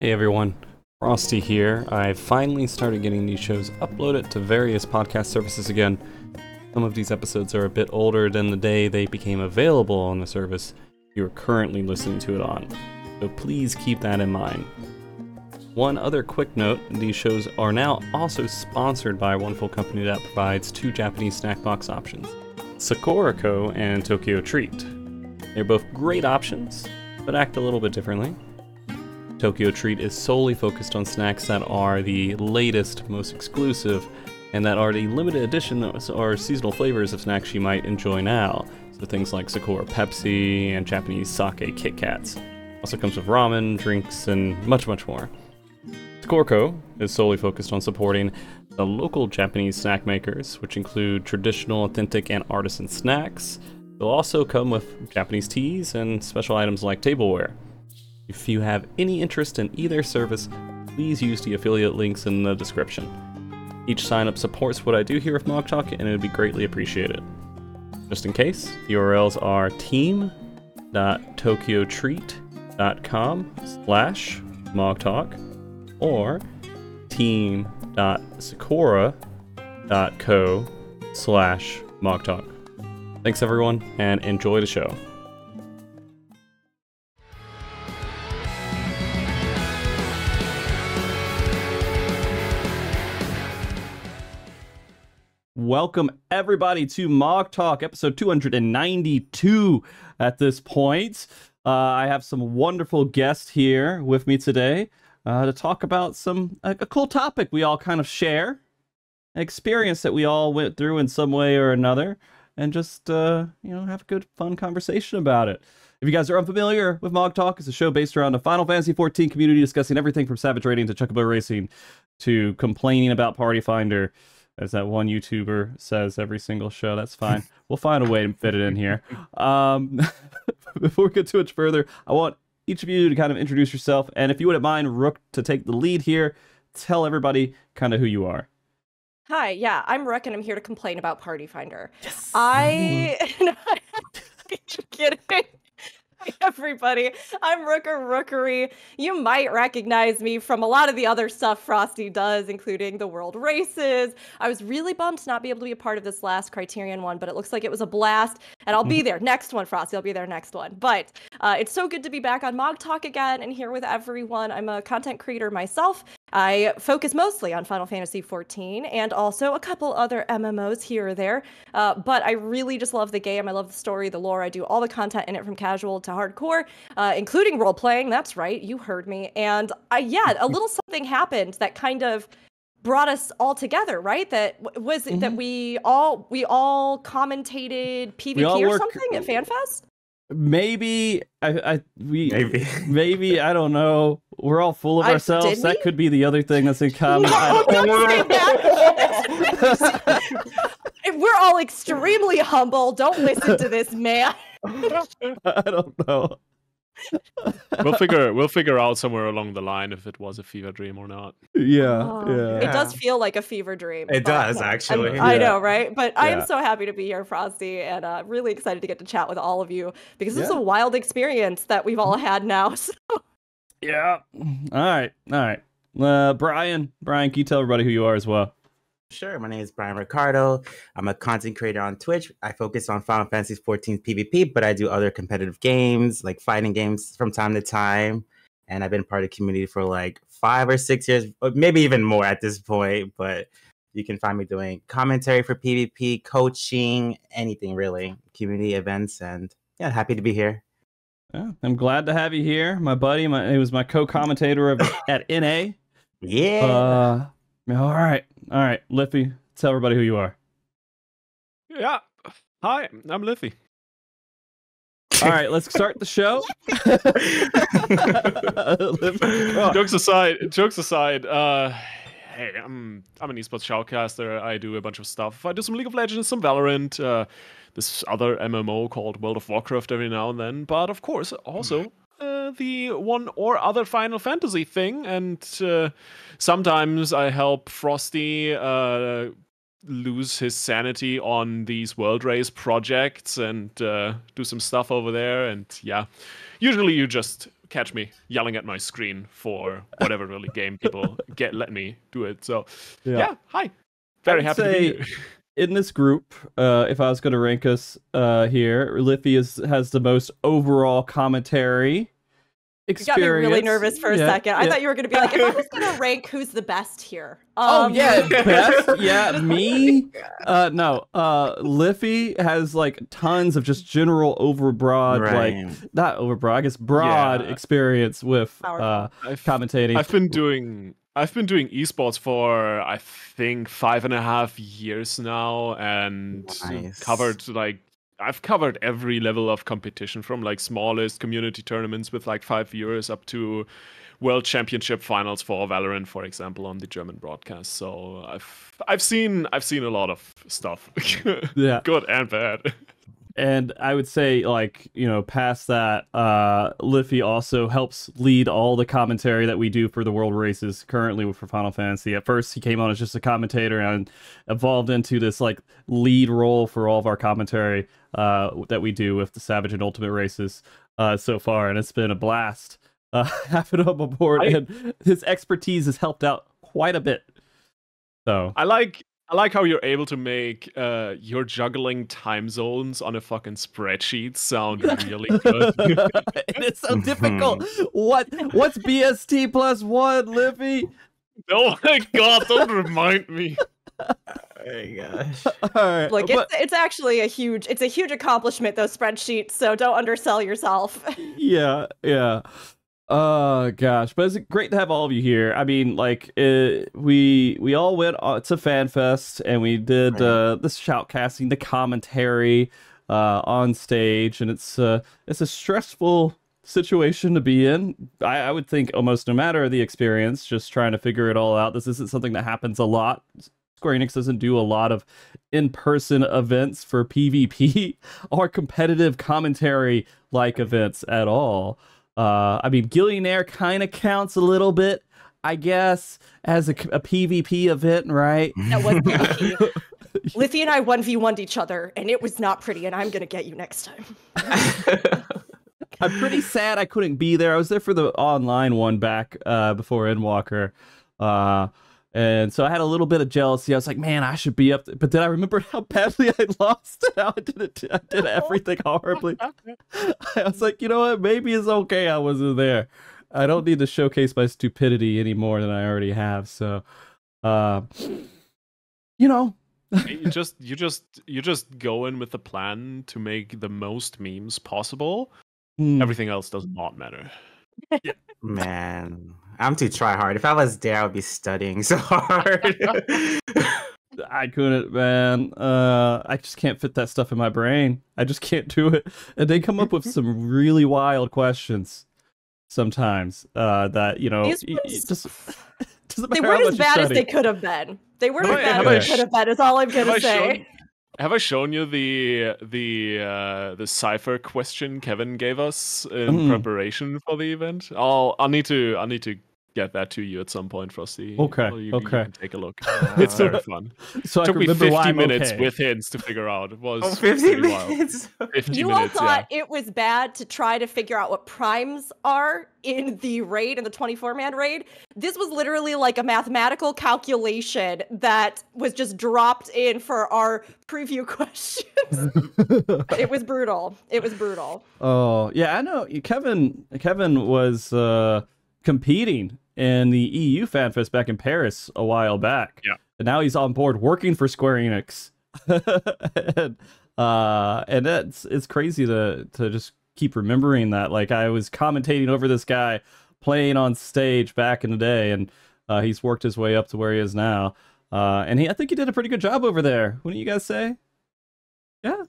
Hey everyone, Frosty here. I've finally started getting these shows uploaded to various podcast services again. Some of these episodes are a bit older than the day they became available on the service you're currently listening to it on, so please keep that in mind. One other quick note these shows are now also sponsored by a wonderful company that provides two Japanese snack box options Sakura Co. and Tokyo Treat. They're both great options, but act a little bit differently. Tokyo Treat is solely focused on snacks that are the latest, most exclusive, and that are the limited edition or seasonal flavors of snacks you might enjoy now. So things like Sakura Pepsi and Japanese sake Kit Kats. Also comes with ramen, drinks, and much, much more. Sakura Co is solely focused on supporting the local Japanese snack makers, which include traditional, authentic, and artisan snacks. They'll also come with Japanese teas and special items like tableware. If you have any interest in either service, please use the affiliate links in the description. Each sign up supports what I do here with Mog Talk, and it would be greatly appreciated. Just in case, the URLs are team.tokyotreat.com slash mogtalk or team.sakura.co slash mogtalk. Thanks everyone, and enjoy the show. Welcome everybody to Mog Talk, episode 292 at this point. Uh, I have some wonderful guests here with me today uh, to talk about some a, a cool topic we all kind of share, an experience that we all went through in some way or another, and just uh, you know have a good fun conversation about it. If you guys are unfamiliar with Mog Talk, it's a show based around the Final Fantasy XIV community discussing everything from Savage Raiding to Chocobo Racing to complaining about Party Finder as that one YouTuber says every single show. That's fine. we'll find a way to fit it in here. Um, before we get too much further, I want each of you to kind of introduce yourself, and if you wouldn't mind, Rook to take the lead here, tell everybody kind of who you are. Hi, yeah, I'm Rook, and I'm here to complain about Party Finder. Yes. I. kidding. Hi, everybody. I'm Rooker Rookuri. You might recognize me from a lot of the other stuff Frosty does, including the World Races. I was really bummed to not be able to be a part of this last Criterion one, but it looks like it was a blast, and I'll be mm-hmm. there. Next one, Frosty. I'll be there next one. But uh, it's so good to be back on Mog Talk again and here with everyone. I'm a content creator myself, I focus mostly on Final Fantasy XIV and also a couple other MMOs here or there. Uh, but I really just love the game. I love the story, the lore. I do all the content in it from casual to hardcore, uh, including role playing. That's right, you heard me. And I, yeah, a little something happened that kind of brought us all together, right? That was mm-hmm. that we all we all commentated PvP all or work, something at FanFest maybe I, I we maybe maybe I don't know. We're all full of I, ourselves. That could be the other thing that's in common. No, don't that. We're all extremely humble. Don't listen to this man. I don't know we'll figure we'll figure out somewhere along the line if it was a fever dream or not. Yeah, oh, yeah. It does feel like a fever dream. It does actually. Yeah. I know, right? But yeah. I am so happy to be here, Frosty, and uh, really excited to get to chat with all of you because this is a wild experience that we've all had now. So. Yeah. All right. All right. Uh, Brian, Brian, can you tell everybody who you are as well? Sure. My name is Brian Ricardo. I'm a content creator on Twitch. I focus on Final Fantasy 14 PvP, but I do other competitive games like fighting games from time to time. And I've been part of the community for like five or six years, maybe even more at this point. But you can find me doing commentary for PvP, coaching, anything really, community events, and yeah, happy to be here. Yeah, I'm glad to have you here, my buddy. My, he was my co-commentator at NA. Yeah. Uh, all right. All right. Lythi, tell everybody who you are. Yeah. Hi, I'm Lythi. All right, let's start the show. jokes aside, jokes aside, uh, hey, I'm I'm an esports shoutcaster. I do a bunch of stuff. I do some League of Legends, some Valorant, uh, this other MMO called World of Warcraft every now and then. But of course, also uh, the one or other Final Fantasy thing, and uh, sometimes I help Frosty uh, lose his sanity on these World Race projects and uh, do some stuff over there. And yeah, usually you just catch me yelling at my screen for whatever really game people get let me do it. So yeah, hi. Very happy to say- be here. in this group, uh, if I was going to rank us uh, here, Lythi is, has the most overall commentary You got me really nervous for a Yeah, second. I yeah. thought you were going to be like, if I was going to rank who's the best here. Oh um, yeah, best. Yeah, me. Uh, no. Uh, Lythi has like tons of just general overbroad, Right. like not overbroad, I guess broad Yeah. experience with uh, I've, commentating. I've been doing I've been doing esports for I think five and a half years now, and Nice. covered like I've covered every level of competition from like smallest community tournaments with like five viewers up to world championship finals for Valorant, for example, on the German broadcast. So I've I've seen I've seen a lot of stuff, yeah. good and bad. And I would say, like, you know, past that, uh, Lythi also helps lead all the commentary that we do for the world races currently for Final Fantasy. At first, he came on as just a commentator and evolved into this, like, lead role for all of our commentary uh, that we do with the Savage and Ultimate races uh, so far. And it's been a blast uh, having him aboard, I- and his expertise has helped out quite a bit. So, I like I like how you're able to make uh, your juggling time zones on a fucking spreadsheet sound really good. it is so difficult. What what's BST plus one, Lythi? oh my god, don't remind me. Oh my gosh. All right, Look, but- it's, it's actually a huge it's a huge accomplishment those spreadsheets. So don't undersell yourself. yeah, yeah. Oh gosh, but it's great to have all of you here. I mean, like, uh, we we all went uh, to FanFest and we did uh, the shoutcasting, the commentary uh, on stage, and it's uh, it's a stressful situation to be in. I, I would think almost no matter the experience, just trying to figure it all out. This isn't something that happens a lot. Square Enix doesn't do a lot of in-person events for PvP or competitive commentary like events at all. Uh, I mean, Gillionaire kind of counts a little bit, I guess, as a, a PvP event, right? That was PvP. Lythi and I 1v1'd each other, and it was not pretty, and I'm gonna get you next time. I'm pretty sad I couldn't be there. I was there for the online one back uh, before Endwalker. Uh, and so I had a little bit of jealousy. I was like, man, I should be up. There. But then I remembered how badly I lost and how I did, it, I did everything horribly. I was like, you know what? Maybe it's okay I wasn't there. I don't need to showcase my stupidity any more than I already have. So, uh, you know, you just you just you just go in with the plan to make the most memes possible. hmm. Everything else does not matter. yeah. Man, I'm too try hard. If I was there, I would be studying so hard. I couldn't, man. Uh, I just can't fit that stuff in my brain. I just can't do it. And they come up with some really wild questions sometimes. Uh, that you know, These y- y- just doesn't They weren't as much you bad as they could have been. They weren't Have as I- bad as I they sh- could have been. Is all I'm Have gonna I say. shown have I shown you the the uh, the cipher question Kevin gave us in Mm. preparation for the event? I'll I'll need to I'll need to get that to you at some point, Frosty. Okay, Well, you, you okay. can take a look. It's very fun. so it took can me remember 50 minutes okay. with hints to figure out. It was oh, 50 pretty wild. minutes. 50 You all minutes, yeah. thought it was bad to try to figure out what primes are in the raid, in the 24 man raid. This was literally like a mathematical calculation that was just dropped in for our preview questions. it was brutal. It was brutal. Oh yeah, I know. Kevin Kevin was uh, competing in the EU Fan Fest back in Paris a while back. Yeah. and now he's on board working for Square Enix. and, uh, and that's it's crazy to to just keep remembering that. Like I was commentating over this guy playing on stage back in the day, and uh, he's worked his way up to where he is now. Uh, and he, I think he did a pretty good job over there. Wouldn't you guys say? Yeah,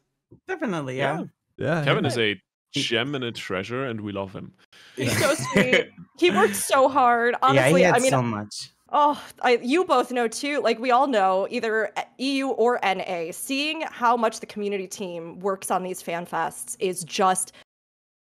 Definitely, yeah. yeah. Kevin is a gem and a treasure, and we love him. He's so sweet. He worked so hard. yeah, Honestly, he had I mean, so much. Oh, I, you both know too. Like we all know, either EU or NA, seeing how much the community team works on these fan fests is just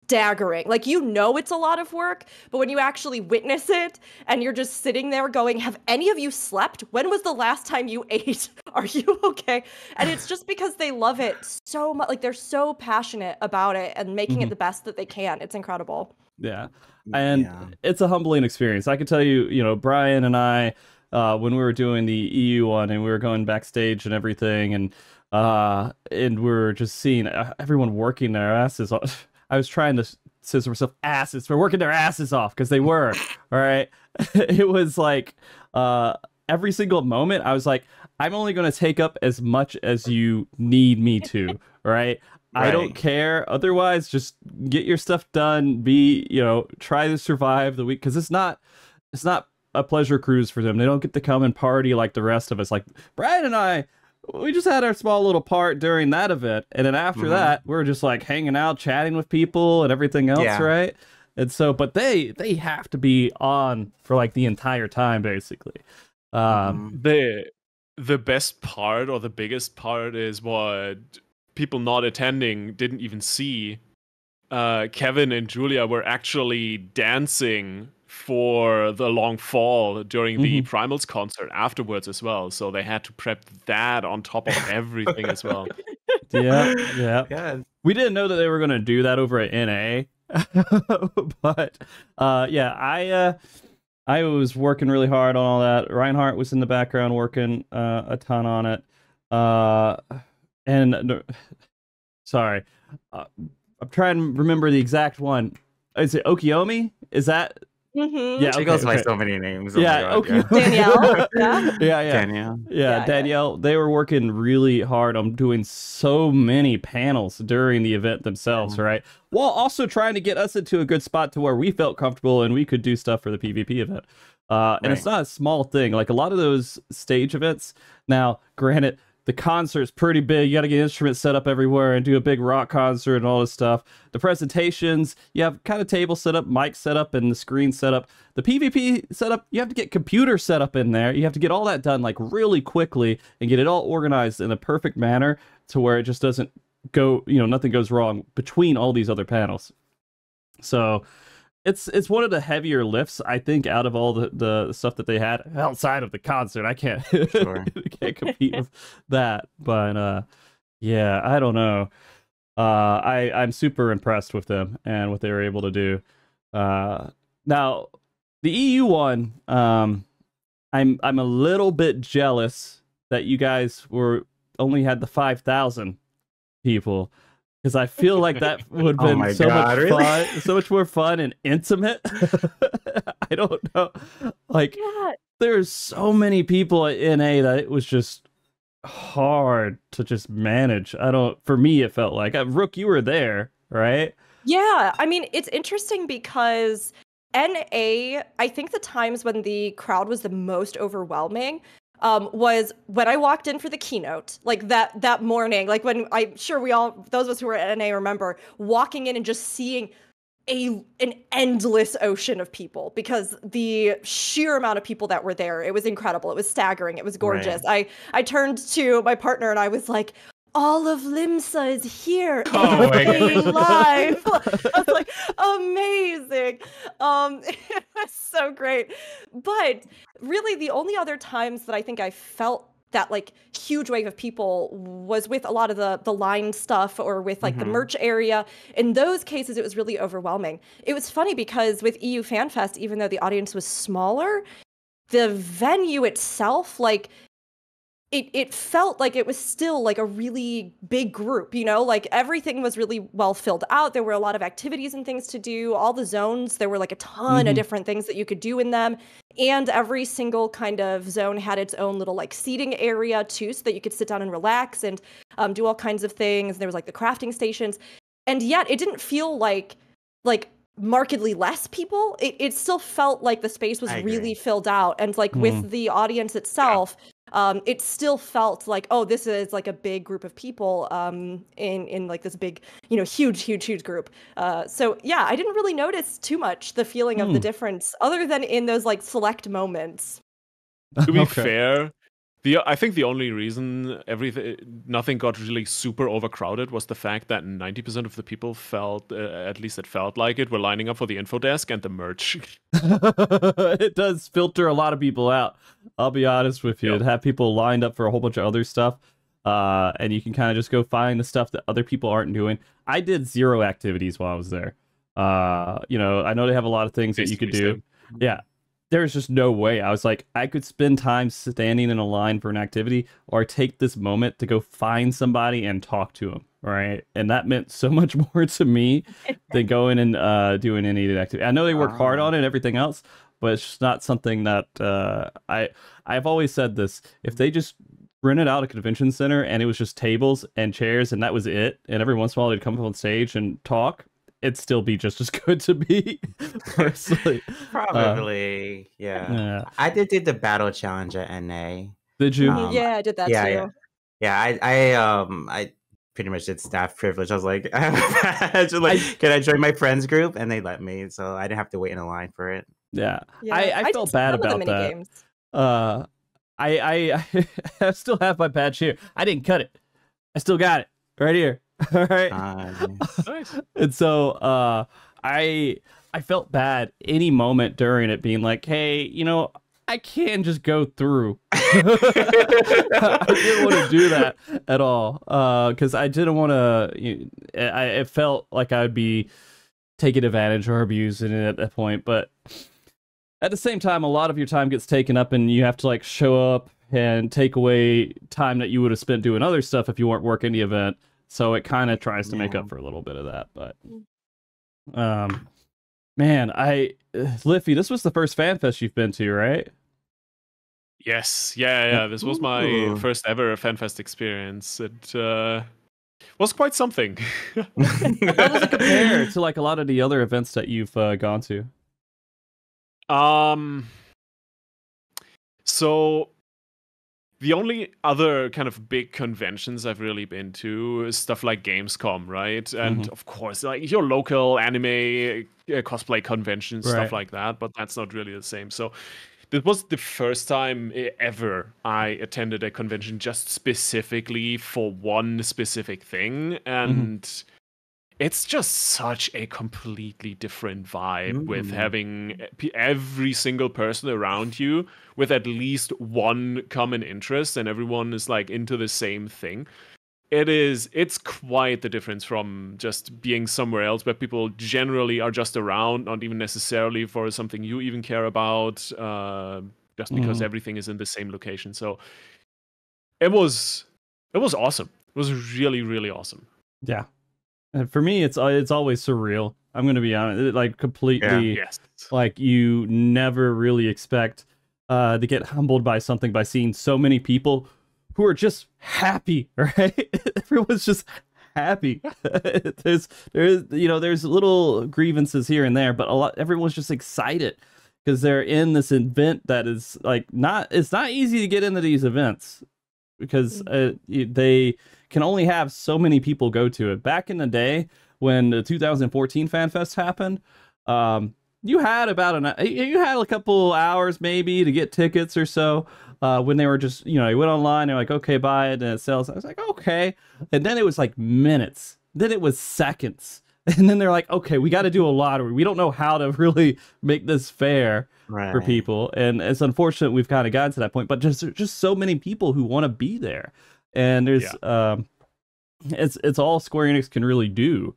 staggering. Like you know it's a lot of work, but when you actually witness it and you're just sitting there going, "Have any of you slept? When was the last time you ate? Are you okay?" And it's just because they love it so much. Like they're so passionate about it and making Mhm. it the best that they can. It's incredible. Yeah. And Yeah. it's a humbling experience. I can tell you, you know, Brian and I, uh, when we were doing the EU one and we were going backstage and everything, and uh, and we are just seeing uh, everyone working their asses off. I was trying to say to myself, asses, for working their asses off because they were. all right. it was like uh, every single moment, I was like, I'm only going to take up as much as you need me to. all right. I don't care. Otherwise, just get your stuff done. Be, you know, try to survive the week because it's not, it's not a pleasure cruise for them. They don't get to come and party like the rest of us. Like Brian and I, we just had our small little part during that event, and then after Mhm. that, we are just like hanging out, chatting with people, and everything else, Yeah. right? And so, but they they have to be on for like the entire time, basically. Um, Mhm. the the best part or the biggest part is what people not attending didn't even see. Uh, Kevin and Julia were actually dancing for the long fall during the Mhm. Primals concert afterwards as well. So they had to prep that on top of everything as well. yeah, yeah. Yeah. We didn't know that they were going to do that over at NA, but uh, yeah, I uh, I was working really hard on all that. Reinhardt was in the background working uh, a ton on it, uh, and sorry, uh, I'm trying to remember the exact one. Is it Okiomi? Is that Mm-hmm. yeah? She okay, goes by okay. so many names. Oh Yeah, my God, okay. Danielle, yeah. yeah, yeah. Danielle. Yeah, Yeah, yeah. Danielle, they were working really hard on doing so many panels during the event themselves, Yeah. right? While also trying to get us into a good spot to where we felt comfortable and we could do stuff for the PvP event. Uh, and it's not a small thing. Like a lot of those stage events. Now, granted, the concert's pretty big. You got to get instruments set up everywhere and do a big rock concert and all this stuff. The presentations, you have kind of table set up, mic set up, and the screen set up. The PvP setup, you have to get computer set up in there. You have to get all that done like really quickly and get it all organized in a perfect manner to where it just doesn't go, you know, nothing goes wrong between all these other panels. So it's it's one of the heavier lifts I think out of all the, the stuff that they had outside of the concert. I can't Sure. can't compete with that. But uh yeah, I don't know. Uh I I'm super impressed with them and what they were able to do. Uh now the EU one um I'm I'm a little bit jealous that you guys were only had the 5000 people because I feel like that would Oh have my been so God, much really? fun, so much more fun and intimate. I don't know. Like Yeah. there's so many people at NA that it was just hard to just manage. I don't for me it felt like uh, Rook you were there, right? Yeah, I mean, it's interesting because NA, I think the times when the crowd was the most overwhelming um, was when I walked in for the keynote, like that that morning, like when I'm sure we all, those of us who were at NA remember walking in and just seeing a an endless ocean of people because the sheer amount of people that were there, it was incredible. It was staggering. It was gorgeous. I I turned to my partner and I was like, all of Limsa is here Oh playing live. I was like, amazing. Um, it was so great. But really, the only other times that I think I felt that like huge wave of people was with a lot of the the line stuff or with like the Mhm. merch area. In those cases, it was really overwhelming. It was funny because with EU Fan Fest, even though the audience was smaller, the venue itself, like it it felt like it was still like a really big group, you know, like everything was really well filled out. There were a lot of activities and things to do. All the zones, there were like a ton Mhm. of different things that you could do in them. And every single kind of zone had its own little like seating area too, so that you could sit down and relax and um, do all kinds of things. There was like the crafting stations. And yet it didn't feel like like markedly less people. It it still felt like the space was really filled out. And like with the audience itself, um, it still felt like, oh, this is like a big group of people um, in in like this big, you know, huge, huge, huge group. Uh, so yeah, I didn't really notice too much the feeling of the Hmm. difference, other than in those like select moments. to be Okay. fair, the I think the only reason everything nothing got really super overcrowded was the fact that 90% of the people felt uh, at least it felt like it were lining up for the info desk and the merch. it does filter a lot of people out. I'll be honest with you. Yep. It have people lined up for a whole bunch of other stuff. Uh, and you can kind of just go find the stuff that other people aren't doing. I did zero activities while I was there. Uh, you know, I know they have a lot of things that you could do. Yeah. There's just no way. I was like, I could spend time standing in a line for an activity or take this moment to go find somebody and talk to them. Right. And that meant so much more to me than going and uh, doing any activity. I know they work hard on it and everything else, but it's just not something that uh, I, I've always said this. If they just rented out a convention center and it was just tables and chairs and that was it, and every once in a while they'd come up on stage and talk, it'd still be just as good to me, personally. Probably, yeah. Yeah. I did do the battle challenge at NA. Did you? Um, yeah, I did that yeah, too. yeah. Yeah, I, I, um, I pretty much did staff privilege. I was like, I have a badge. like, can I join my friends group? And they let me, so I didn't have to wait in a line for it. Yeah. Yeah, I, I, did felt bad of the about that. games. Uh, I, I, I still have my patch here. I didn't cut it. I still got it right here. All right. Uh, nice. And so uh i i felt bad any moment during it being like hey you know i can just go through i didn't want to do that at all uh because i didn't want to i it felt like i'd be taking advantage or abusing it at that point but at the same time a lot of your time gets taken up and you have to like show up and take away time that you would have spent doing other stuff if you weren't working the event so it kind of tries to make up for a little bit of that but um man i uh, Lythi this was the first fan fest you've been to right Yes, yeah, yeah. This was my Ooh. first ever FanFest experience. It uh, was quite something. how does it compare to like a lot of the other events that you've uh, gone to Um. So, the only other kind of big conventions I've really been to is stuff like Gamescom, right? And Mhm. of course, like your local anime uh, cosplay conventions, Right. stuff like that. But that's not really the same. So. This was the first time e- ever I attended a convention just specifically for one specific thing, and it's just such a completely different vibe with Mm. having every single person around you with at least one common interest and everyone is like into the same thing. It is it's quite the difference from just being somewhere else where people generally are just around not even necessarily for something you even care about uh, just because Mhm. everything is in the same location. So it was it was awesome. It was really really awesome. Yeah for me it's uh, it's always surreal i'm gonna be honest it, like completely yes. like you never really expect uh to get humbled by something by seeing so many people who are just happy right? Everyone's just happy. There's there's you know there's little grievances here and there but a lot everyone's just excited because they're in this event that is like not it's not easy to get into these events because uh, they can only have so many people go to it. Back in the day when the 2014 fan fest happened um you had about an you had a couple hours maybe to get tickets or so uh, when they were just you know you went online they're like okay buy it and it sells. I was like okay. And then it was like minutes. Then it was seconds. And then they're like okay we got to do a lottery. We don't know how to really make this fair right. for people. And it's unfortunate we've kind of gotten to that point but just just so many people who want to be there and there's um it's it's all square enix can really do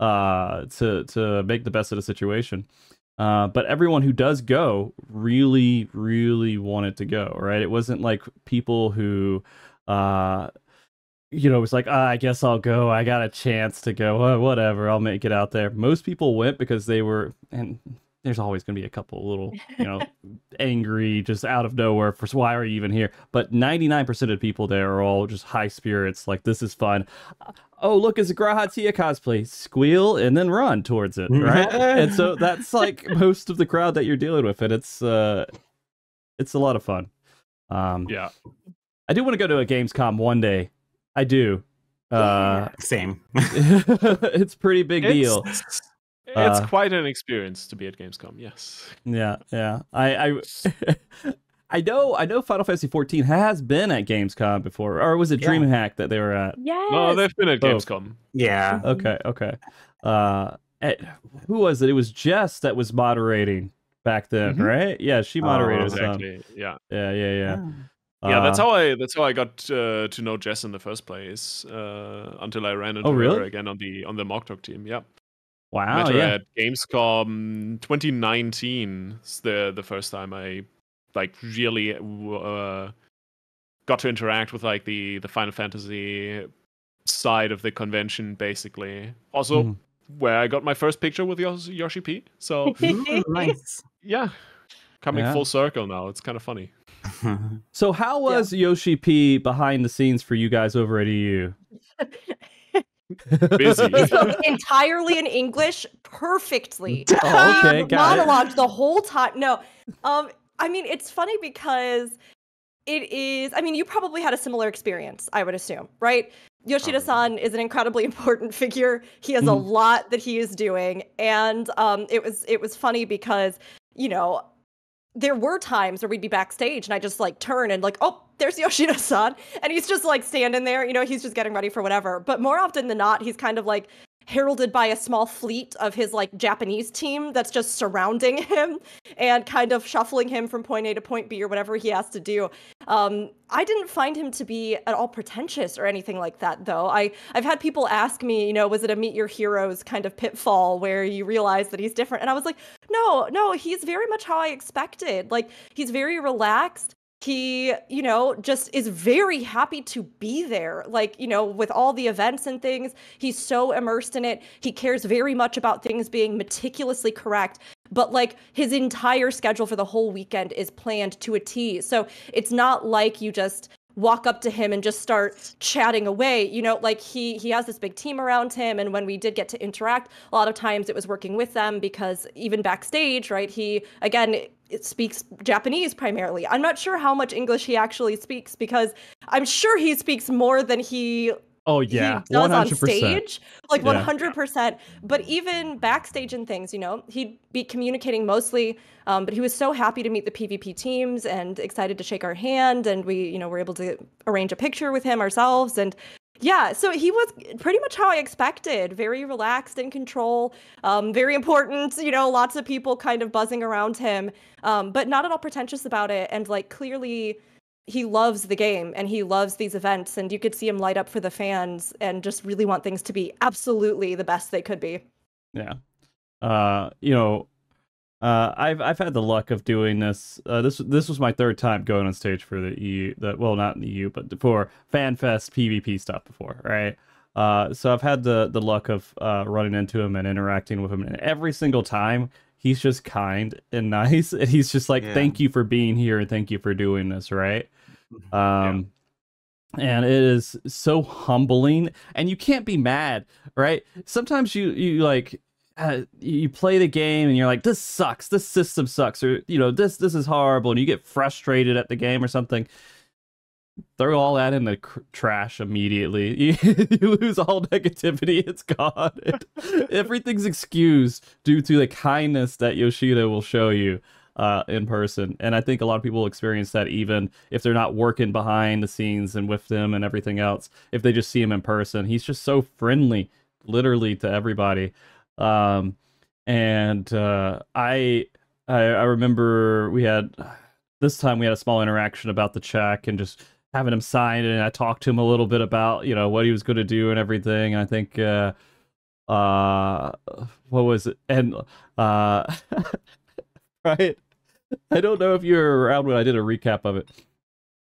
uh to to make the best of the situation uh, but everyone who does go really, really wanted to go, right? It wasn't like people who, uh, you know, was like, ah, I guess I'll go. I got a chance to go. Uh, whatever, I'll make it out there. Most people went because they were, and there's always going to be a couple little, you know, angry just out of nowhere for why are you even here? But 99% of the people there are all just high spirits. Like this is fun. Oh, look, it's a G'raha Tia cosplay. Squeal and then run towards it, right? and so that's like most of the crowd that you're dealing with, and it's uh, it's a lot of fun. Um, yeah I do want to go to a Gamescom one day. I do. Uh, Same. it's pretty big deal. It's, it's Uh, quite an experience to be at Gamescom. Yes. Yeah, yeah. I, I, I know, I know. Final Fantasy 14 has been at Gamescom before, or was it Yeah. DreamHack that they were at? Yeah. No, they've been at Both. Gamescom. Yeah. Okay, okay. Uh, at, who was it? It was Jess that was moderating back then, Mhm. right? Yeah, she Oh, moderated some. Exactly. Yeah. Yeah, yeah, yeah. Yeah, that's Uh, how I that's how I got uh, to know Jess in the first place. Uh, until I ran into Oh, really? her again on the on the Mog Talk team. Yeah. Wow, Met her yeah. at Gamescom 2019. It's the the first time I like really uh, got to interact with like the the Final Fantasy side of the convention, basically. Also, Mhm. where I got my first picture with Yos- Yoshi P. So Ooh, nice. yeah, coming Yeah. full circle now. It's kind of funny. So how was Yoshi P behind the scenes for you guys over at EU? Busy. He spoke entirely in English perfectly. Oh, okay, He got it. monologued the whole time. No, um, I mean it's funny because it is. I mean, you probably had a similar experience. I would assume, right? Yoshida-san is an incredibly important figure. He has a Mhm. lot that he is doing, and um, it was it was funny because you know there were times where we'd be backstage and I just like turn and like, oh, there's Yoshida-san. And he's just like standing there, you know, he's just getting ready for whatever. But more often than not, he's kind of like heralded by a small fleet of his like Japanese team that's just surrounding him and kind of shuffling him from point A to point B or whatever he has to do. Um, I didn't find him to be at all pretentious or anything like that, though. I I've had people ask me, you know, was it a meet your heroes kind of pitfall where you realize that he's different? And I was like, no, no, he's very much how I expected. Like he's very relaxed. He, you know, just is very happy to be there. Like, you know, with all the events and things, he's so immersed in it. He cares very much about things being meticulously correct. But like his entire schedule for the whole weekend is planned to a T. So it's not like you just walk up to him and just start chatting away you know like he he has this big team around him and when we did get to interact a lot of times it was working with them because even backstage right he again it speaks japanese primarily i'm not sure how much english he actually speaks because i'm sure he speaks more than he Oh yeah, he does on hundred percent. stage like Yeah. 100% but even backstage and things you know he'd be communicating mostly um, but he was so happy to meet the pvp teams and excited to shake our hand and we you know were able to arrange a picture with him ourselves and yeah so he was pretty much how i expected very relaxed in control um, very important you know lots of people kind of buzzing around him um, but not at all pretentious about it and like clearly he loves the game and he loves these events and you could see him light up for the fans and just really want things to be absolutely the best they could be. Yeah. Uh, you know, uh, I've I've had the luck of doing this. Uh, this this was my third time going on stage for the EU. The well, not in the EU, but for FanFest PvP stuff before, right? Uh, so I've had the the luck of uh, running into him and interacting with him, and every single time he's just kind and nice, and he's just like, Yeah. "Thank you for being here and thank you for doing this," right? Um, and it is so humbling, and you can't be mad, right? Sometimes you you like uh, you play the game and you're like, this sucks, this system sucks, or you know, this this is horrible, and you get frustrated at the game or something. Throw all that in the cr- trash immediately. You, you lose all negativity; it's gone. Everything's excused due to the kindness that Yoshida will show you uh, in person. And I think a lot of people experience that even if they're not working behind the scenes and with them and everything else. If they just see him in person, he's just so friendly, literally to everybody. Um, and uh, I, I I remember we had this time we had a small interaction about the check and just having him sign it and I talked to him a little bit about, you know, what he was going to do and everything. And I think uh uh what was it? And uh right. I don't know if you were around when I did a recap of it.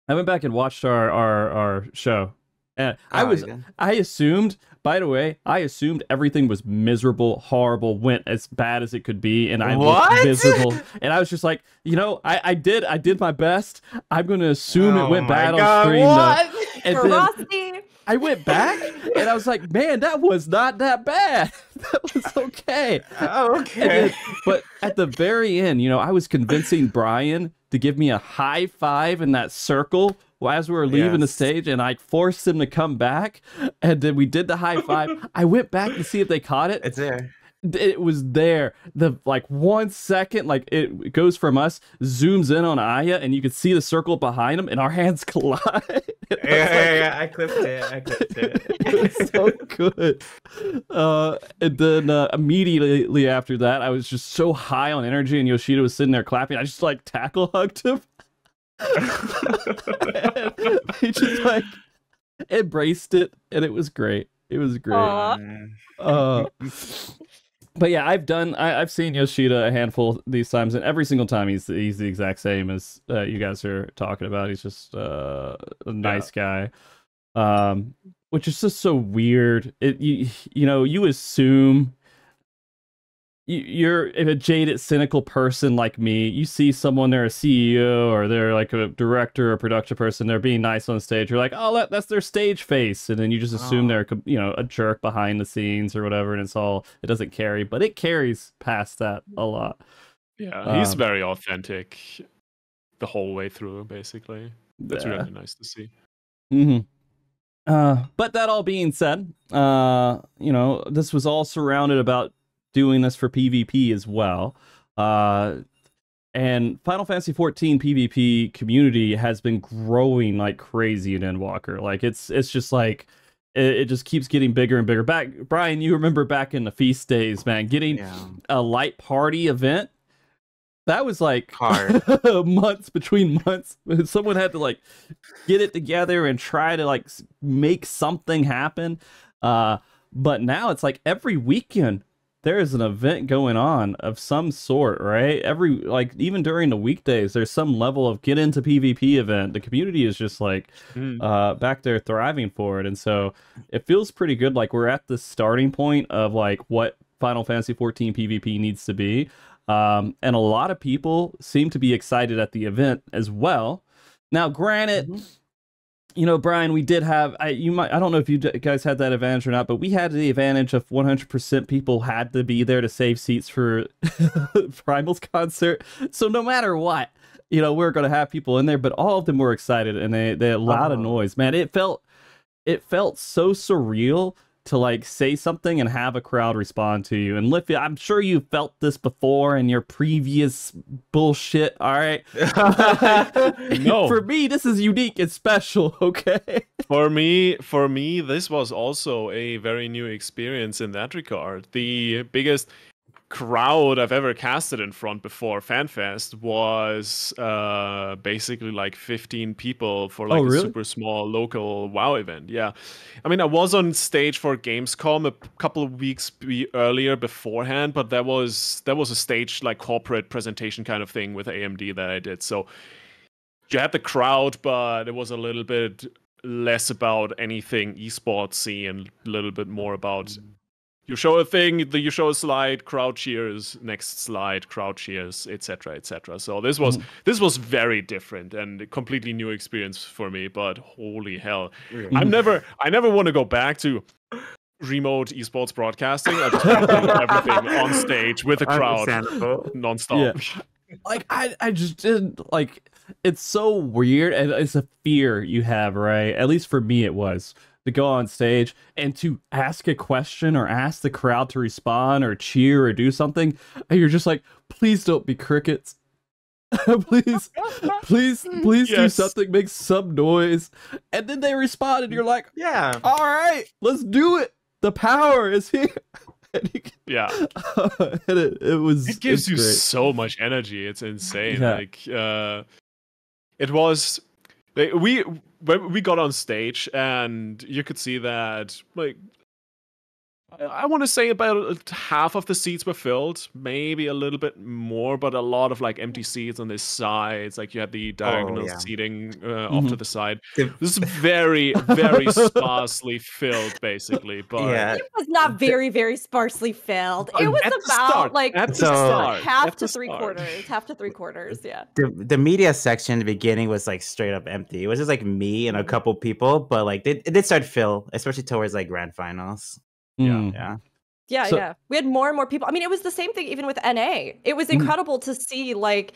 I went back and watched our our our show. And I Oh, was yeah. I assumed, by the way, I assumed everything was miserable, horrible, went as bad as it could be, and I What? looked miserable. and I was just like, you know, I, I did I did my best. I'm gonna assume it Oh went bad God, on stream. though. What? And then I went back and I was like, man, that was not that bad. that was okay. Oh, okay. then- but at the very end, you know, I was convincing Brian to give me a high five in that circle as we were leaving the stage, and I forced him to come back. And then we did the high five. I went back to see if they caught it. It's there. It was there. The like one second, like it goes from us, zooms in on Aya, and you can see the circle behind him, and our hands collide. Yeah, like, yeah, yeah. I clipped it. I clipped it. it was so good. Uh, and then uh, immediately after that, I was just so high on energy, and Yoshida was sitting there clapping. I just like tackle hugged him. He just like embraced it, and it was great. It was great. Uh, but yeah, I've done. I, I've seen Yoshida a handful these times, and every single time he's he's the exact same as uh, you guys are talking about. He's just uh, a nice guy, um, which is just so weird. It you you know you assume you're a jaded, cynical person like me. You see someone, they're a CEO or they're like a director or production person, they're being nice on stage. You're like, oh, that, that's their stage face. And then you just assume oh. they're, you know, a jerk behind the scenes or whatever. And it's all, it doesn't carry, but it carries past that a lot. Yeah, he's um, very authentic the whole way through, basically. That's yeah. really nice to see. Mm-hmm. Uh, but that all being said, uh, you know, this was all surrounded about doing this for PvP as well. Uh, and Final Fantasy 14 PvP community has been growing like crazy in Endwalker. Like it's it's just like it, it, just keeps getting bigger and bigger. Back Brian, you remember back in the feast days, man, getting yeah. a light party event. That was like hard months between months. Someone had to like get it together and try to like make something happen. Uh, but now it's like every weekend there is an event going on of some sort, right? Every like even during the weekdays, there's some level of get into PvP event. The community is just like mm. uh back there thriving for it. And so it feels pretty good. Like we're at the starting point of like what Final Fantasy 14 PvP needs to be. Um, and a lot of people seem to be excited at the event as well. Now, granted, mm-hmm you know, Brian, we did have. I you might. I don't know if you guys had that advantage or not, but we had the advantage of 100% people had to be there to save seats for Primal's concert. So no matter what, you know, we're going to have people in there. But all of them were excited, and they they had a lot uh-huh. of noise. Man, it felt it felt so surreal to like say something and have a crowd respond to you. And Lythi, I'm sure you felt this before in your previous bullshit. All right. no. For me, this is unique and special. Okay. for me, for me, this was also a very new experience in that regard. The biggest crowd I've ever casted in front before FanFest was uh, basically like 15 people for like oh, really? a super small local WoW event. Yeah, I mean I was on stage for Gamescom a couple of weeks be- earlier beforehand, but that was that was a stage like corporate presentation kind of thing with AMD that I did. So you had the crowd, but it was a little bit less about anything esportsy and a little bit more about you show a thing, you show a slide, crowd cheers, next slide, crowd cheers, etc., etc. So this was mm. this was very different and a completely new experience for me. But holy hell, mm. I'm never I never want to go back to remote esports broadcasting. I just want to do everything on stage with a crowd nonstop. Yeah. Like I, I just didn't like. It's so weird, and it's a fear you have, right? At least for me, it was to go on stage and to ask a question or ask the crowd to respond or cheer or do something, and you're just like, please don't be crickets. please, please, please yes. do something, make some noise. And then they respond, and you're like, Yeah, all right, let's do it. The power is here. can, yeah, and it, it was. It gives you great. so much energy. It's insane. Yeah. Like, uh, it was. Like, we we got on stage and you could see that like I want to say about half of the seats were filled, maybe a little bit more, but a lot of like empty seats on the sides. Like you had the diagonal oh, yeah. seating uh, mm-hmm. off to the side. This is very, very sparsely filled, basically. But yeah. it was not very, very sparsely filled. It was about start, like at the start. half at to three start. quarters, half to three quarters. Yeah. The, the media section in the beginning was like straight up empty. It was just like me and a mm-hmm. couple people, but like it, it did start fill, especially towards like grand finals. Mm. Yeah. Yeah, so, yeah. We had more and more people. I mean, it was the same thing even with NA. It was mm. incredible mm. to see like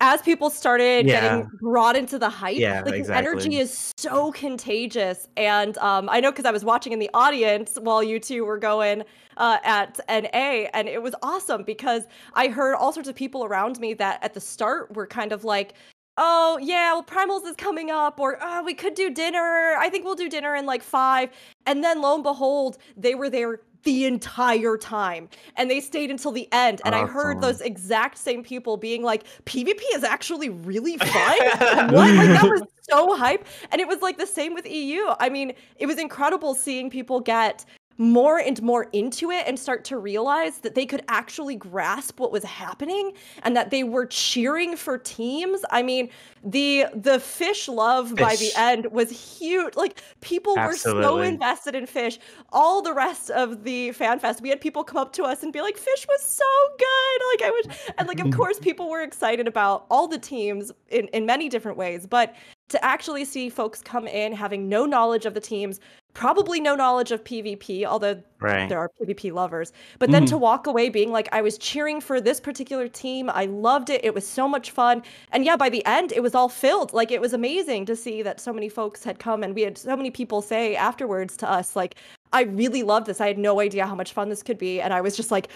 as people started yeah. getting brought into the hype, yeah, like exactly. the energy is so contagious. And um, I know because I was watching in the audience while you two were going uh, at NA, and it was awesome because I heard all sorts of people around me that at the start were kind of like, oh yeah well primals is coming up or oh, we could do dinner. I think we'll do dinner in like five. And then lo and behold they were there the entire time and they stayed until the end. And i heard those exact same people being like pvp is actually really fun. What? Like that was so hype. And it was like the same with eu i mean it was incredible seeing people get more and more into it and start to realize that they could actually grasp what was happening and that they were cheering for teams. I mean, the the fish love by the end was huge. Like people were so invested in fish. All the rest of the fan fest, we had people come up to us and be like, "Fish was so good." Like I was, and like of course people were excited about all the teams in in many different ways, but to actually see folks come in having no knowledge of the teams, probably no knowledge of PvP, although Right. there are PvP lovers. But then to mm-hmm. walk away being like, I was cheering for this particular team. I loved it. It was so much fun. And yeah, by the end, it was all filled. Like, it was amazing to see that so many folks had come and we had so many people say afterwards to us, like, I really loved this. I had no idea how much fun this could be. And I was just like,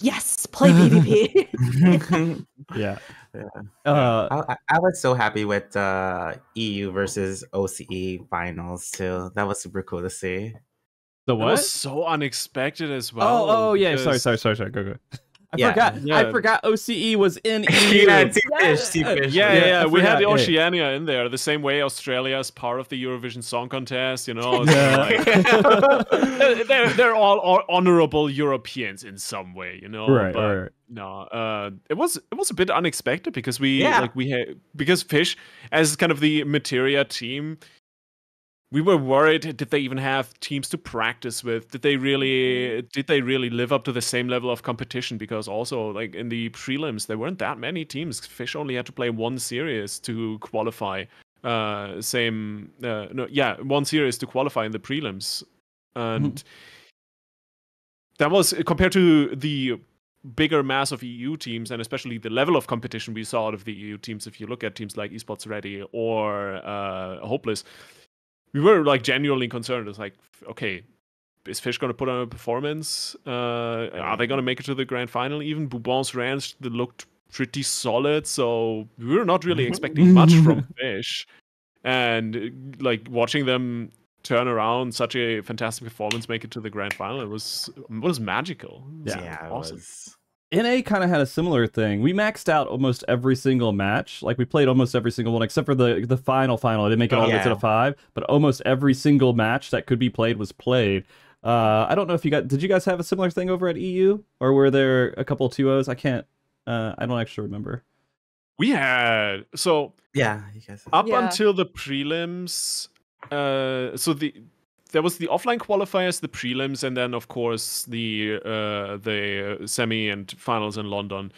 yes, play PvP. Yeah. Yeah. Uh, I, I- I was so happy with uh, EU versus OCE finals too. That was super cool to see. the That was so unexpected as well. oh, oh yeah. Sorry, sorry, sorry, sorry. Go, go. I Yeah. forgot. I forgot. OCE was in EU. yeah, Team Yeah. Fish, Team Fish. Yeah, Yeah, yeah, yeah. We had the forgot, yeah. Oceania in there, the same way Australia is part of the Eurovision Song Contest. You know, Yeah. like, they're they're all hon- honorable Europeans in some way. You know, Right, but right. no, uh, it was it was a bit unexpected because we Yeah. like we had because Fish as kind of the materia team. We were worried. Did they even have teams to practice with? Did they really? Did they really live up to the same level of competition? Because also, like in the prelims, there weren't that many teams. Fish only had to play one series to qualify. Uh, same. Uh, no, yeah, one series to qualify in the prelims, and that was compared to the bigger mass of EU teams and especially the level of competition we saw out of the EU teams. If you look at teams like Esports Ready or uh, Hopeless, we were like genuinely concerned. It's like, okay, is Fish going to put on a performance? Uh, are they going to make it to the grand final? Even Bourbon's ranch that looked pretty solid, so we were not really expecting much from Fish. And like watching them turn around such a fantastic performance, make it to the grand final, it was it was magical. It was Yeah, it was. NA kind of had a similar thing. We maxed out almost every single match. Like we played almost every single one except for the the final final. I didn't make it all the way to Yeah. the five, but almost every single match that could be played was played. Uh, I don't know if you got. Did you guys have a similar thing over at EU, or were there a couple two O's? I can't. Uh, I don't actually remember. We had so Yeah, you guys. up Yeah. until the prelims uh so the there was the offline qualifiers the prelims and then of course the uh the semi and finals in london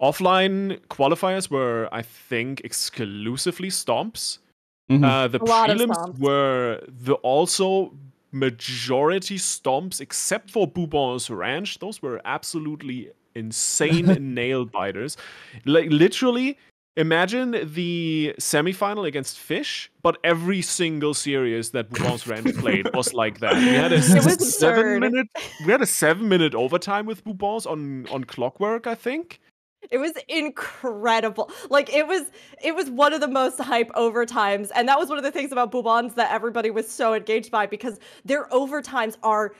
offline qualifiers were i think exclusively stomps Mhm. uh the A prelims stomps. were the also majority stomps except for Boubon's ranch those were absolutely insane nail biters like literally imagine the semifinal against fish but every single series that Boubon's ranch played was like that we had a seven absurd. minute we had a seven minute overtime with Boubon's on on clockwork i think It was incredible. Like it was it was one of the most hype overtimes. And that was one of the things about Boubons that everybody was so engaged by because their overtimes are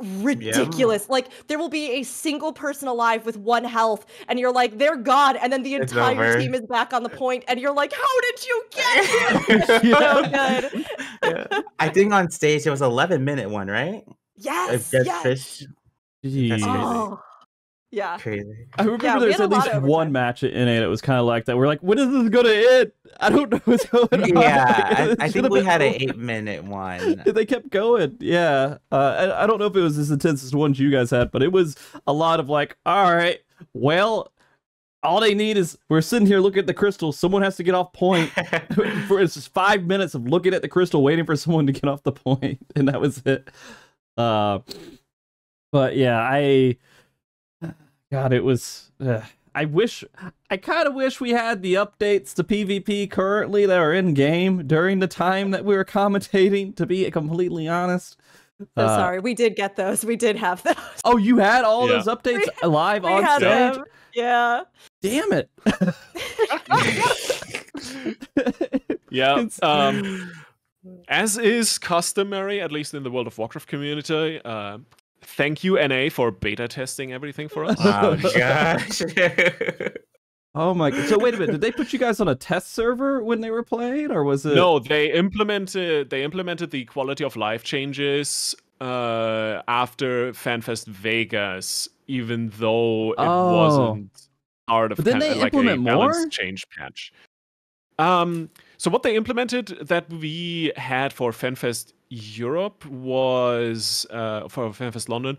ridiculous. Like there will be a single person alive with one health and you're like they're god and then the It's entire over. team is back on the point and you're like how did you get here? so good. Yeah. I think on stage it was 11 minute one, right? Yes. Yes. Fish. Jeez. Oh. Yeah. Crazy. I remember Yeah, we there was at least one overtime. match at NA that was kind of like that. We're like, when is this going to end? I don't know what's going on. Yeah, Like, I, I think we had an eight minute one. they kept going. Yeah. Uh, I, I don't know if it was as intense as the ones you guys had, but it was a lot of like, all right, well, all they need is we're sitting here looking at the crystal. Someone has to get off point. for it's just five minutes of looking at the crystal, waiting for someone to get off the point, and that was it. Uh, but yeah, I, God, it was. Uh, I wish, I kind of wish we had the updates to PvP currently that are in game during the time that we were commentating. To be completely honest. So Uh, sorry. We did get those. We did have those. Oh, you had all Yeah. those updates live We on had stage. them. Yeah. Damn it! yeah um as is customary at least in the world of warcraft community uh thank you na for beta testing everything for us oh gosh. Oh my god. So wait a minute, did they put you guys on a test server when they were playing or was it no they implemented they implemented the quality of life changes uh, after FanFest Vegas, even though it Oh. wasn't part of But then they like implement a balance more? change patch. Um, so what they implemented that we had for FanFest Europe was uh, for FanFest London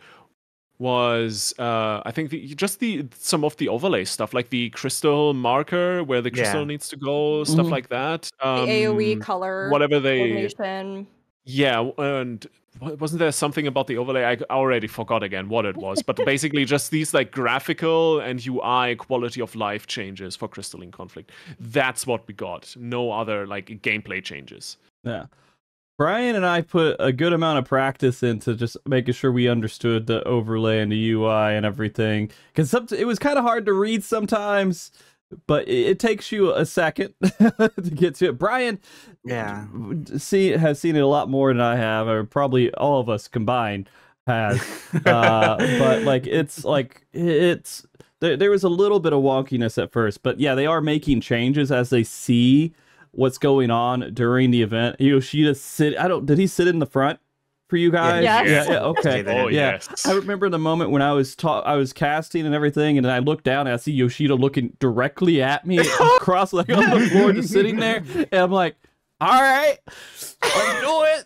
was uh, I think the, just the some of the overlay stuff like the crystal marker where the crystal Yeah. needs to go, stuff Mhm. like that. The Um, AOE color whatever they yeah, and wasn't there something about the overlay? I already forgot again what it was, but basically just these like graphical and UI quality of life changes for Crystalline Conflict. That's what we got. No other like gameplay changes. Yeah. Brian and I put a good amount of practice into just making sure we understood the overlay and the UI and everything. Because it was kind of hard to read sometimes, but it, it takes you a second to get to it. Brian, Yeah. see has seen it a lot more than I have, or probably all of us combined has. uh, but like it's like it's there, there was a little bit of wonkiness at first, but yeah, they are making changes as they see what's going on during the event. Yoshida sit. I don't. Did he sit in the front for you guys? Yes. Yeah. yeah, okay. Oh Yeah, yes. I remember the moment when I was ta- I was casting and everything, and I looked down and I see Yoshida looking directly at me across like on the floor, just sitting there, and I'm like, "All right, let's do it."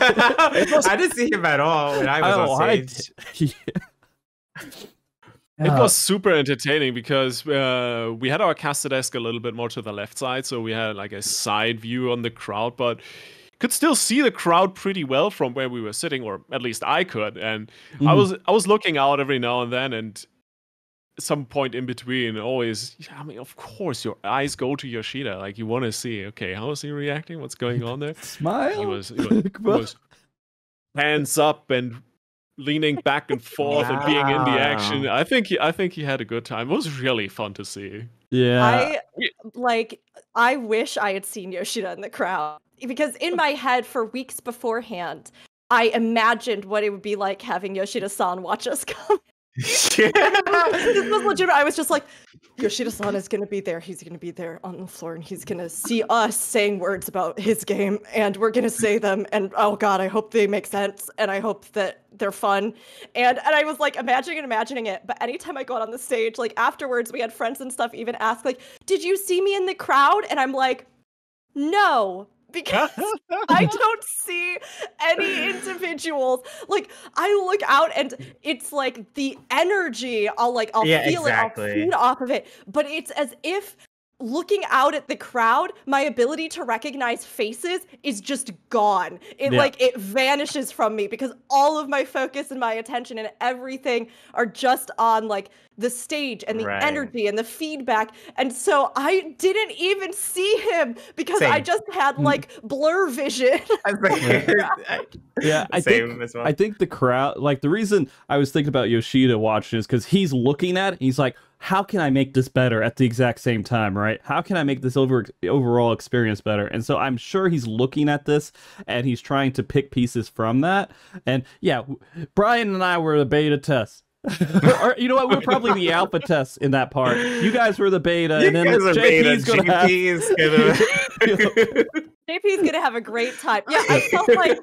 I didn't see him at all when I was Oh, on I stage. did- It was super entertaining because uh, we had our caster desk a little bit more to the left side, so we had like a side view on the crowd, but could still see the crowd pretty well from where we were sitting, or at least I could. And I Mhm. was I was looking out every now and then, and some point in between, always. I mean, of course, your eyes go to Yoshida, like you want to see, okay, how is he reacting? What's going on there? smile. He was, he was, he was hands up and leaning back and forth and being in the action. I think he, I think he had a good time. It was really fun to see. yeah. I like I wish I had seen Yoshida in the crowd because in my head for weeks beforehand I imagined what it would be like having Yoshida-san watch us come. This was legitimate. I was just like, Yoshida-san is gonna be there. He's gonna be there on the floor, and he's gonna see us saying words about his game, and we're gonna say them. And oh god, I hope they make sense, and I hope that they're fun. And and I was like imagining and imagining it. But anytime I go out on the stage, like afterwards, we had friends and stuff even ask like, "Did you see me in the crowd?" And I'm like, "No." Because I don't see any individuals. Like I look out and mm. it's like the energy. I'll like I'll Yeah, feel it. I'll feed off of it. But it's as if looking out at the crowd, my ability to recognize faces is just gone. It Yeah. like it vanishes from me because all of my focus and my attention and everything are just on like the stage and the Right. energy and the feedback. And so I didn't even see him because I just had Mm. like blur vision. I Yeah, I Same think well. I think the crowd, like the reason I was thinking about Yoshida watching is because he's looking at it. He's like, "How can I make this better at the exact same time? Right? How can I make this over overall experience better?" And so I'm sure he's looking at this and he's trying to pick pieces from that. And yeah, Brian and I were the beta test. or you know what? We're probably the alpha test in that part. You guys were the beta, You and then guys are beta, gonna have. JP gonna- JP's gonna have a great time. Yeah, I felt like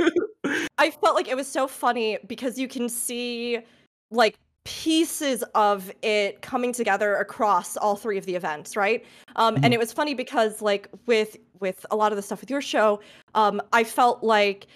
I felt like it was so funny because you can see like pieces of it coming together across all three of the events, right? Um, and it was funny because like with with a lot of the stuff with your show, um, I felt like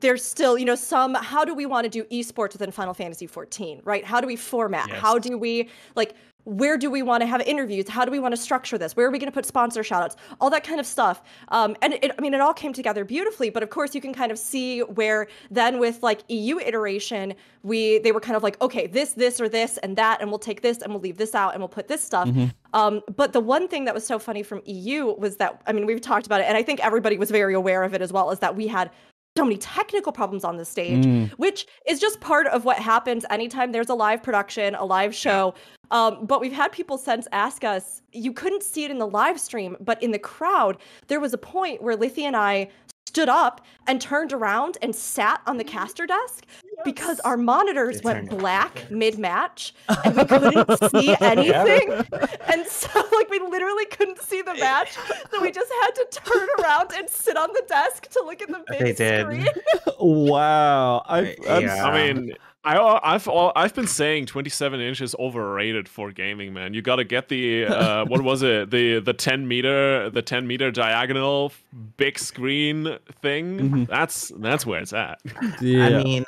there's still, you know, some how do we want to do esports within Final Fantasy 14, right? How do we format? How do we like where do we want to have interviews? How do we want to structure this? Where are we going to put sponsor shoutouts? All that kind of stuff. Um, and it, I mean, it all came together beautifully. But of course, you can kind of see where then with like EU iteration, we they were kind of like, okay, this, this, or this, and that, and we'll take this, and we'll leave this out, and we'll put this stuff. Um, but the one thing that was so funny from EU was that I mean, we've talked about it, and I think everybody was very aware of it as well, is that we had so many technical problems on the stage, Mm. which is just part of what happens anytime there's a live production, a live show. Um, but we've had people since ask us, you couldn't see it in the live stream, but in the crowd, there was a point where Lythi and I stood up and turned around and sat on the caster desk. because our monitors It went black black. mid-match and we couldn't see anything. And so like we literally couldn't see the match. So we just had to turn around and sit on the desk to look at the They big did. screen. wow. I, I'm Yeah. I mean, I uh, I've I've been saying 27 inches overrated for gaming, man. You got to get the uh, what was it? The the 10 meter the 10 meter diagonal big screen thing. Mhm. That's that's where it's at. yeah. I mean,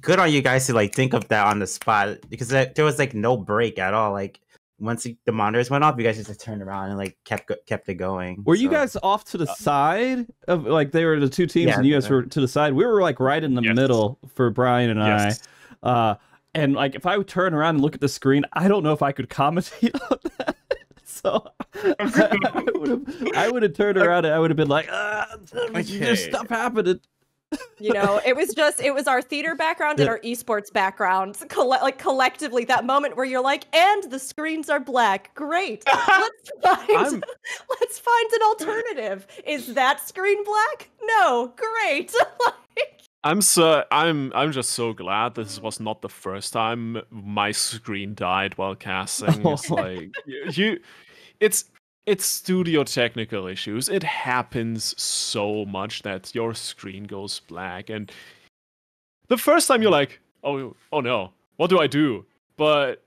good on you guys to like think of that on the spot because there, there was like no break at all. Like once the- the monitors went off, you guys just turned around and like kept kept it going. Were you guys off to the side of like they were the two teams Yeah, and you guys were to the side? We were like right in the Yes. middle for Brian and Yes. I. Uh, and like if I would turn around and look at the screen, I don't know if I could commentate on that. So I would have I would have turned around and I would have been like, ah, Okay. there's stuff happening. You know, it was just it was our theater background and our esports backgrounds, colle- like collectively that moment where you're like, and the screens are black. Great. Let's find let's find an alternative. Is that screen black? No. Great. Like, I'm so I'm I'm just so glad this was not the first time my screen died while casting. It's like you, it's it's studio technical issues. It happens so much that your screen goes black, and the first time you're like, oh oh no, what do I do? But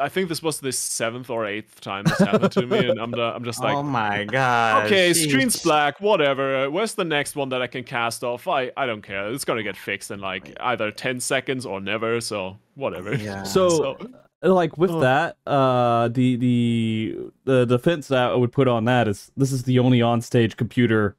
I think this was the seventh or eighth time this happened to me, and I'm the, I'm just like, oh my god. Okay, screen's black, whatever. Uh, Where's the next one that I can cast off? I, I don't care. It's gonna get fixed in like either 10 seconds or never, so whatever. Yeah. So, like with Oh. that, uh, the the the defense that I would put on that is this is the only on-stage computer,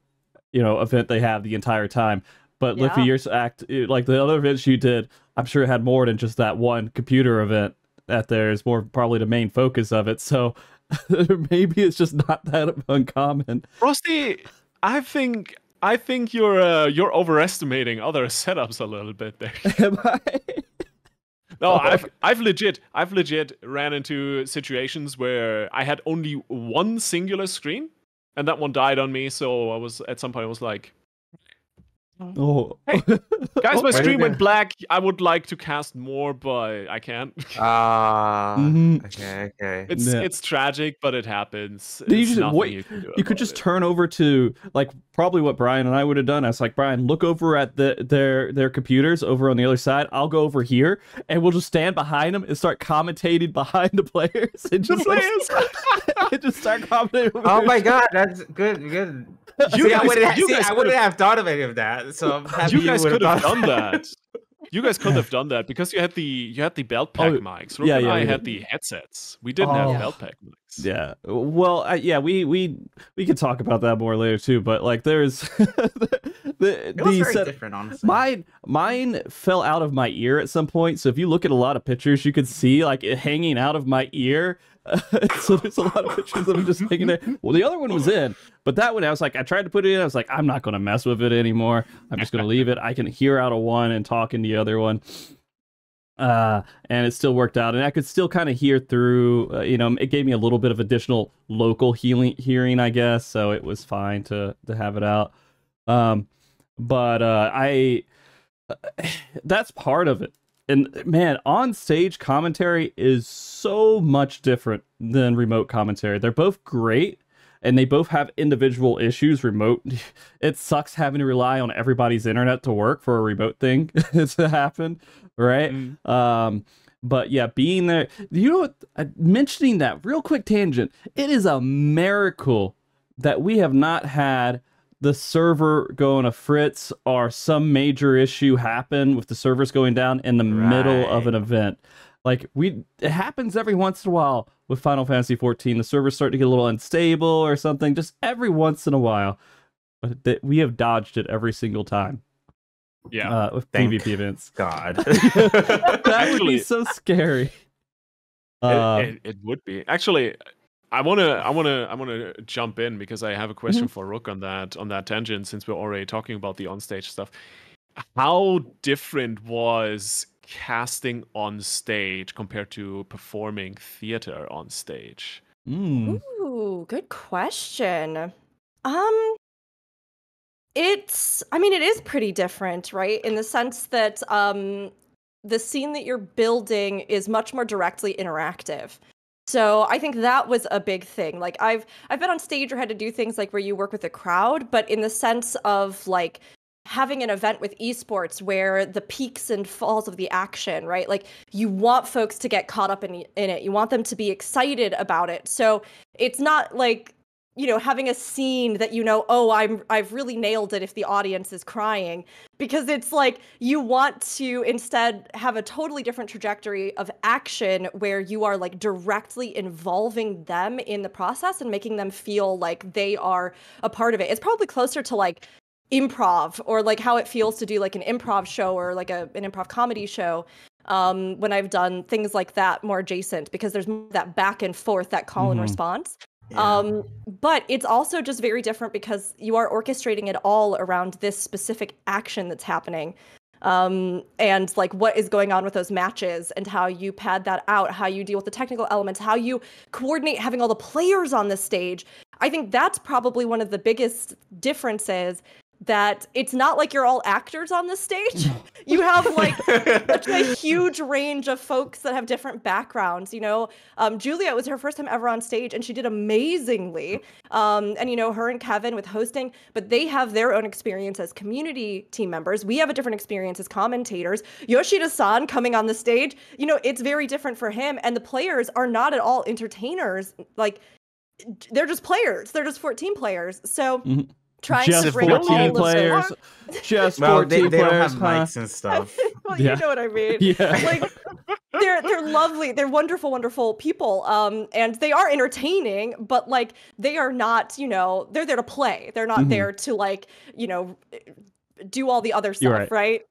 you know, event they have the entire time. But Yeah. Lythi, yours act it- like the other events you did. I'm sure it had more than just that one computer event. That there is more probably the main focus of it. So maybe it's just not that uncommon. Frosty, I think I think you're uh, you're overestimating other setups a little bit there. Am I? No, Oh. I've I've legit I've legit ran into situations where I had only one singular screen, and that one died on me. So I was at some point I was like, Oh, Hey, guys, my Where screen went black. I would like to cast more, but I can't. Ah. Mhm. Okay. Okay. It's Yeah. it's tragic, but it happens. You just- what- you can you could just it. turn over to like probably what Brian and I would have done. I was like, Brian, look over at the their their computers over on the other side. I'll go over here and we'll just stand behind them and start commentating behind the players and The just like, players. and just start commentating. over Oh my god, that's good. Good. You see, I guys- wouldn't, have, you see, guys I wouldn't have thought of any of that. So I'm happy You guys would could have done that. You guys could have done that because you had the you had the belt oh, pack Oh, mics. Rook yeah, and yeah, I we had the headsets. We didn't Oh. have belt pack mics. Yeah. Well, I, yeah, we we we could talk about that more later too. But like, there's the the, It was the very set- different, honestly. Mine, mine fell out of my ear at some point. So if you look at a lot of pictures, you could see like it hanging out of my ear. so there's a lot of pictures of it just hanging there. Well, the other one was in, but that one I was like, I tried to put it in. I was like, I'm not gonna mess with it anymore. I'm just gonna leave it. I can hear out of one and talk in the other one. Uh, and it still worked out, and I could still kind of hear through. Uh, you know, it gave me a little bit of additional local healing hearing, I guess. So it was fine to to have it out. Um, but uh, I that's part of it. And man, on stage commentary is so much different than remote commentary. They're both great and they both have individual issues remote. It sucks having to rely on everybody's internet to work for a remote thing to happen, right? Mm. Um but yeah, being there, you know what? uh, Mentioning that real quick tangent, it is a miracle that we have not had the server going a fritz or some major issue happen with the servers going down in the middle of an event. Like we, it happens every once in a while with Final Fantasy 14. The servers start to get a little unstable or something, just every once in a while. But th- we have dodged it every single time Yeah. uh, with Thank PvP events. God. That would be so scary. It- Uh, it, it would be actually. I wanna, I wanna, I wanna jump in because I have a question Mm-hmm. for Rook on that on that tangent. Since we're already talking about the onstage stuff, how different was casting on stage compared to performing theater on stage? mm, Ooh, good question. Um it's I mean it is pretty different, right? In the sense that um the scene that you're building is much more directly interactive. So I think that was a big thing. Like I've I've been on stage or had to do things like where you work with a crowd, but in the sense of like having an event with esports where the peaks and falls of the action, right? Like you want folks to get caught up in in it. You want them to be excited about it. So it's not like you know having a scene that you know oh i'm i've really nailed it if the audience is crying because it's like you want to instead have a totally different trajectory of action where you are like directly involving them in the process and making them feel like they are a part of it it's probably closer to like improv or like how it feels to do like an improv show or like a, an improv comedy show um, when I've done things like that more adjacent because there's that back and forth, that call and Mhm. response. Yeah. Um, but it's also just very different because you are orchestrating it all around this specific action that's happening. Um, and like what is going on with those matches and how you pad that out, how you deal with the technical elements, how you coordinate having all the players on the stage. I think that's probably one of the biggest differences that it's not like you're all actors on the stage. you have like such a huge range of folks that have different backgrounds. You know, um, Julia was her first time ever on stage, and she did amazingly. Um, and you know, her and Kevin with hosting, but they have their own experience as community team members. We have a different experience as commentators. Yoshida-san coming on the stage, you know, it's very different for him. And the players are not at all entertainers. Like, they're just players. They're just 14 players. So. Mhm. Trying to Just bring all 14 of those- players. Just well, 14 they, they don't have huh? mics and stuff. well, Yeah. you know what I mean. Yeah. Like they're they're lovely. They're wonderful, wonderful people. Um, and they are entertaining, but like they are not. You know, they're there to play. They're not Mhm. there to like you know do all the other stuff, right. right?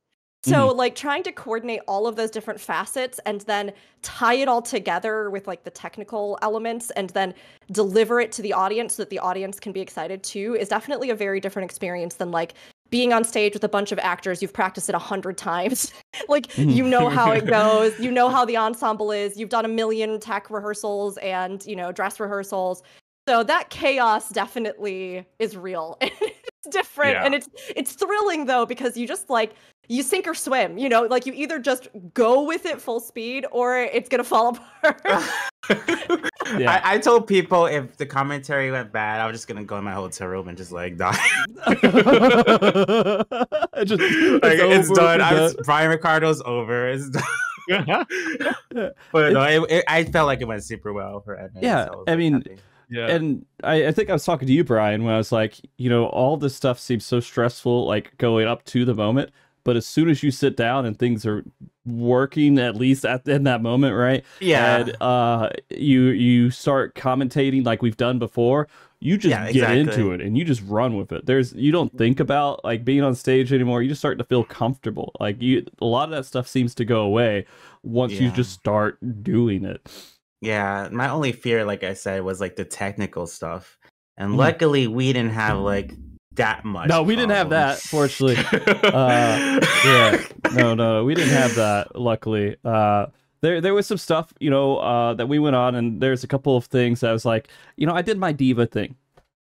So like trying to coordinate all of those different facets and then tie it all together with like the technical elements and then deliver it to the audience so that the audience can be excited too is definitely a very different experience than like being on stage with a bunch of actors you've practiced it a hundred times. Like Mhm. you know how it goes. You know how the ensemble is. You've done a million tech rehearsals and you know dress rehearsals. So that chaos definitely is real it's different Yeah. and it's it's thrilling though because you just like you sink or swim you know like you either just go with it full speed or it's gonna fall apart Yeah. I, I told people if the commentary went bad, I was just gonna go in my hotel room and just like die. Just, like, it's, over done. I was. Brian Ricardo's over. It's done. but no, it, it, I felt like it went super well for Edmund. Yeah, so was, I like, mean, happy. Yeah. And I, I think I was talking to you, Brian, when I was like, you know, all this stuff seems so stressful, like going up to the moment. But as soon as you sit down and things are working, at least at in that moment, right? yeah, And uh, you you start commentating like we've done before. You just Yeah, get into it and you just run with it. There's you don't think about like being on stage anymore. You just start to feel comfortable. Like you, a lot of that stuff seems to go away once you just start doing it. Yeah. My only fear, like I said, was like the technical stuff, and Mhm. luckily we didn't have like that much. No, we didn't have that, fortunately. Uh, yeah, no, no, we didn't have that. Luckily, uh, there there was some stuff, you know, uh, that we went on, and there's a couple of things that I was like, you know, I did my diva thing.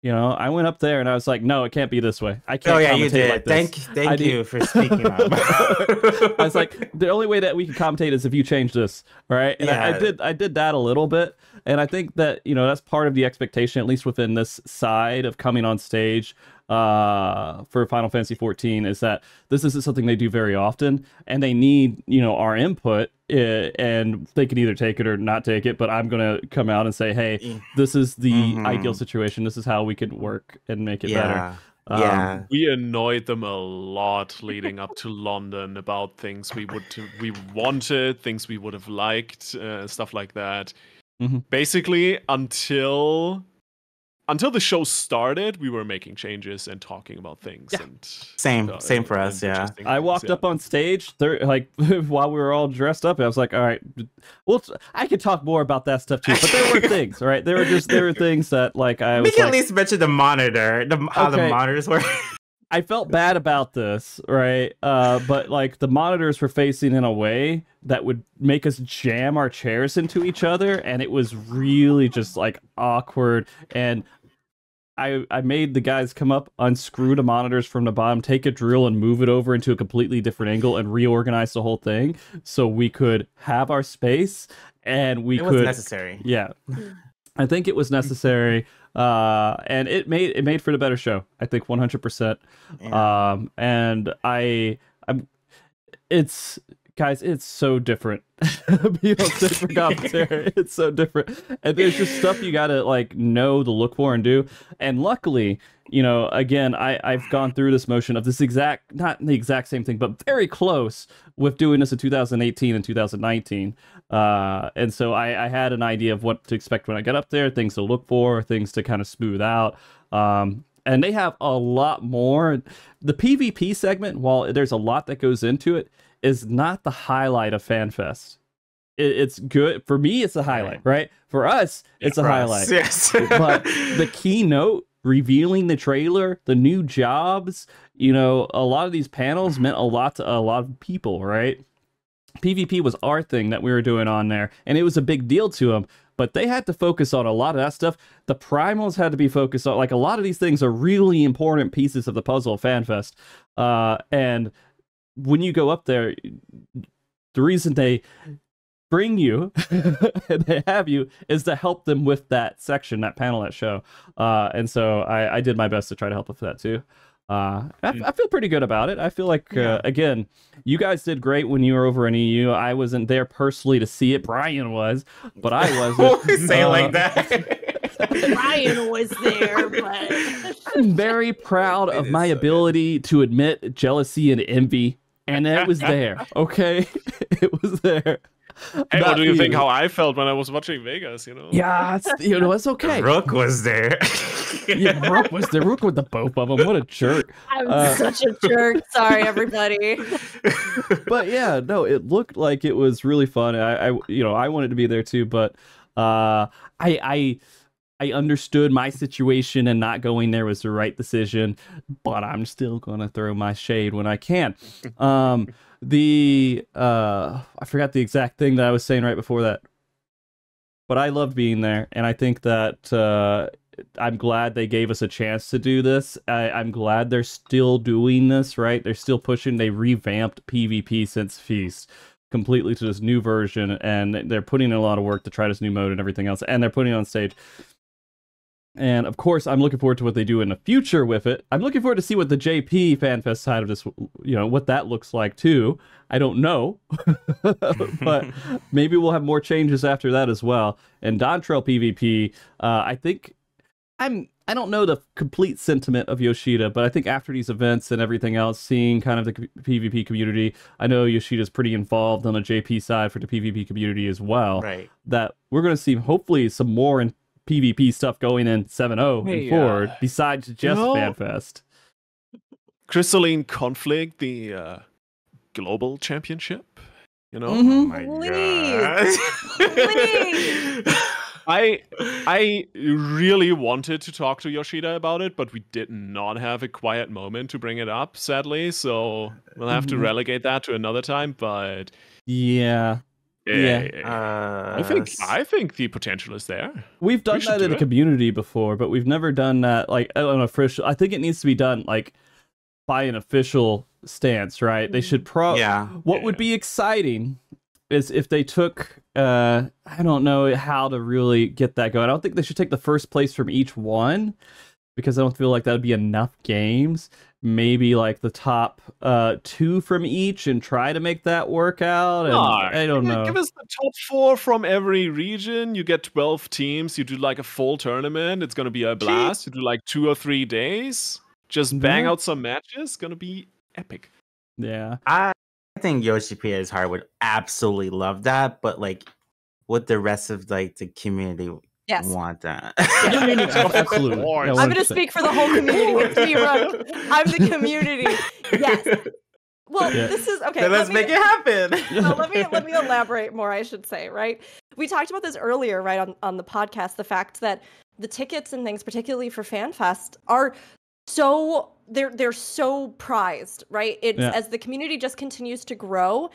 You know, I went up there and I was like, no, it can't be this way. I can't. Oh yeah, you did. Like thank, thank I did- you for speaking up. I was like, the only way that we can commentate is if you change this, right? And I, I did, I did that a little bit, and I think that you know that's part of the expectation, at least within this side of coming on stage uh for Final Fantasy 14 is that this isn't something they do very often and they need you know our input uh, and they can either take it or not take it but I'm going to come out and say hey this is the Mhm. ideal situation this is how we could work and make it better yeah, Um, yeah. we annoyed them a lot leading up to London about things we would we wanted, things we would have liked, uh, stuff like that. Mhm. Basically, until until the show started, we were making changes and talking about things. Yeah. And Same- uh, same for us, yeah. adjusting I walked yeah. up on stage, thir- like while we were all dressed up. I was like, "All right, well, t- I could talk more about that stuff too." But there were things, right? There were just there were things that like I We can like, at least mention the monitor, the, how the monitors work. I felt bad about this, right? Uh, but like the monitors were facing in a way that would make us jam our chairs into each other, and it was really just like awkward. And I, I made the guys come up, unscrew the monitors from the bottom, take a drill and move it over into a completely different angle and reorganize the whole thing so we could have our space and we it could necessary. yeah. I think it was necessary. Uh, and it made it made for the better show. I think 100%. Um, and I, I'm, it's guys, it's so different. For commentary, it's so different, and there's just stuff you gotta like know to look for and do. And luckily, you know, again, I I've gone through this motion of this exact, not the exact same thing, but very close with doing this in 2018 and 2019. Uh, and so I, I had an idea of what to expect when I get up there, things to look for, things to kind of smooth out. Um, and they have a lot more. The PvP segment, while there's a lot that goes into it, is not the highlight of FanFest. It, it's good for me. It's a highlight, right? For us, it's a For us, highlight. Yes. but the keynote revealing the trailer, the new jobs, you know, a lot of these panels meant a lot to a lot of people, right? PvP was our thing that we were doing on there, and it was a big deal to them. But they had to focus on a lot of that stuff. The primals had to be focused on, like a lot of these things are really important pieces of the puzzle of FanFest. Uh, and when you go up there, the reason they bring you and they have you is to help them with that section, that panel, that show. Uh, and so I, I did my best to try to help with that too. Uh, I, I feel pretty good about it. I feel like Yeah. uh, again, you guys did great when you were over in EU. I wasn't there personally to see it. Brian was, but I wasn't. Say Uh, like that. Ryan was there, but I'm very proud It of my so good. ability to admit jealousy and envy, and it was there. Okay, it was there. Hey, what do you for think how I felt when I was watching Vegas? You know. Yeah, it's, you know it's okay. Rook was there. Yeah, Rook was there. Rook with the both of them. What a jerk. I'm Uh, such a jerk. Sorry, everybody. but yeah, no, it looked like it was really fun. I, I you know, I wanted to be there too, but uh, I, I, I understood my situation and not going there was the right decision. But I'm still gonna throw my shade when I can. Um, the uh, I forgot the exact thing that I was saying right before that. But I loved being there, and I think that uh, I'm glad they gave us a chance to do this. I, I'm glad they're still doing this, right? They're still pushing. They revamped PvP since Feast completely to this new version, and they're putting in a lot of work to try this new mode and everything else, and they're putting on stage. And of course, I'm looking forward to what they do in the future with it. I'm looking forward to see what the JP FanFest side of this, you know, what that looks like too. I don't know, but maybe we'll have more changes after that as well. And Dontrell PvP, uh, I think I'm I don't know the complete sentiment of Yoshida, but I think after these events and everything else, seeing kind of the PvP community, I know Yoshida's pretty involved on the JP side for the PvP community as well. right. That we're going to see hopefully some more in PvP stuff going in 7.0 Hey, and forward, uh, besides just know- FanFest. Crystalline Conflict, the uh, global championship. You know, Mhm. My Please. God. I I really wanted to talk to Yoshida about it, but we did not have a quiet moment to bring it up, sadly. So we'll have to Mhm. relegate that to another time. But Yeah. Yeah. eh, Uh, I think I think the potential is there. We've done should that do in the it. community before, but we've never done that like on an official. I think it needs to be done like by an official stance, right? They should pro. yeah. What would be exciting is if they took. uh I don't know how to really get that going. I don't think they should take the first place from each one because I don't feel like that would be enough games. Maybe like the top uh two from each and try to make that work out. And Nah, I don't give- know. Give us the top four from every region. You get 12 teams. You do like a full tournament. It's going to be a blast. You do like two or three days. Just bang Yeah. out some matches. Going to be epic. yeah. I think Yoshi P.S. Heart would absolutely love that, but like, would the rest of like the community Yes. want that? Absolutely. course. Yeah, I'm going to speak for the whole community. It's me, Rook. I'm the community. Yes. Well, Yeah. this is okay. then let's let make it happen. so let me let me elaborate more. I should say, right? We talked about this earlier, right on on the podcast. The fact that the tickets and things, particularly for FanFest, are so they're they're so prized, right? It's Yeah. as the community just continues to grow.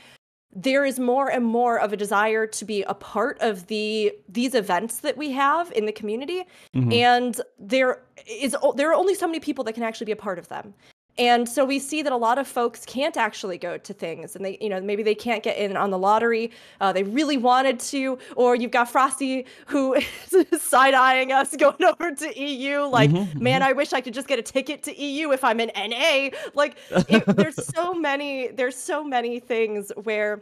There is more and more of a desire to be a part of the these events that we have in the community Mhm. and there is there are only so many people that can actually be a part of them and so we see that a lot of folks can't actually go to things and they you know maybe they can't get in on the lottery uh, they really wanted to or you've got frosty who is side-eyeing us going over to eu like Mhm, man i wish i could just get a ticket to eu if i'm in na like it, there's so many there's so many things where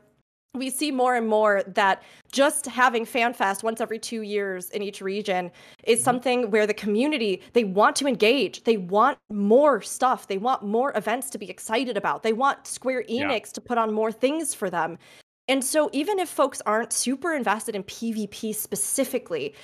we see more and more that just having FanFest once every two years in each region is mm-hmm. something where the community they want to engage. They want more stuff. They want more events to be excited about. They want Square Yeah. Enix to put on more things for them. And so even if folks aren't super invested in PvP specifically,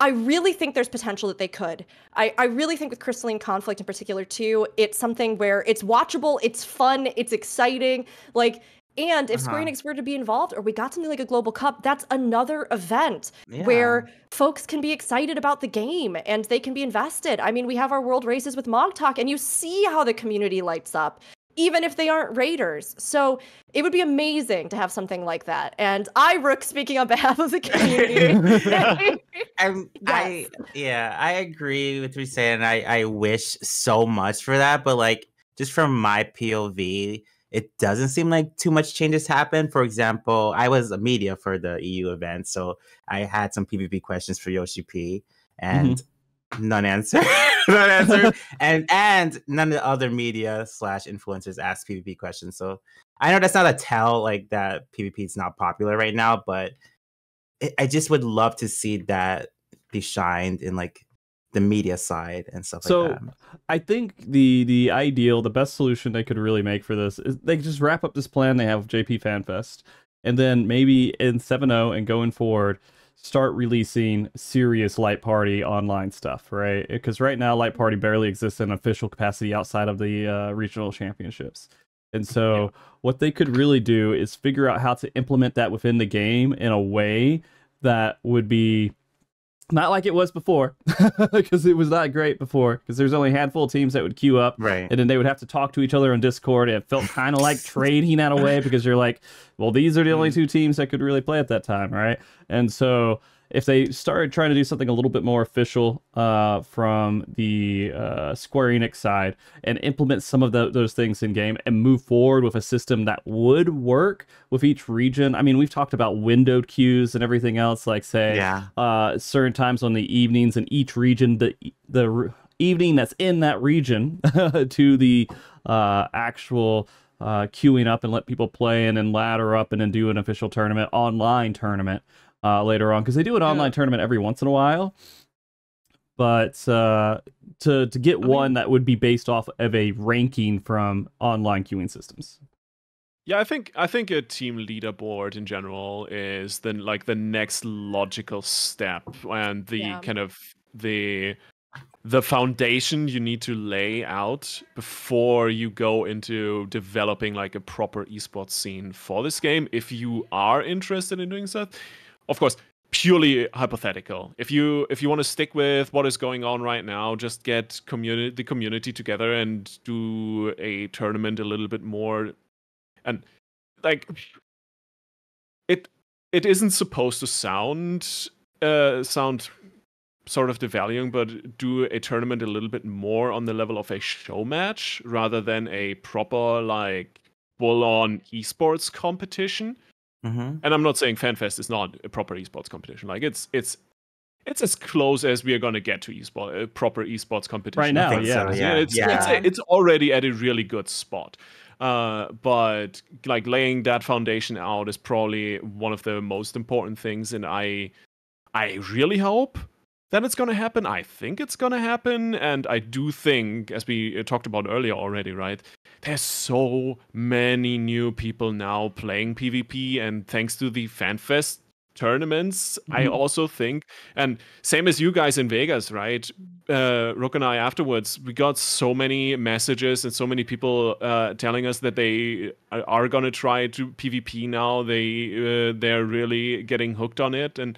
I really think there's potential that they could. I, I really think with Crystalline Conflict in particular too, it's something where it's watchable, it's fun, it's exciting. Like, and if Square Uh-huh. Enix were to be involved, or we got something like a Global Cup, that's another event Yeah. where folks can be excited about the game and they can be invested. I mean, we have our world races with Mog Talk, and you see how the community lights up, even if they aren't raiders. So it would be amazing to have something like that. And I, Rook, speaking on behalf of the community. I'm, I yeah, I agree with what you're saying. I I wish so much for that, but like just from my POV, it doesn't seem like too much changes happen. For example, I was a media for the EU event, so I had some PvP questions for Yoshi P, and mm-hmm. none answered, none answered, and and none of the other media slash influencers asked PvP questions. So I know that's not a tell like that PvP is not popular right now, but I- I just would love to see that be shined in like the media side and stuff So, like that. I think the the ideal, the best solution they could really make for this is they just wrap up this plan they have with JP FanFest, and then maybe in 7.0 and going forward, start releasing serious Light Party online stuff, right? Because right now Light Party barely exists in official capacity outside of the uh, regional championships. And so, what they could really do is figure out how to implement that within the game in a way that would be not like it was before, because it was not great before. Because there's only a handful of teams that would queue up, Right. and then they would have to talk to each other on Discord. It felt kind of like trading in a way because you're like, well, these are the only mm. two teams that could really play at that time, right? And so if they started trying to do something a little bit more official uh, from the uh, Square Enix side and implement some of tho- those things in game and move forward with a system that would work with each region. I mean, we've talked about windowed queues and everything else, like say Yeah. uh, certain times on the evenings in each region, the the evening that's in that region to the uh, actual uh, queuing up and let people play and then ladder up and then do an official tournament, online tournament uh, later on because they do an online tournament every once in a while. But uh, to to get mean- one that would be based off of a ranking from online queuing systems. Yeah, I think I think a team leaderboard in general is then like the next logical step and the Yeah. kind of the the foundation you need to lay out before you go into developing like a proper esports scene for this game if you are interested in doing so. Of course, purely hypothetical. If you if you want to stick with what is going on right now, just get community the community together and do a tournament a little bit more and like it it isn't supposed to sound uh sound sort of devaluing but do a tournament a little bit more on the level of a show match rather than a proper like full on esports competition hmm and i'm not saying fanfest is not a proper esports competition like it's it's it's as close as we are going to get to esport a proper esports competition Right now, yeah. so, yeah, yeah. it's yeah. It's, it's already at a really good spot. Uh, but like laying that foundation out is probably one of the most important things, and I, I really hope that it's gonna happen. I think it's gonna happen, and I do think, as we uh, talked about earlier already, right? There's so many new people now playing PvP, and thanks to the FanFest tournaments, I Mhm. also think, and same as you guys in Vegas, right? uh, Rook and I afterwards, we got so many messages and so many people uh, telling us that they are- are gonna try to PvP now. They uh, they're really getting hooked on it, and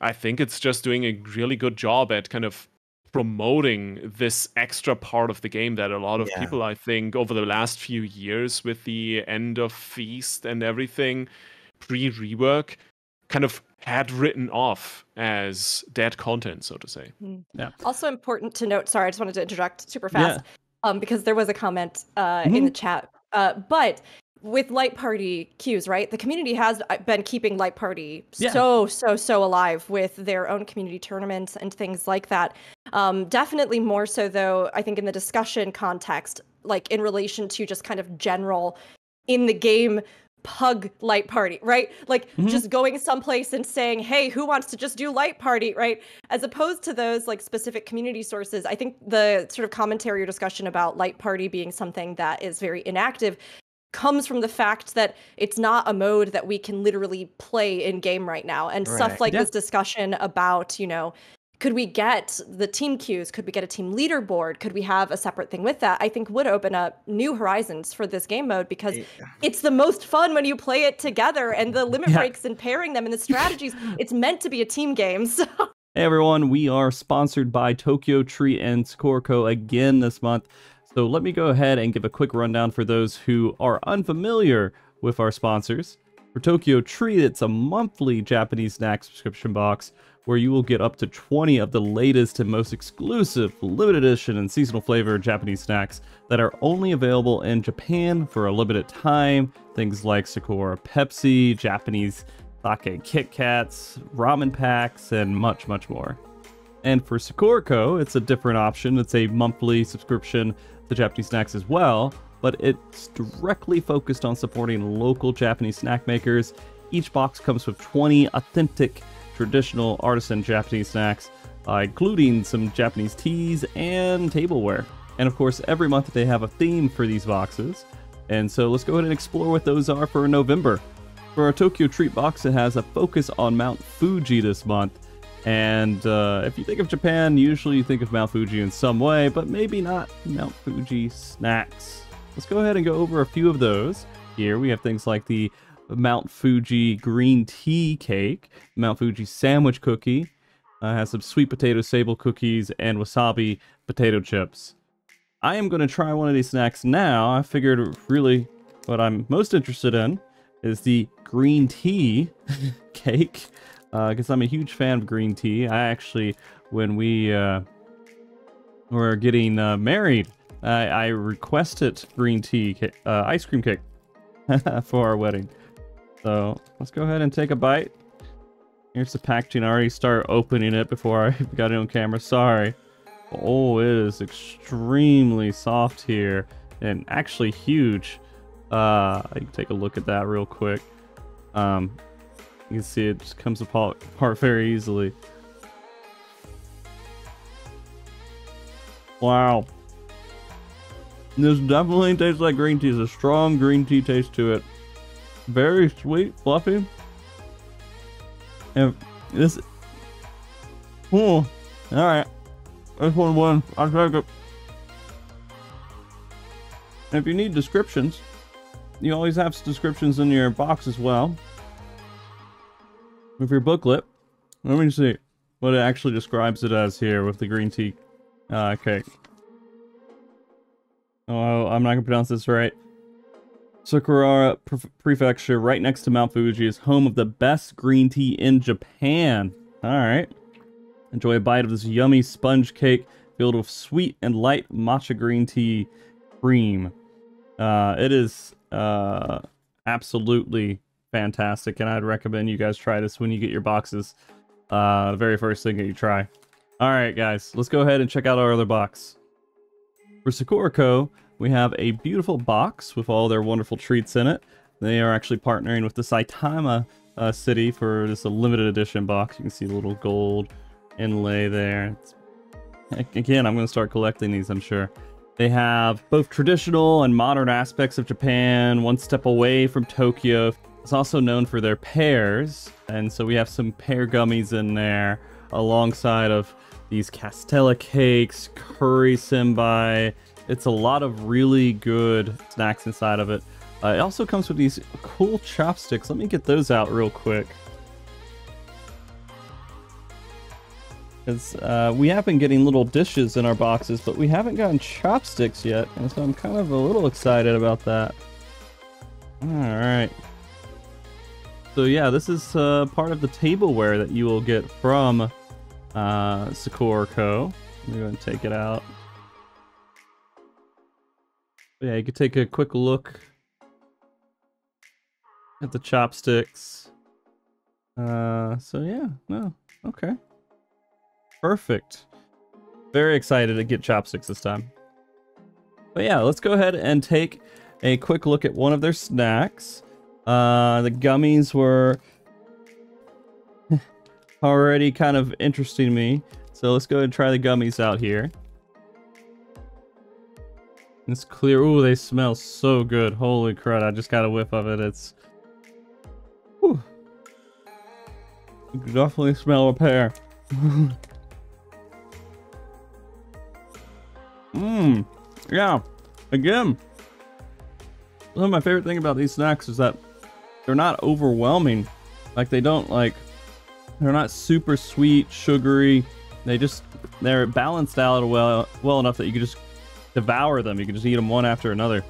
I think it's just doing a really good job at kind of promoting this extra part of the game that a lot of Yeah. people, I think, over the last few years with the end of Feast and everything, pre rework, kind of had written off as dead content, so to say. Yeah. Also important to note. Sorry, I just wanted to interject super fast, um, because there was a comment uh, in the chat. Uh, but with Light Party queues, right? The community has uh, been keeping Light Party Yeah. so so so alive with their own community tournaments and things like that. Um, definitely more so though. I think in the discussion context, like in relation to just kind of general in the game pug light party, right? Like Mhm. just going someplace and saying, "Hey, who wants to just do light party?" right? As opposed to those like specific community sources. I think the sort of commentary or discussion about light party being something that is very inactive comes from the fact that it's not a mode that we can literally play in game right now and stuff like Yeah. this discussion about, you know, could we get the team queues? Could we get a team leaderboard? Could we have a separate thing with that? I think would open up new horizons for this game mode because Yeah. it's the most fun when you play it together and the limit Yeah. breaks and pairing them and the strategies. it's meant to be a team game. So Hey everyone, we are sponsored by Tokyo Treat and Sakura Co again this month. So let me go ahead and give a quick rundown for those who are unfamiliar with our sponsors. For Tokyo Treat, it's a monthly Japanese snack subscription box where you will get up to 20 of the latest and most exclusive limited edition and seasonal flavor Japanese snacks that are only available in Japan for a limited time. Things like Sakura Pepsi, Japanese sake Kit Kats, ramen packs, and much, much more. And for Sakura Co, it's a different option. It's a monthly subscription to Japanese snacks as well, but it's directly focused on supporting local Japanese snack makers. Each box comes with 20 authentic, traditional artisan Japanese snacks, uh, including some Japanese teas and tableware. And of course, every month they have a theme for these boxes. And so let's go ahead and explore what those are for November. For our Tokyo Treat box, it has a focus on Mount Fuji this month. And uh, if you think of Japan, usually you think of Mount Fuji in some way, but maybe not Mount Fuji snacks. Let's go ahead and go over a few of those. Here we have things like the Mount Fuji green tea cake, Mount Fuji sandwich cookie, uh, has some sweet potato sable cookies, and wasabi potato chips. I am going to try one of these snacks now. I figured really what I'm most interested in is the green tea cake because I'm a huge fan of green tea. I actually, when we uh, were getting uh, married, I, I requested green tea uh, ice cream cake for our wedding. So let's go ahead and take a bite. Here's the packaging. I already started opening it before I got it on camera. Sorry. Oh, it is extremely soft here and actually huge. Uh, I can take a look at that real quick. Um, you can see it just comes apart, very easily. Wow. This definitely tastes like green tea. It's a strong green tea taste to it. Very sweet, fluffy. And this. Oh, alright. This one won. I'll take it. If you need descriptions, you always have descriptions in your box as well. With your booklet. Let me see what it actually describes it as here with the green tea uh, cake. Oh, I'm not gonna pronounce this right. Sakurara Pre- Prefecture, right next to Mount Fuji, is home of the best green tea in Japan. All right. Enjoy a bite of this yummy sponge cake filled with sweet and light matcha green tea cream. Uh, it is uh, absolutely fantastic, and I'd recommend you guys try this when you get your boxes. Uh, the very first thing that you try. All right, guys, let's go ahead and check out our other box. For Sakura Co, we have a beautiful box with all their wonderful treats in it. They are actually partnering with the Saitama uh, city for this limited edition box. You can see a little gold inlay there. It's- again, I'm going to start collecting these, I'm sure. They have both traditional and modern aspects of Japan, one step away from Tokyo. It's also known for their pears, and so we have some pear gummies in there alongside of these castella cakes, curry senbei. It's a lot of really good snacks inside of it. Uh, it also comes with these cool chopsticks. Let me get those out real quick. Because uh, we have been getting little dishes in our boxes, but we haven't gotten chopsticks yet, and so I'm kind of a little excited about that. All right. So yeah, this is uh, part of the tableware that you will get from uh, Sakura Co. Let me go and take it out. Yeah, you can take a quick look at the chopsticks. Uh, so yeah, no, okay, perfect. Very excited to get chopsticks this time. But yeah, let's go ahead and take a quick look at one of their snacks. Uh, the gummies were already kind of interesting me. So let's go and try the gummies out here. It's clear. Ooh, they smell so good. Holy crud, I just got a whiff of it. It's... Whew. Definitely smell a pear. Mmm. Yeah. Again, one of my favorite thing about these snacks is that they're not overwhelming. Like they don't like they're not super sweet, sugary. They just they're balanced out well well enough that you can just devour them. You can just eat them one after another.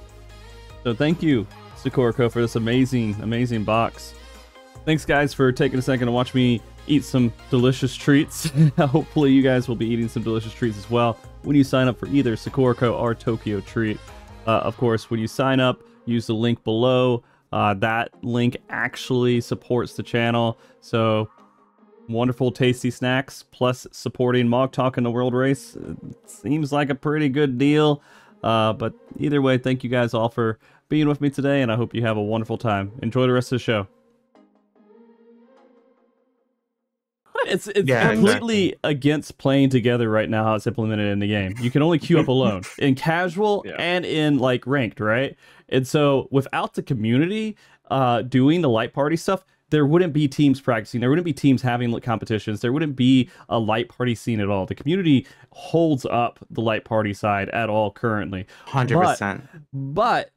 So thank you, Sakura for this amazing, amazing box. Thanks guys for taking a second to watch me eat some delicious treats. Hopefully you guys will be eating some delicious treats as well when you sign up for either Sakura or Tokyo Treat. Uh, of course, when you sign up, use the link below. Uh, that link actually supports the channel. So wonderful, tasty snacks plus supporting Mog Talk in the World Race seems like a pretty good deal. Uh, but either way, thank you guys all for being with me today, and I hope you have a wonderful time. Enjoy the rest of the show. It's it's Yeah, completely exactly. against playing together right now how it's implemented in the game. You can only queue up alone in casual Yeah. and in like ranked, right? And so without the community uh, doing the light party stuff, there wouldn't be teams practicing. There wouldn't be teams having competitions. There wouldn't be a light party scene at all. The community holds up the light party side at all currently. Hundred percent. But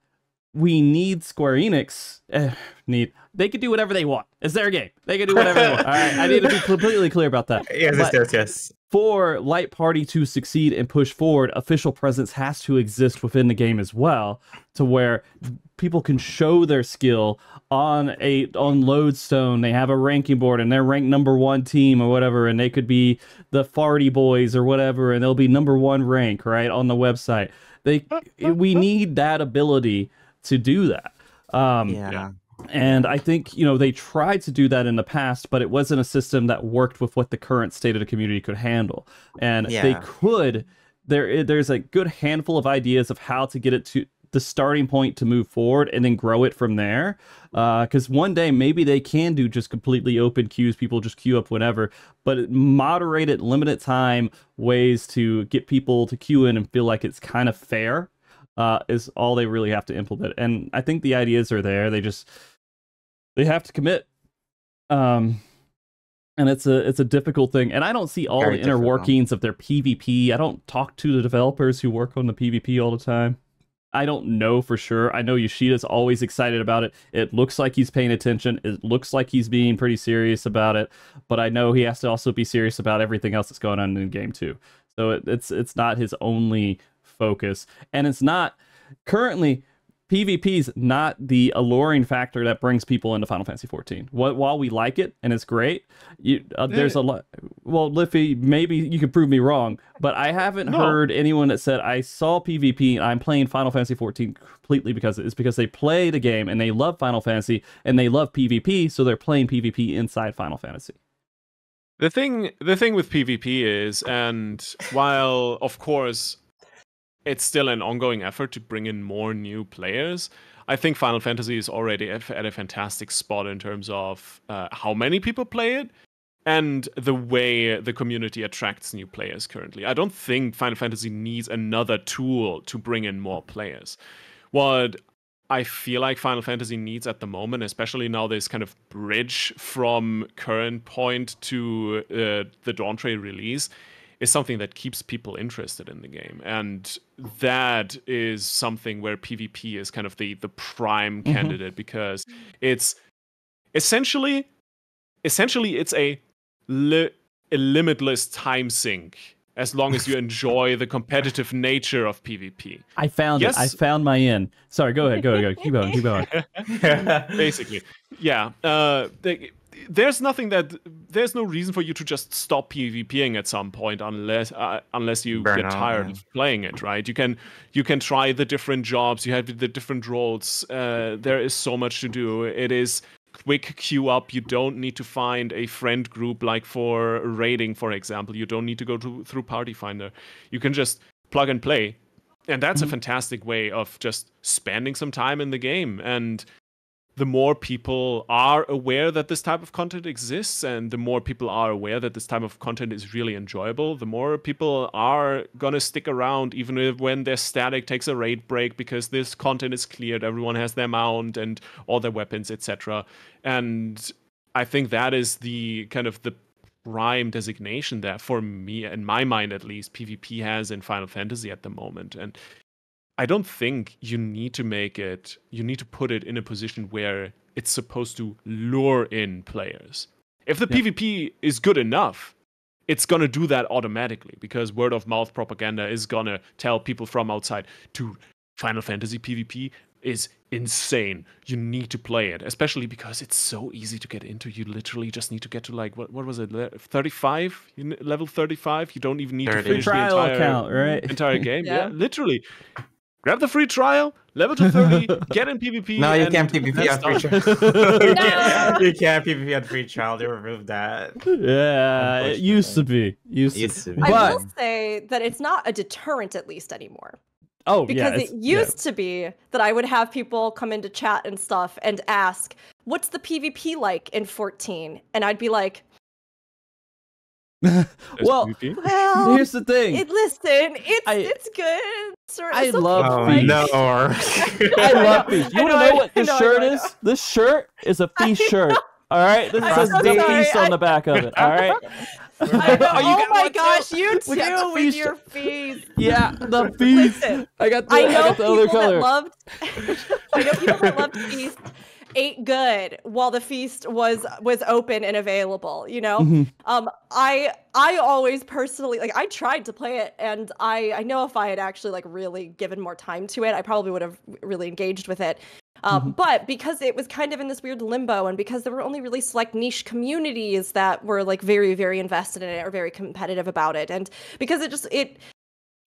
we need Square Enix. Eh, need they could do whatever they want. It's their game. They can do whatever they want. All right, I need to be completely clear about that. Yes, But- yes, yes. for Light Party to succeed and push forward, official presence has to exist within the game as well, to where people can show their skill on a on Lodestone. They have a ranking board and they're ranked number one team or whatever, and they could be the Farty Boys or whatever, and they'll be number one rank right on the website. They we need that ability to do that. Um, Yeah. yeah. and I think, you know, they tried to do that in the past, but it wasn't a system that worked with what the current state of the community could handle. And they could there there's a good handful of ideas of how to get it to the starting point to move forward and then grow it from there. Because one day maybe they can do just completely open queues, people just queue up whenever, but moderated, limited time ways to get people to queue in and feel like it's kind of fair uh, is all they really have to implement. And I think the ideas are there. They just they have to commit. Um, and it's a it's a difficult thing. And I don't see all Very the inner difficult. workings of their PvP. I don't talk to the developers who work on the PvP all the time. I don't know for sure. I know Yoshida's always excited about it. It looks like he's paying attention. It looks like he's being pretty serious about it. But I know he has to also be serious about everything else that's going on in the game too. So it, it's it's not his only focus, and it's not currently PvP is not the alluring factor that brings people into Final Fantasy 14. Wh- While we like it and it's great, you, uh, there's a lot. Well, Lythi, maybe you could prove me wrong, but I haven't No. heard anyone that said I saw PvP and I'm playing Final Fantasy 14 completely because it's because they play the game and they love Final Fantasy and they love PvP, so they're playing PvP inside Final Fantasy. The thing the thing with PvP is, and while of course it's still an ongoing effort to bring in more new players, I think Final Fantasy is already at at a fantastic spot in terms of uh, how many people play it and the way the community attracts new players currently. I don't think Final Fantasy needs another tool to bring in more players. What I feel like Final Fantasy needs at the moment, especially now this kind of bridge from current point to uh, the Dawntrail release, is something that keeps people interested in the game. And that is something where PvP is kind of the, the prime Mhm. candidate because it's essentially essentially it's a li- a limitless time sink as long as you enjoy the competitive nature of PvP. I found it. I found my in. Sorry, go ahead. Go ahead. Go. Keep going. Keep going. basically yeah uh they, there's nothing that there's no reason for you to just stop pvping at some point unless uh, unless you Burn get out, tired yeah. of playing it right? You can you can try the different jobs you have the different roles uh, there is so much to do. It is quick queue up you don't need to find a friend group like for raiding for example you don't need to go to, through party finder. You can just plug and play and that's a fantastic way of just spending some time in the game and the more people are aware that this type of content exists and the more people are aware that this type of content is really enjoyable the more people are going to stick around even if when their static takes a raid break because this content is cleared everyone has their mount and all their weapons etc and i think that is the kind of the prime designation that for me in my mind at least. Pvp has in final fantasy at the moment. And I don't think you need to make it, you need to put it in a position where it's supposed to lure in players. If the Yeah. PvP is good enough, it's going to do that automatically because word of mouth propaganda is going to tell people from outside, to Final Fantasy PvP is insane. You need to play it, especially because it's so easy to get into. You literally just need to get to like, what, what was it, 35? You Level 35? You don't even need to 30. finish the Trial entire account, right? entire game. yeah. Yeah. literally. Grab the free trial, level to 30, get in PvP. No, you can't PvP let's on free trial. you, No. can't, you can't PvP on free trial. They removed that. Yeah, it used to be. Used, Used to. to be. I But will say that it's not a deterrent, at least anymore. oh yeah. because yeah, it it's- yeah. used to be that I would have people come into chat and stuff and ask, "What's the PvP like in 14?" And I'd be like, There's Well, PvP. "Well, Here's the thing. it, listen, it's I- it's good." Sort I some love people Oh might- feast. no! I love feast. I You want to I- know what this know, shirt know, is? This shirt is a feast shirt. All right, this I'm says so the feast on the back of it. All right. I know- Oh, you oh got my one too? gosh, you We too with feast your feast. Yeah, the feast. Listen, I got the, I I, know got the other people that loved. I know people that loved feast ate good while the feast was was open and available. You know, Mhm. um, I I always personally like I tried to play it, and I I know if I had actually like really given more time to it, I probably would have really engaged with it. Um, But because it was kind of in this weird limbo, and because there were only really select niche communities that were like very very invested in it or very competitive about it, and because it just it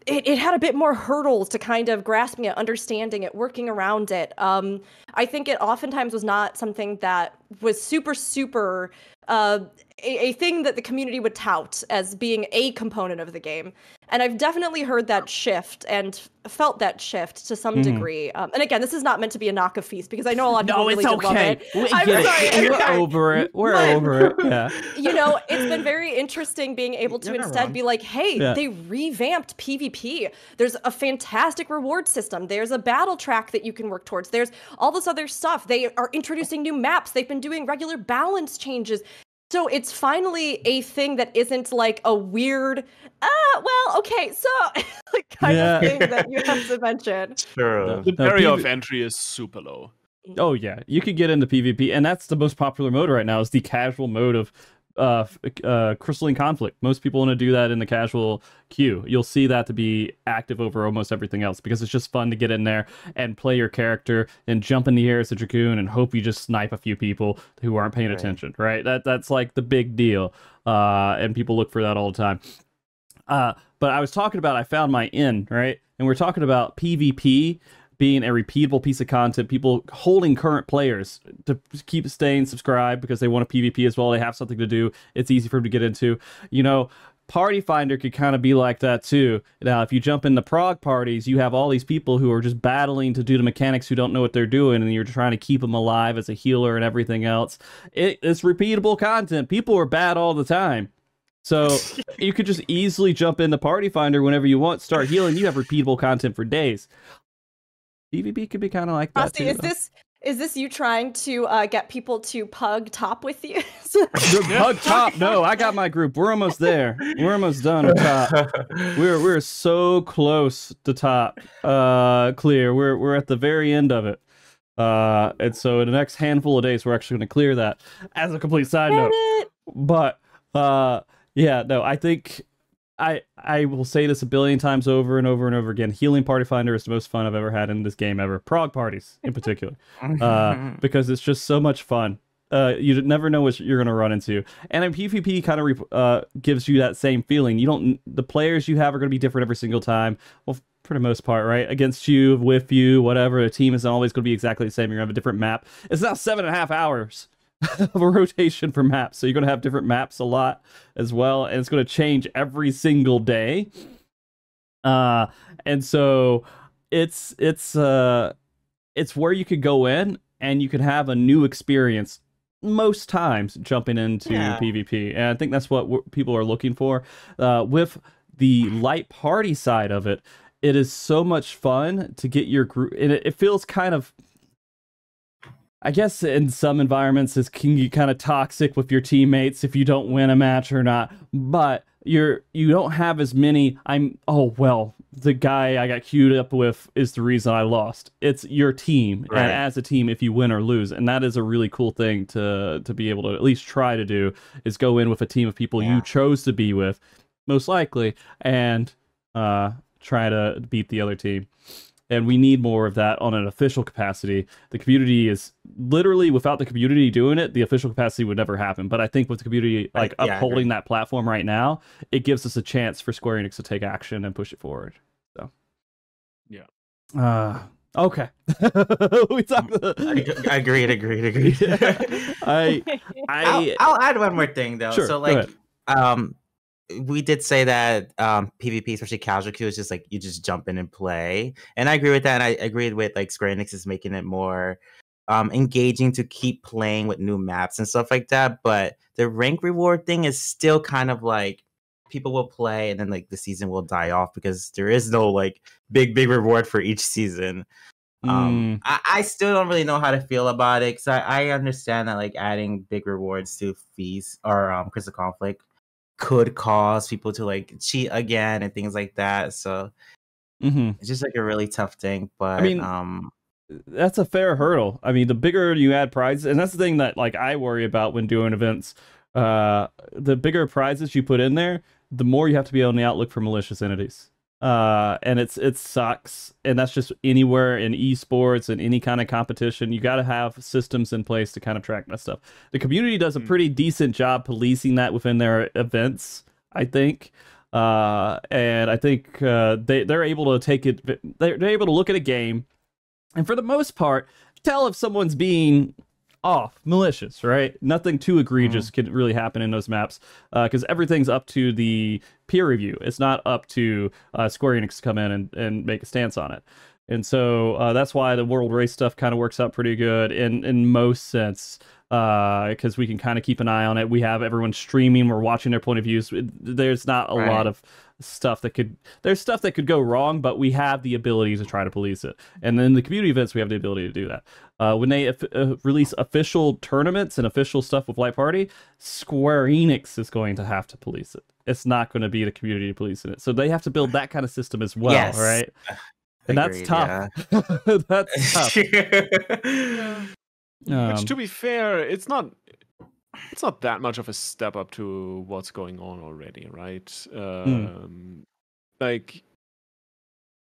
it, it had a bit more hurdles to kind of grasping it, understanding it, working around it. Um, I think it oftentimes was not something that was super, super uh, a, a thing that the community would tout as being a component of the game. And I've definitely heard that shift and felt that shift to some Mhm. degree. Um, and again, this is not meant to be a knock of Feast because I know a lot of people No, really it's did love okay. it. We I'm get sorry. It. We're sorry. over it. We're But- over it. Yeah. you know, it's been very interesting being able to You're instead be like, hey, Yeah. they revamped PvP. There's a fantastic reward system. There's a battle track that you can work towards. There's all this other stuff. They are introducing new maps. They've been doing regular balance changes. So it's finally a thing that isn't like a weird, ah, well, okay, so like kind Yeah. of thing that you have to mention. True. The No, barrier PV of entry is super low. Oh yeah, you could get into PvP, and that's the most popular mode right now. Is the casual mode of uh, uh, crystalline conflict. Most people want to do that in the casual queue. You'll see that to be active over almost everything else because it's just fun to get in there and play your character and jump in the air as a dragoon and hope you just snipe a few people who aren't paying Right. attention. Right? That that's like the big deal, uh, and people look for that all the time. Uh, but I was talking about I found my in right, and we're talking about PvP being a repeatable piece of content, people holding current players to keep staying subscribed because they want a PvP as well. They have something to do. It's easy for them to get into. You know, Party Finder could kind of be like that too. Now, if you jump into prog parties, you have all these people who are just battling to do the mechanics who don't know what they're doing, and you're trying to keep them alive as a healer and everything else. It, it's repeatable content. People are bad all the time. So you could just easily jump into Party Finder whenever you want, start healing. You have repeatable content for days. PvP could be kind of like that Frosty, too. is though. this is this you trying to uh, get people to pug top with you? Pug top? No, I got my group. We're almost there. We're almost done with top. We're we're so close to top. Uh, clear. We're we're at the very end of it. Uh, and so in the next handful of days, we're actually going to clear that. As a complete side Get note, it? but uh yeah, no, I think I I will say this a billion times over and over and over again. Healing Party Finder is the most fun I've ever had in this game ever. Prog parties in particular, uh, because it's just so much fun. Uh, you never know what you're going to run into, and in PvP kind of uh, gives you that same feeling. You don't the players you have are going to be different every single time. Well, for the most part, right? Against you, with you, whatever. The team isn't always going to be exactly the same. You're going to have a different map. It's now seven and a half hours of a rotation for maps. So you're going to have different maps a lot as well. And it's going to change every single day. Uh, and so it's, it's, uh, it's where you could go in and you could have a new experience most times jumping into Yeah. PvP. And I think that's what w- people are looking for. Uh, with the light party side of it, it is so much fun to get your group, and it, it feels kind of. I guess in some environments, it can get kind of toxic with your teammates if you don't win a match or not. But you're you don't have as many. I'm oh well, the guy I got queued up with is the reason I lost. It's your team, Right. and as a team, if you win or lose, and that is a really cool thing to to be able to at least try to do is go in with a team of people Yeah. you chose to be with, most likely, and uh, try to beat the other team. And we need more of that on an official capacity. The community is literally without the community doing it, the official capacity would never happen. But I think with the community like I agree. upholding that platform right now, it gives us a chance for Square Enix to take action and push it forward. So Yeah. Uh okay. we talked Ag- agreed, agreed, agreed. I I'll, I I'll add one more thing though. Sure, so go like ahead. um we did say that um PvP, especially casual queue, is just like you just jump in and play. And I agree with that. And I agreed with like Square Enix is making it more um engaging to keep playing with new maps and stuff like that. But the rank reward thing is still kind of like people will play and then like the season will die off because there is no like big big reward for each season. Mm. Um, I, I still don't really know how to feel about it because I, I understand that like adding big rewards to Feast or um crystal conflict could cause people to like cheat again and things like that. So mhm. it's just like a really tough thing. But I mean, um, that's a fair hurdle. I mean, the bigger you add prizes, and that's the thing that like I worry about when doing events. Uh, the bigger prizes you put in there, the more you have to be on the outlook for malicious entities. Uh, and it's it sucks, and that's just anywhere in esports and any kind of competition. You got to have systems in place to kind of track that stuff. The community does a Hmm. pretty decent job policing that within their events, I think. Uh, and I think uh, they they're able to take it. They're, they're able to look at a game and for the most part, tell if someone's being off, malicious, right? Nothing too egregious can really happen in those maps because everything's up to the peer review. It's not up to uh, Square Enix to come in and, and make a stance on it. And so uh, that's why the world race stuff kind of works out pretty good in in most sense because we can kind of keep an eye on it. We have everyone streaming, we're watching their point of views. There's not a Right. lot of stuff that could there's stuff that could go wrong, but we have the ability to try to police it. And then the community events, we have the ability to do that. Uh, when they uh, release official tournaments and official stuff with Light Party, Square Enix is going to have to police it. It's not going to be the community policing it. So they have to build that kind of system as well, Yes. right? And that's agreed, tough. that's tough. Um, Which, to be fair, it's not. It's not that much of a step up to what's going on already, right? Hmm. Um, Like,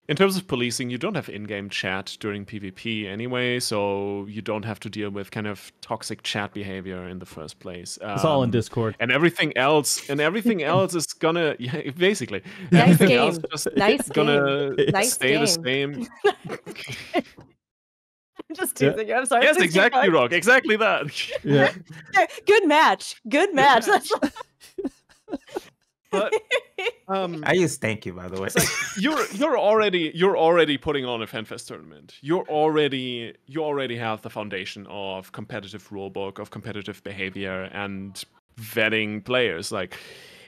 in terms of policing, you don't have in-game chat during PvP anyway, so you don't have to deal with kind of toxic chat behavior in the first place. it's all in Um, Discord. and everything else and everything else is gonna yeah basically Nice everything else game. just Nice gonna Nice stay the game. same I'm just Yeah. teasing you. I'm sorry. yes Please exactly rock exactly that Yeah. Good match. Good match. That's but um I use thank you by the way. like you're you're already you're already putting on a fanfest tournament you're already you already have the foundation of competitive rulebook of competitive behavior and vetting players like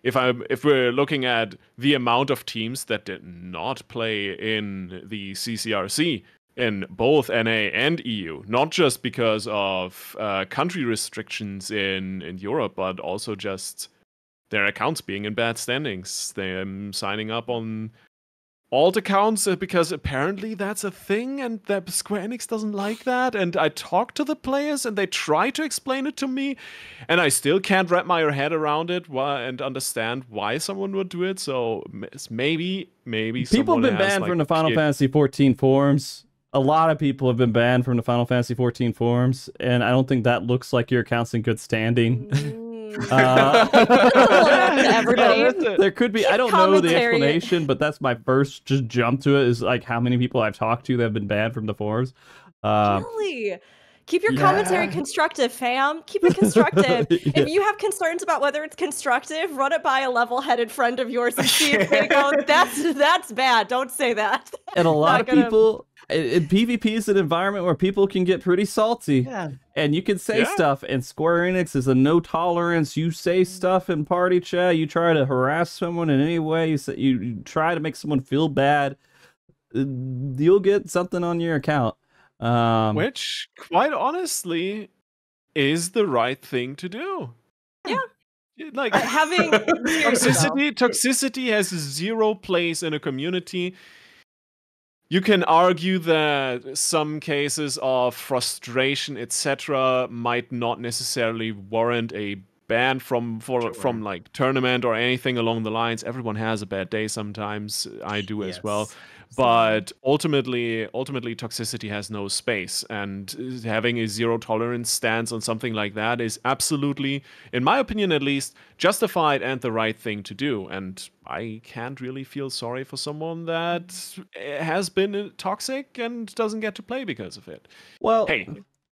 if i if we're looking at the amount of teams that did not play in the ccrc in both NA and EU, not just because of uh, country restrictions in, in Europe, but also just their accounts being in bad standings, them signing up on alt accounts uh, because apparently that's a thing and that Square Enix doesn't like that. And I talk to the players and they try to explain it to me, and I still can't wrap my head around it why, and understand why someone would do it. So maybe, maybe People have been banned like, from the Final Fantasy 14 forums. A lot of people have been banned from the Final Fantasy 14 forums, and I don't think that looks like your account's in good standing. Mm. Uh, everybody. that's there could be I don't know the explanation, but that's my first just jump to it is like how many people I've talked to that have been banned from the forums. Uh, really? Keep your commentary constructive, fam. Keep it constructive. Yeah. If you have concerns about whether it's constructive, run it by a level-headed friend of yours and see if they go, "That's that's bad." Don't say that. and a lot of gonna- people and and PvP is an environment where people can get pretty salty. Yeah. and you can say Yeah. stuff and square enix is a no tolerance you say stuff in party chat you try to harass someone in any way you, say, you, you try to make someone feel bad uh, you'll get something on your account um Which, quite honestly, is the right thing to do. Yeah. Like Uh, having toxicity toxicity has zero place in a community you can argue that some cases of frustration etc might not necessarily warrant a ban from for Sure. from like tournament or anything along the lines everyone has a bad day sometimes i do as well Yes. But ultimately ultimately toxicity has no space. And having a zero tolerance stance on something like that is absolutely in my opinion at least justified and the right thing to do. And i can't really feel sorry for someone that has been toxic and doesn't get to play because of it. Well hey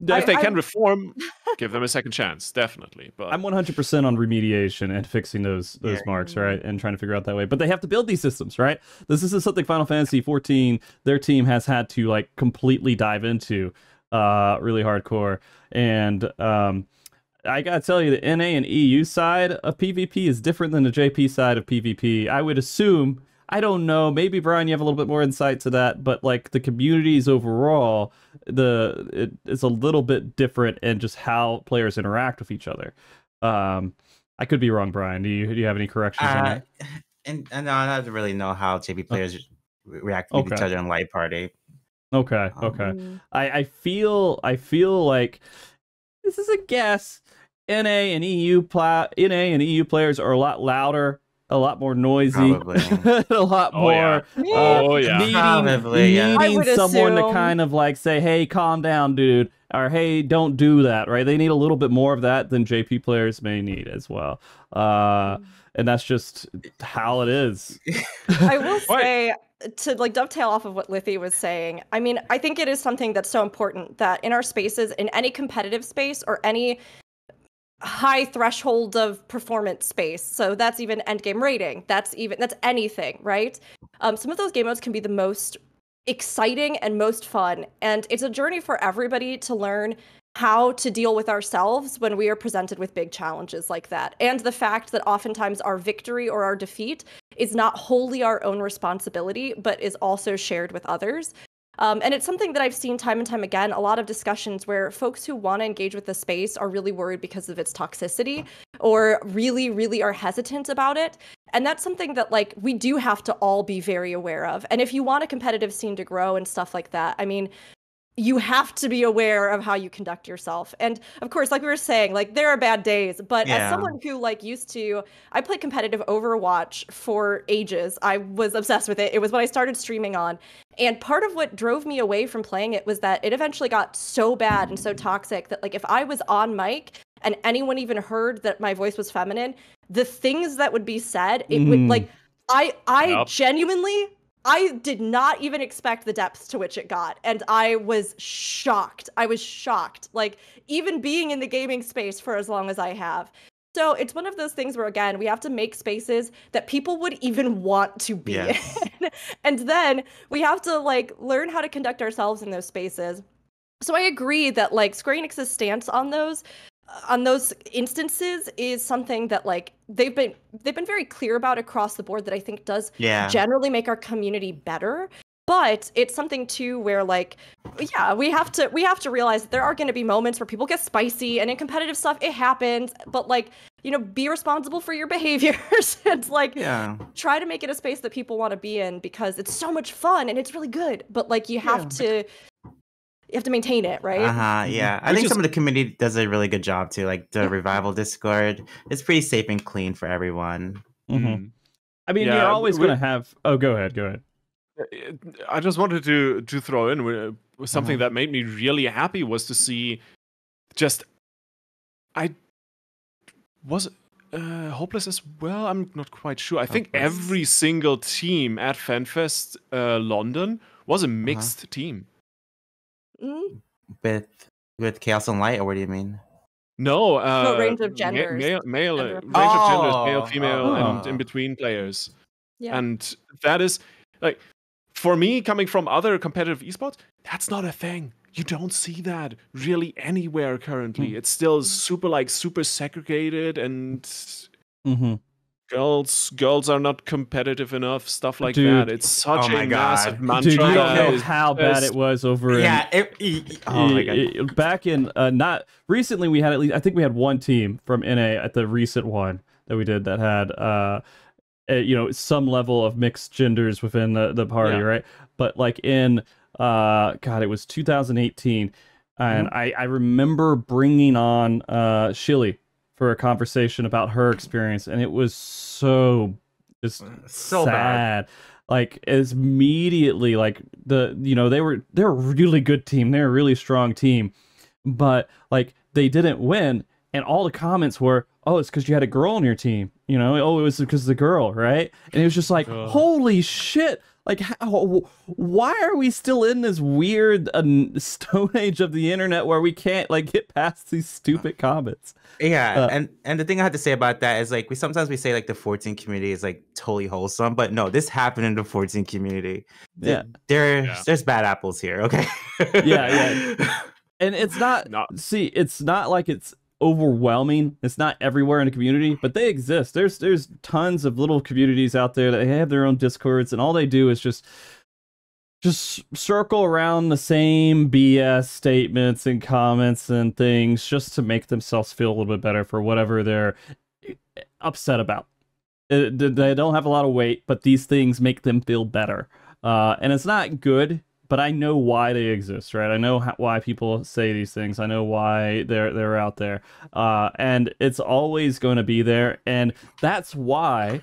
I- if they I- can reform give them a second chance definitely but I'm 100% on remediation and fixing those those Yeah. marks, right? And trying to figure out that way. But they have to build these systems, right? This isn't something Final Fantasy 14 their team has had to like completely dive into uh really hardcore. And um I gotta tell you, the NA and EU side of PvP is different than the JP side of PvP. I would assume, I don't know, maybe Brian, you have a little bit more insight to that, but like the communities overall, the it, it's a little bit different in just how players interact with each other. Um, I could be wrong, Brian. Do you do you have any corrections on Uh, that? and, and I don't really know how JP players re- react with each other in light party. Okay, um, okay. Mm. I, I feel I feel like this is a guess. NA and EU pla- NA and EU players are a lot louder, a lot more noisy, Probably. a lot Oh, more yeah. Yeah. oh yeah needing, Probably, yeah. I needing would someone to kind of like say, "Hey, calm down, dude," or "Hey, don't do that." Right? They need a little bit more of that than JP players may need as well. Uh, and that's just how it is. I will say to like dovetail off of what Lythi was saying. I mean, I think it is something that's so important that in our spaces, in any competitive space or any high threshold of performance space, so that's even end game rating. That's even that's anything, right? Um, some of those game modes can be the most exciting and most fun, and it's a journey for everybody to learn how to deal with ourselves when we are presented with big challenges like that. And the fact that oftentimes our victory or our defeat is not wholly our own responsibility, but is also shared with others. Um, and it's something that I've seen time and time again. A lot of discussions where folks who want to engage with the space are really worried because of its toxicity or really, really are hesitant about it. And that's something that, like, we do have to all be very aware of. And if you want a competitive scene to grow and stuff like that, I mean, you have to be aware of how you conduct yourself. And of course, like we were saying, like there are bad days, but as someone who like used to I played competitive Overwatch for ages. I was obsessed with it. It was what I started streaming on. And part of what drove me away from playing it was that it eventually got so bad and so toxic that like if I was on mic and anyone even heard that my voice was feminine, the things that would be said, it would Mm. like I I Yup. genuinely I did not even expect the depths to which it got. And I was shocked. I was shocked. Like, even being in the gaming space for as long as I have. So it's one of those things where, again, we have to make spaces that people would even want to be Yes. in. and then we have to, like, learn how to conduct ourselves in those spaces. So I agree that, like, Square Enix's stance on those on those instances is something that like they've been they've been very clear about across the board that I think does Yeah. generally make our community better but it's something too where like yeah we have to we have to realize that there are going to be moments where people get spicy and in competitive stuff it happens but like you know, be responsible for your behaviors and like Yeah. try to make it a space that people want to be in because it's so much fun and it's really good. But like you have to you have to maintain it, right? Uh huh. Yeah, I Which think is- some of the community does a really good job too. Like the revival Discord, it's pretty safe and clean for everyone. Mhm. Mm. I mean, Yeah, you're always we- going to have. Oh, go ahead. Go ahead. I just wanted to to throw in uh, something Uh-huh. that made me really happy was to see just I was uh, hopeless as well. I'm not quite sure. I think every single team at FanFest uh, London was a Uh-huh. mixed team. Mm, With with chaos and light, or what do you mean? No, uh, range of ma- genders. male, male uh, Gender. range of genders, male, Oh, female, and oh. in between players. yeah. And that is like for me coming from other competitive esports, that's not a thing. You don't see that really anywhere currently. Hmm. It's still super like super segregated and Mm-hmm. Girls girls are not competitive enough, stuff like Dude. that. It's such Oh my a massive mantra. Dude, you don't know how bad it was over in Yeah. It, e- e- oh my god. i- i- back in uh, not recently we had at least I think we had one team from NA at the recent one that we did that had uh uh, you know some level of mixed genders within the, the party Yeah. right but like in uh god it was 2018 and Mm-hmm. I I remember bringing on uh Shilly for a conversation about her experience and it was so just uh, So sad. bad. Like as immediately, like the you know they were they're a really good team. They're a really strong team, but like they didn't win, and all the comments were, "Oh, it's because you had a girl on your team." You know, oh, it was because the girl, right? And it was just like, Ugh. holy shit! Like, how, why are we still in this weird uh, stone age of the internet where we can't like get past these stupid comments? Yeah, Uh, and and the thing I have to say about that is like we sometimes we say like the 14 community is like totally wholesome, but no, this happened in the 14 community. Th- Yeah. There's Yeah. there's bad apples here, okay? Yeah, yeah. and it's not No. see it's not like it's overwhelming. It's not everywhere in the community but they exist. There's there's tons of little communities out there that have their own discords and all they do is just just circle around the same bs statements and comments and things just to make themselves feel a little bit better for whatever they're upset about. It- they don't have a lot of weight but these things make them feel better. Uh, and it's not good but I know why they exist, right? I know how, why people say these things. I know why they're they're out there, uh, and it's always going to be there. And that's why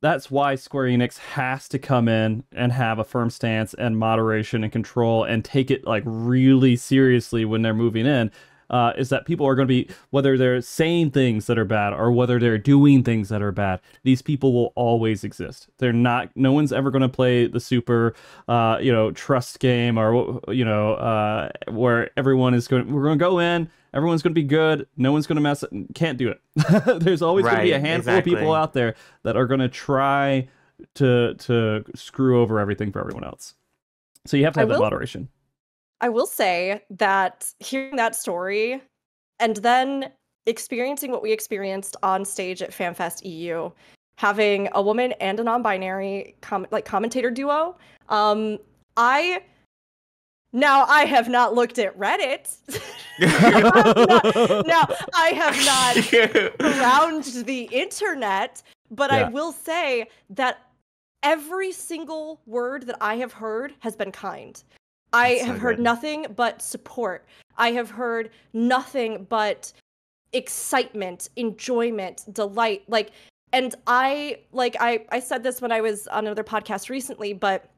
that's why Square Enix has to come in and have a firm stance and moderation and control and take it like really seriously when they're moving in. Uh, is that people are going to be whether they're saying things that are bad or whether they're doing things that are bad. These people will always exist. They're not. No one's ever going to play the super, uh, you know, trust game or you know, uh, where everyone is going. We're going to go in. Everyone's going to be good. No one's going to mess. It. Can't do it. There's always going to be a Right, handful of people out there that are going to try to to screw over everything for everyone else. So you have to I have that will- moderation. I will say that hearing that story and then experiencing what we experienced on stage at FanFest EU, having a woman and a non-binary com- like commentator duo, um, I now I have not looked at Reddit. now I have not around the internet, but I will say that every single word that I have heard has been kind. I so have heard good. nothing but support. I have heard nothing but excitement, enjoyment, delight. Like, and I like I I said this when I was on another podcast recently, but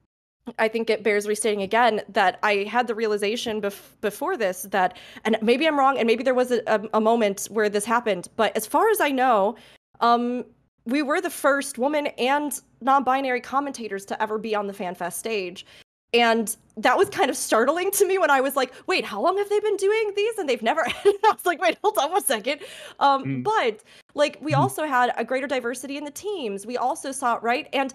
I think it bears restating again that I had the realization bef- before this that, and maybe I'm wrong, and maybe there was a, a, a moment where this happened, but as far as I know, um, we were the first woman and non-binary commentators to ever be on the FanFest stage. And that was kind of startling to me when I was like, wait, how long have they been doing these? And they've never, I was like, wait, hold on one second. Um, Mm. But like, we Mhm. also had a greater diversity in the teams. We also saw it, right? And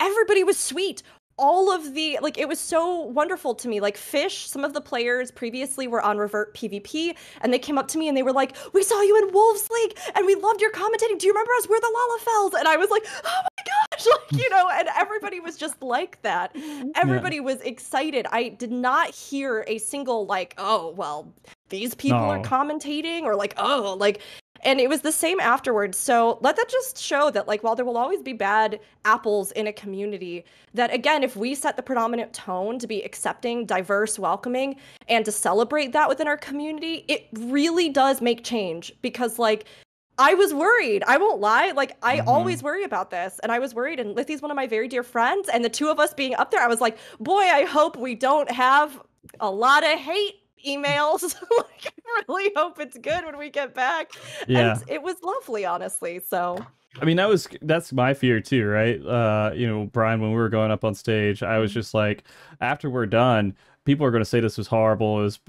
everybody was sweet. All of the, like, it was so wonderful to me. Like, Fish, some of the players previously were on Revert PvP, and they came up to me and they were like, we saw you in Wolves League, and we loved your commentating. Do you remember us? We're the Lalafells. And I was like, oh my gosh, like, you know, and everybody was just like that everybody was excited. I did not hear a single like, oh, well, these people are No. commentating or like, oh, like And it was the same afterwards. So let that just show that, like, while there will always be bad apples in a community, that again, if we set the predominant tone to be accepting, diverse, welcoming, and to celebrate that within our community, it really does make change. Because, like, I was worried. I won't lie. Like I Mhm. always worry about this, and I was worried. And Lythi's one of my very dear friends, and the two of us being up there, I was like, boy, I hope we don't have a lot of hate emails. like, I really hope it's good when we get back. Yeah. And it was lovely, honestly. So I mean, that was that's my fear too, right? Uh, you know, Brian, when we were going up on stage, I was just like, after we're done, people are going to say this was horrible, it was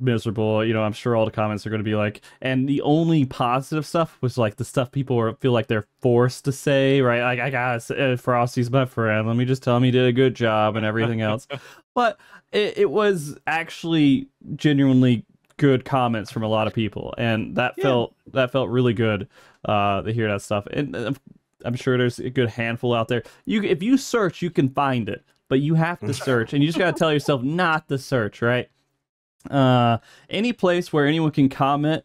miserable. You know, I'm sure all the comments are going to be like, and the only positive stuff was like the stuff people are, feel like they're forced to say, right? Like, I got uh, Frosty's my friend. Let me just tell him he did a good job and everything else. but it, it was actually genuinely good comments from a lot of people, and that Yeah. felt that felt really good uh, to hear that stuff. And uh, I'm sure there's a good handful out there. You, if you search, you can find it, but you have to search, and you just gotta tell yourself not to search, right? Uh, any place where anyone can comment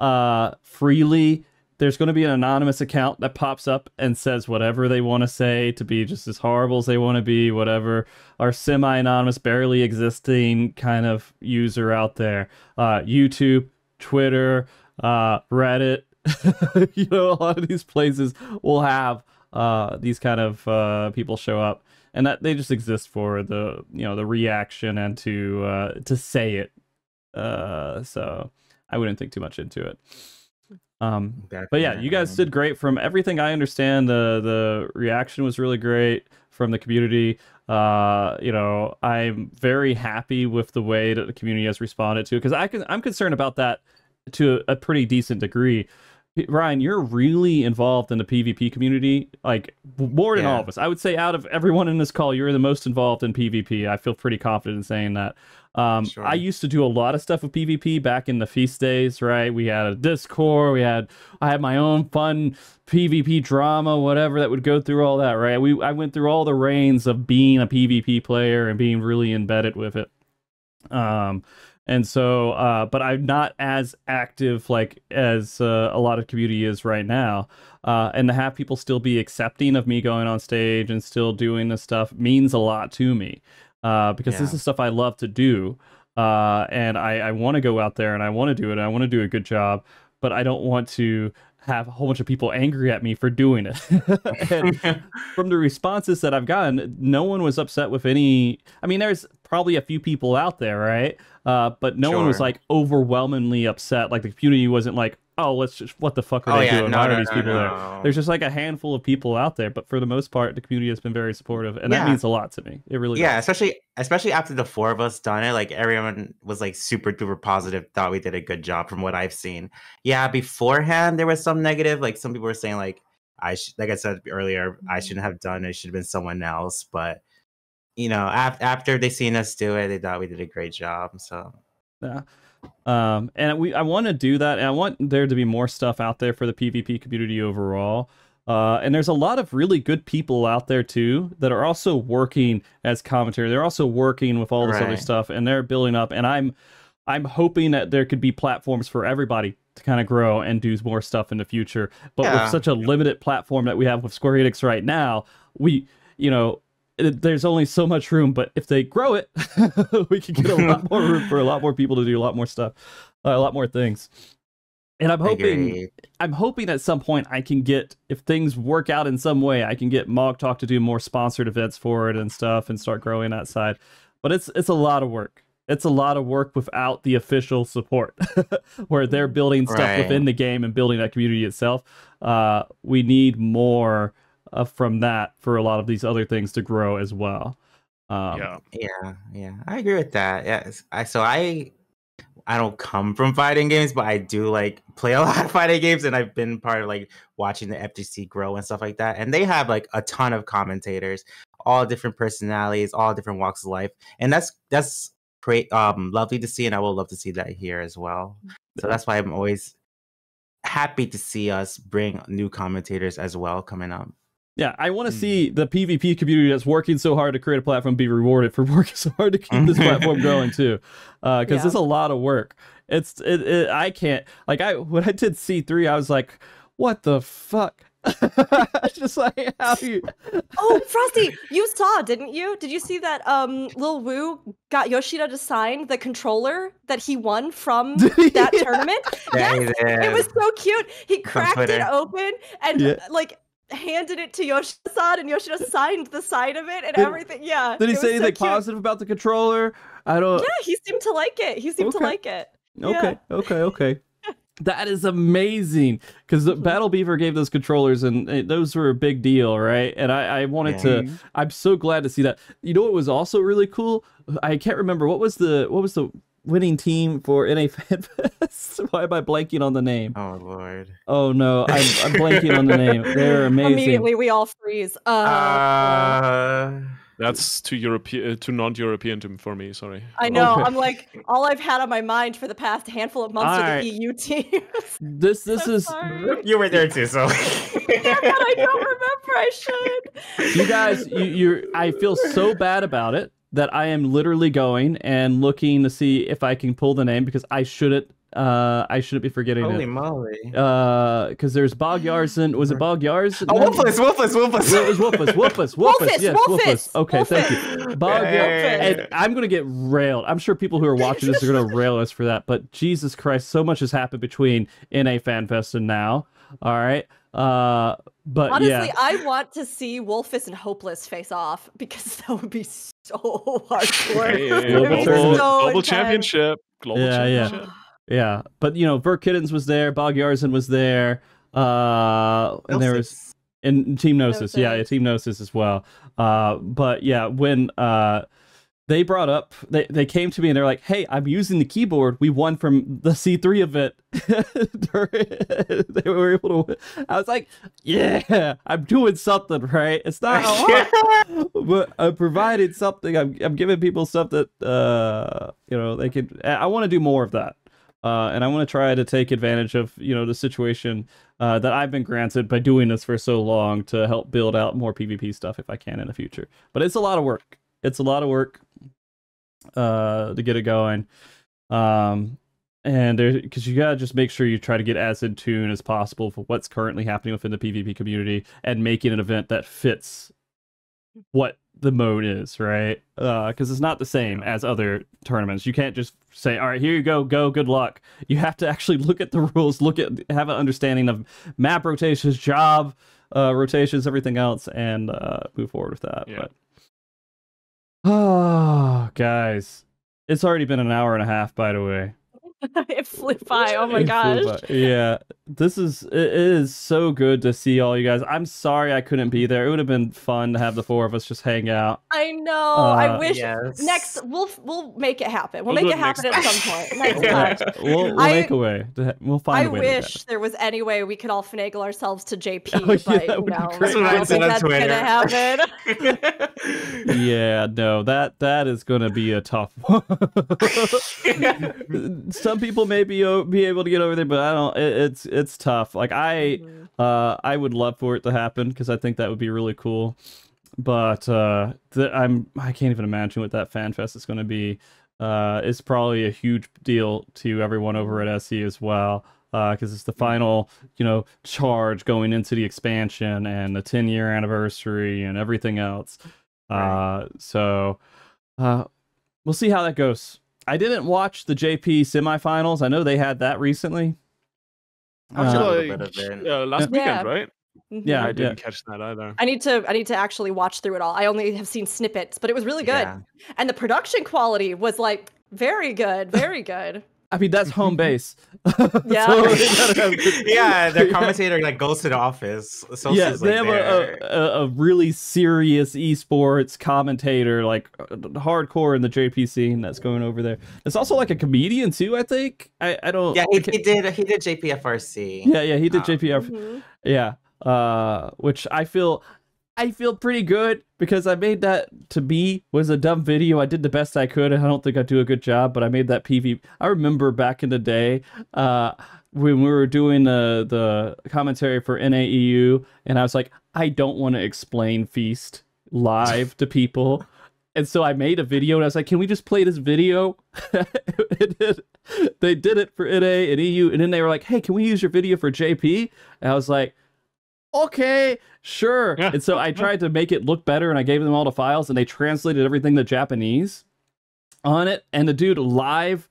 uh, freely. There's going to be an anonymous account that pops up and says whatever they want to say to be just as horrible as they want to be, whatever. Our semi anonymous, barely existing kind of user out there. Uh, YouTube, Twitter, uh, Reddit. you know, a lot of these places will have uh, these kind of uh, people show up, and that they just exist for the you know the reaction and to uh, to say it. Uh, so I wouldn't think too much into it. Um, but yeah, you guys did great. From everything I understand, the the reaction was really great from the community. Uh, you know, I'm very happy with the way that the community has responded to it because I can I'm concerned about that to a pretty decent degree. Brian, you're really involved in the PvP community, like more than all of us. I would say out of everyone in this call, you're the most involved in PvP. I feel pretty confident in saying that. Um, Sure. I used to do a lot of stuff with PvP back in the feast days, right? We had a Discord, we had I had my own fun PvP drama, whatever that would go through all that, right? We I went through all the reigns of being a PvP player and being really embedded with it. Um, and so, uh, but I'm not as active like as uh, a lot of community is right now. Uh, and to have people still be accepting of me going on stage and still doing this stuff means a lot to me uh, because this is stuff I love to do. Uh, and I, I want to go out there and I want to do it. And I want to do a good job, but I don't want to have a whole bunch of people angry at me for doing it. from the responses that I've gotten, no one was upset with any. I mean, there's probably a few people out there, right? Uh, but no one was like overwhelmingly upset. Like the community wasn't like, oh, let's just what the fuck are Oh, they yeah, doing? no, Why are these no, people there? There's just like a handful of people out there, but for the most part, the community has been very supportive, and that means a lot to me. It really yeah, does. especially especially after the four of us done it, like everyone was like super duper positive, thought we did a good job from what I've seen. Yeah, beforehand there was some negative, like some people were saying like I sh- like I said earlier, I mm-hmm. shouldn't have done it, it should have been someone else, but you know, af- after they seen us do it, they thought we did a great job. So Yeah. Um, and we I want to do that, and I want there to be more stuff out there for the PvP community overall. Uh, and there's a lot of really good people out there too that are also working as commentary. They're also working with all this other stuff, and they're building up. And I'm I'm hoping that there could be platforms for everybody to kind of grow and do more stuff in the future. But Yeah. with such a limited platform that we have with Square Enix right now, we you know there's only so much room. But if they grow it, we can get a lot more room for a lot more people to do a lot more stuff, uh, a lot more things. And I'm hoping I'm hoping at some point I can get if things work out in some way, I can get Mog Talk to do more sponsored events for it and stuff and start growing that side. But it's it's a lot of work. It's a lot of work without the official support, where they're building stuff Right. within the game and building that community itself. Uh, we need more uh, from that for a lot of these other things to grow as well. Um, yeah. Yeah, yeah, I agree with that. Yes, I so I I don't come from fighting games, but I do like play a lot of fighting games, and I've been part of like watching the FGC grow and stuff like that. And they have like a ton of commentators, all different personalities, all different walks of life, and that's that's great, um, lovely to see, and I will love to see that here as well. So that's why I'm always happy to see us bring new commentators as well coming up. Yeah, I want to Hmm. see the PvP community that's working so hard to create a platform be rewarded for working so hard to keep this platform growing too, because Yeah. it's a lot of work. It's it, it. I can't like I when I did C three, I was like, what the fuck. just like how you Oh, Frosty, you saw, didn't you? Did you see that um Lil Wu got Yoshida to sign the controller that he won from that Yeah. tournament? Yeah, yes, it was so cute. He cracked it open and Yeah. like handed it to Yoshida-san and Yoshida signed the side of it and Did- everything. Yeah. Did he say was so anything positive about the controller? I don't. Yeah, he seemed to like it. He seemed Okay. to like it. Okay, okay, okay. That is amazing because Mhm. Battle Beaver gave those controllers and uh, those were a big deal, right? And I, I wanted Yeah. to. I'm so glad to see that. You know what was also really cool? I can't remember what was the what was the winning team for NA Fan Fest. Why am I blanking on the name? Oh lord. Oh no, I'm, I'm blanking on the name. They're amazing. Immediately we all freeze. Uh, Uh, That's too European, uh, too non-European to, for me. Sorry. I know. Okay. I'm like all I've had on my mind for the past handful of months are Alright. the EU teams. This this So is sorry. you were there too, so. yeah, but I don't remember. I should. you guys you you're I feel so bad about it that I am literally going and looking to see if I can pull the name because I shouldn't uh I shouldn't be forgetting Holy it. moly. Uh because there's Bog Yarson was it Bog Yarson? Oh, Wolfless, Wolfless, Wolfless. It was Wolfus, Wolfus, Wolfus, Wolfus, yes, Wolfus, Wolfus. Okay, thank you. Bog Hey. And I'm gonna get railed. I'm sure people who are watching this are gonna rail us for that. But Jesus Christ, so much has happened between NA FanFest and now. All right. Uh, but Honestly, yeah, I want to see Wolfus and Hopeless face off because that would be so hardcore. Hey, It Global would be tournament. global, so global championship. Global Yeah, yeah. championship. Yeah, but you know, Bert Kiddens was there, Bog Yarzen was there, uh, and there was and Team Gnosis, yeah, yeah, Team Gnosis as well. Uh, but yeah, when uh, they brought up, they they came to me and they're like, "Hey, I'm using the keyboard we won from the C3 event." they were able to. Win. I was like, "Yeah, I'm doing something right. It's not hard, but I provided something. I'm I'm giving people stuff that uh, you know they could. I want to do more of that." Uh, and I want to try to take advantage of you know the situation uh, that I've been granted by doing this for so long to help build out more PvP stuff if I can in the future. But it's a lot of work. It's a lot of work uh, to get it going. Um, and there, because you gotta just make sure you try to get as in tune as possible for what's currently happening within the PvP community and making an event that fits what the mode is, right? Uh, because it's not the same as other tournaments. You can't just say, "All right, here you go, go, good luck." You have to actually look at the rules, look at, have an understanding of map rotations, job uh, rotations, everything else, and uh, move forward with that. Yeah. But oh, guys, it's already been an hour and a half, by the way. it flew by. Oh my It gosh. Yeah, this is it is so good to see all you guys. I'm sorry I couldn't be there. It would have been fun to have the four of us just hang out. I know. I Uh, wish yes. next we'll we'll make it happen. We'll, We'll make it it next happen at time. some point. Next Yeah. time. We'll, we'll I- make a way. to ha- We'll find I a way. to wish there was any way we could all finagle ourselves to JP, Oh, yeah, but that would be no, great. That's what I I don't think that's Twitter. gonna happen. Yeah, no, that that is gonna be a tough one. Some people may be be able to get over there, but I don't. It, it's it's tough. Like I Mhm. uh I would love for it to happen because I think that would be really cool. But uh, th- I'm I can't even imagine what that fan fest is going to be. Uh, it's probably a huge deal to everyone over at SE as well. Because it's the final, you know, charge going into the expansion and the 10 year anniversary and everything else. Right. Uh, so uh, we'll see how that goes. I didn't watch the JP semifinals. I know they had that recently. I watched a Uh, little bit of it. uh, last Yeah. weekend, right? Mhm. Yeah, I didn't catch that either. I need to I need to actually watch through it all. I only have seen snippets, but it was really good. Yeah. And the production quality was like very good, very good. I mean, that's home base. Yeah. So they gotta have good- yeah, their commentator like goes to the office. So yeah, they like, have there. a, a, a really serious esports commentator, like uh, hardcore in the JP scene that's going over there. It's also like a comedian too, I think. I, I don't. Yeah, he, he did. He did JPFRC. yeah, yeah, he did Um, JPF. Mhm. Yeah, uh, which I feel, I feel pretty good because I made that to be was a dumb video. I did the best I could. I don't think I do a good job, but I made that PV. I remember back in the day, uh, when we were doing the the commentary for NAEU, and I was like, I don't want to explain Feast live to people. and so I made a video and I was like, "Can we just play this video?" they did it for NA and EU, and then they were like, "Hey, can we use your video for JP?" And I was like, "Okay, sure." and so I tried to make it look better, and I gave them all the files, and they translated everything to Japanese on it, and the dude live,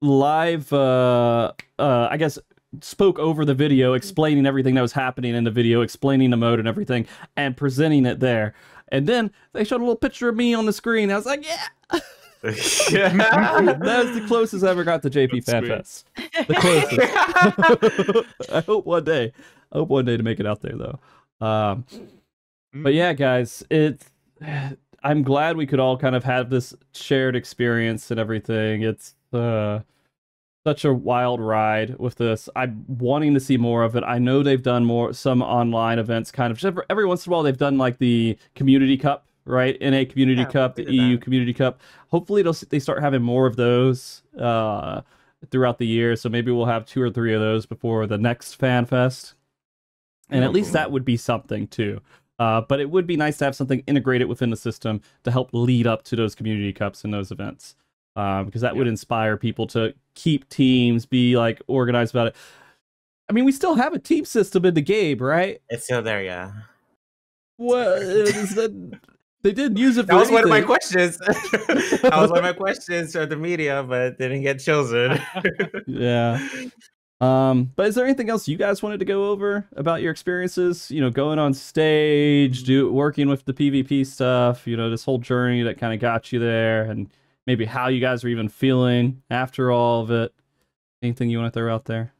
live, uh, uh, I guess spoke over the video explaining everything that was happening in the video explaining the mode and everything and presenting it there. And then they showed a little picture of me on the screen. I was like yeah. That was the closest i ever got to jp That's fan sweet. fest. The closest. I hope one day i hope one day to make it out there though um but yeah guys it's i'm glad we could all kind of have this shared experience and everything it's uh such a wild ride with this. I'm wanting to see more of it. I know they've done more some online events, kind of every, every once in a while. They've done like the Community Cup, right? NA Community Yeah, Cup, the EU that. Community Cup. Hopefully, they'll they start having more of those uh, throughout the year. So maybe we'll have two or three of those before the next Fan Fest, and at least that would be something too. Uh, but it would be nice to have something integrated within the system to help lead up to those community cups and those events um, because that would inspire people to keep teams, be like organized about it. I mean, we still have a team system in the game, right? It's still there, yeah. Is that? They didn't use it. For That was one of my questions. that was one of my questions to the media, but didn't get chosen. Yeah. Um, but is there anything else you guys wanted to go over about your experiences? You know, going on stage, do working with the PvP stuff. You know, this whole journey that kind of got you there, and maybe how you guys are even feeling after all of it. Anything you want to throw out there?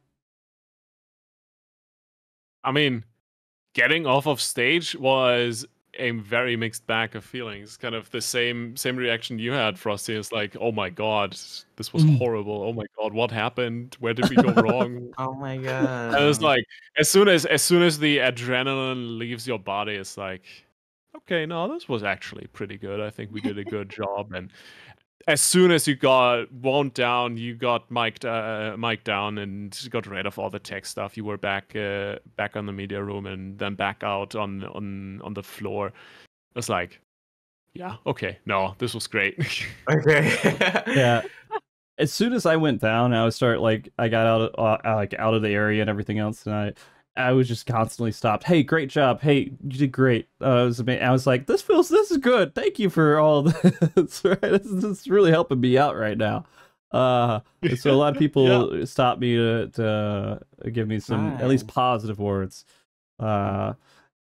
I mean, getting off of stage was a very mixed bag of feelings. Kind of the same same reaction you had, Frosty. Is like, oh my god, this was Mm. horrible. Oh my god, what happened? Where did we go wrong? oh my god. I was like, as soon as as soon as the adrenaline leaves your body, it's like, okay, no, this was actually pretty good. I think we did a good job. And as soon as you got wound down, you got mic'd, uh, mic'd down and got rid of all the tech stuff. You were back uh, back on the media room and then back out on on on the floor. It's like, yeah, okay, no, this was great. okay. yeah. As soon as I went down, I was start like I got out of uh, like out of the area and everything else, and I I was just constantly stopped. Hey, great job! Hey, you did great. Uh, I was ama- I was like, this feels this is good. Thank you for all this. Right, this, is- this is really helping me out right now. Uh, so a lot of people stopped me to to uh, give me some at least positive words. Uh,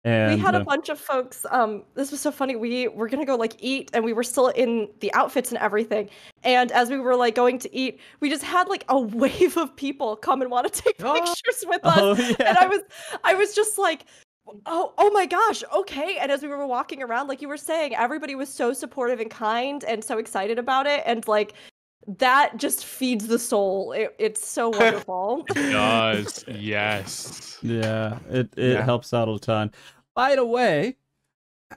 and we had uh, a bunch of folks um this was so funny we were gonna go like eat and we were still in the outfits and everything and as we were like going to eat we just had like a wave of people come and want to take Oh. pictures with us oh and i was i was just like oh oh my gosh okay and as we were walking around like you were saying everybody was so supportive and kind and so excited about it and like that just feeds the soul it, it's so wonderful Does yes. Yeah, it it Yeah. helps out a ton. By the way,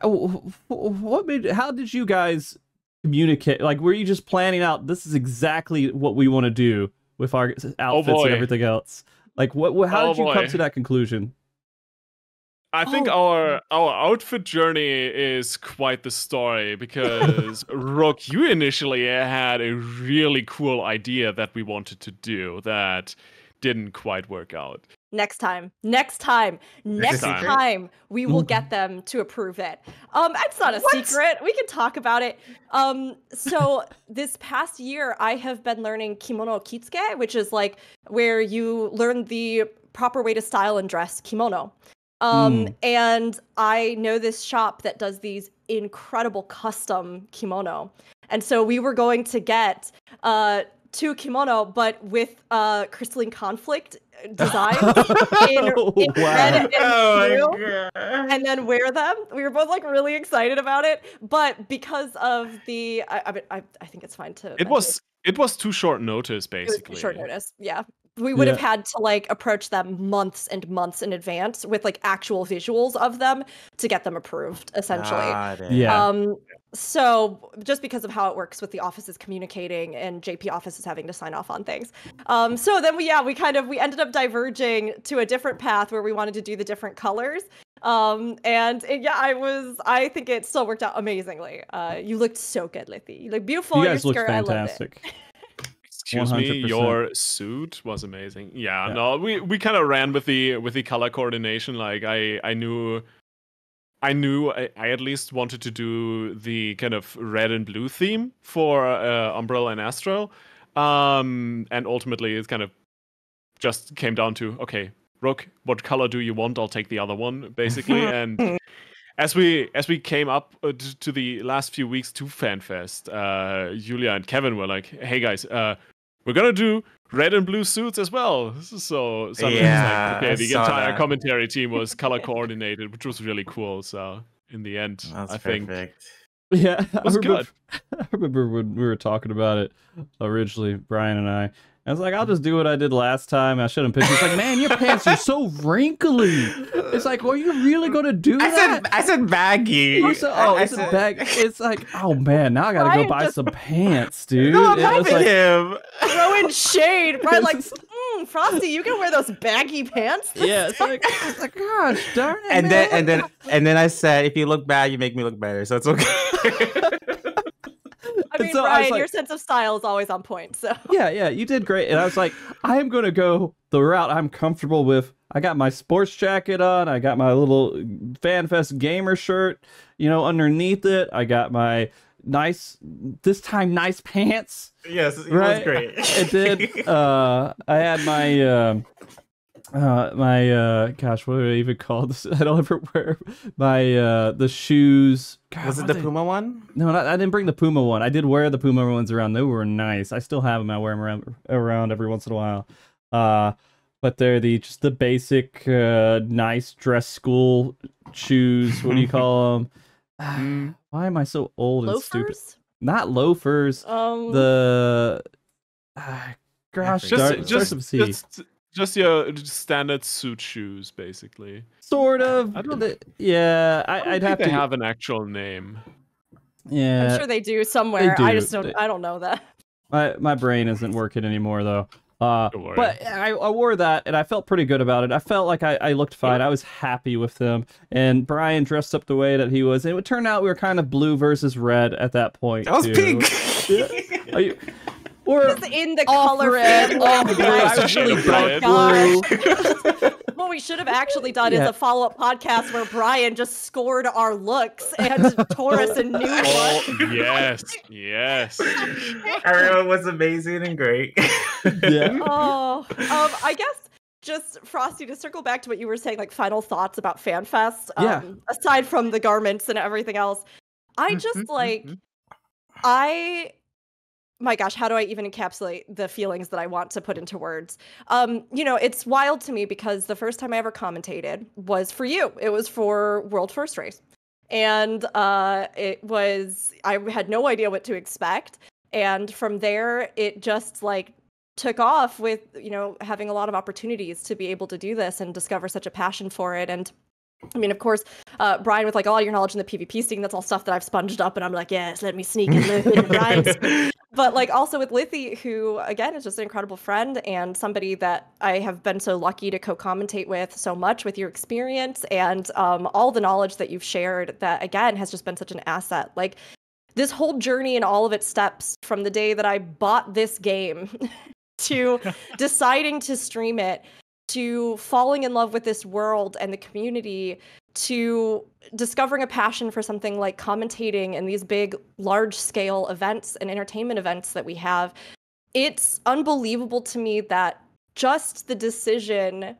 uh, wh- wh- what made how did you guys communicate? Like, were you just planning out this is exactly what we want to do with our outfits and everything else? Like, what? what how Oh, did you come to that conclusion? I think Oh. our our outfit journey is quite the story because Rook, you initially had a really cool idea that we wanted to do that didn't quite work out. Next time, next time, next time. time, we will get them to approve it. Um, it's not a What? secret. We can talk about it. Um, so this past year, I have been learning kimono kitsuke, which is like where you learn the proper way to style and dress kimono. Um, Mm. and I know this shop that does these incredible custom kimono, and so we were going to get uh two kimono, but with uh crystalline conflict designs in, in red and oh blue and then wear them. We were both like really excited about it, but because of the, I, I, I, I think it's fine to. It mention was it was too short notice, it was basically. short notice. Yeah, we would have had to like approach them months and months in advance with like actual visuals of them to get them approved, essentially. Got it. Yeah. Um, so just because of how it works with the offices communicating and JP offices having to sign off on things. Um, so then we, yeah, we kind of, we ended up diverging to a different path where we wanted to do the different colors. Um, and it- yeah, I was. I think it still worked out amazingly. Uh, you looked so good, Lythi. You look beautiful. You in your guys look skirt. I fantastic. Excuse me, 100%. your suit was amazing. Yeah, Yeah. no, we we kind of ran with the with the color coordination. Like I I knew. I knew I, I at least wanted to do the kind of red and blue theme for uh, Umbra and Astra, um, and ultimately it kind of just came down to okay, Rook, what color do you want? I'll take the other one, basically. and as we as we came up uh, to the last few weeks to FanFest, uh, Julia and Kevin were like, "Hey guys, uh, we're gonna do red and blue suits as well." So suddenly Yeah, like, okay, I the entire that. commentary team was color coordinated, which was really cool. So in the end, That's I think. Yeah, I was remember, good. I remember when we were talking about it originally, Brian and I. I was like, I'll just do what I did last time. I showed him pictures. He's like, man, your pants are so wrinkly. It's like, well, you really gonna do I that? said I said baggy. You said- oh, I- I it's a said- bag. It's like, oh man, now I gotta go buy just- some pants, dude. No, I'm It helping like, him. Throwing shade. Brian, like, mm, Frosty, you can wear those baggy pants. yeah, it's like, it's like, gosh, darn it, And then and then and then I said, if you look bad, you make me look better. So it's okay. I mean, so I like- your sense of style is always on point. So yeah, yeah, you did great. And I was like, I am gonna go the route I'm comfortable with. I got my sports jacket on. I got my little FanFest gamer shirt, you know, underneath it. I got my nice, this time nice pants. yes, it Right? was great. It did. Uh, I had my. um uh my uh gosh what do I even call this I don't ever wear my uh the shoes God, was it the they- Puma one? no, not, I didn't bring the Puma one. I did wear the Puma ones around. They were nice. I still have them. I wear them around, around every once in a while. Uh, but they're the just the basic, uh, nice dress school shoes. What do you call them? Mm. Why am I so old and stupid? Not loafers. Um, The ah, gosh, Just- darn- just starts just just just your standard suit shoes, basically. sort of. I don't- The- yeah, I I, don't I'd think have they to. have an actual name. yeah, I'm sure they do somewhere. I do. just don't. They- I don't know that. My my brain isn't working anymore though. Uh, but I, I wore that and I felt pretty good about it. I felt like I, I looked fine. I was happy with them. And Brian dressed up the way that he was. And it turned out we were kind of blue versus red at that point. That was too. pink. Are you, or It's in the off color red, family. off blue. I It's a was shade really of dark red. What we should have actually done Yeah. is a follow-up podcast where Brian just scored our looks and tore us a new one. Oh yes, yes. Everyone was amazing and great. Yeah. Oh, um, I guess just Frosty to circle back to what you were saying, like final thoughts about FanFest. Um, Yeah. Aside from the garments and everything else, I just like I. My gosh, how do I even encapsulate the feelings that I want to put into words? Um, you know, it's wild to me because the first time I ever commentated was for you. It was for World First Race. And uh, it was, I had no idea what to expect. And from there, it just like took off with, you know, having a lot of opportunities to be able to do this and discover such a passion for it. And I mean, of course, uh, Brian, with like all your knowledge in the PvP scene, that's all stuff that I've sponged up, and I'm like, yes, let me sneak and live in Brian's. But like also with Lythi, who again is just an incredible friend and somebody that I have been so lucky to co-commentate with so much with your experience and um, all the knowledge that you've shared. That again has just been such an asset. Like this whole journey and all of its steps from the day that I bought this game to deciding to stream it to falling in love with this world and the community to discovering a passion for something like commentating and these big large scale events and entertainment events that we have. It's unbelievable to me that just the decision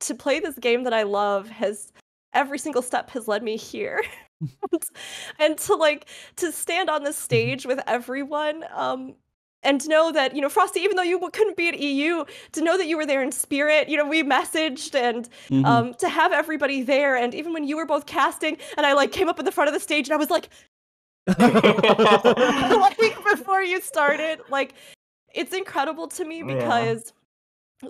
to play this game that i love has every single step has led me here. And to like to stand on the stage with everyone um and to know that you know frosty even though you couldn't be at eu to know that you were there in spirit you know we messaged and Mhm. um to have everybody there and even when you were both casting and i like came up in the front of the stage and i was like like before you started like it's incredible to me Yeah.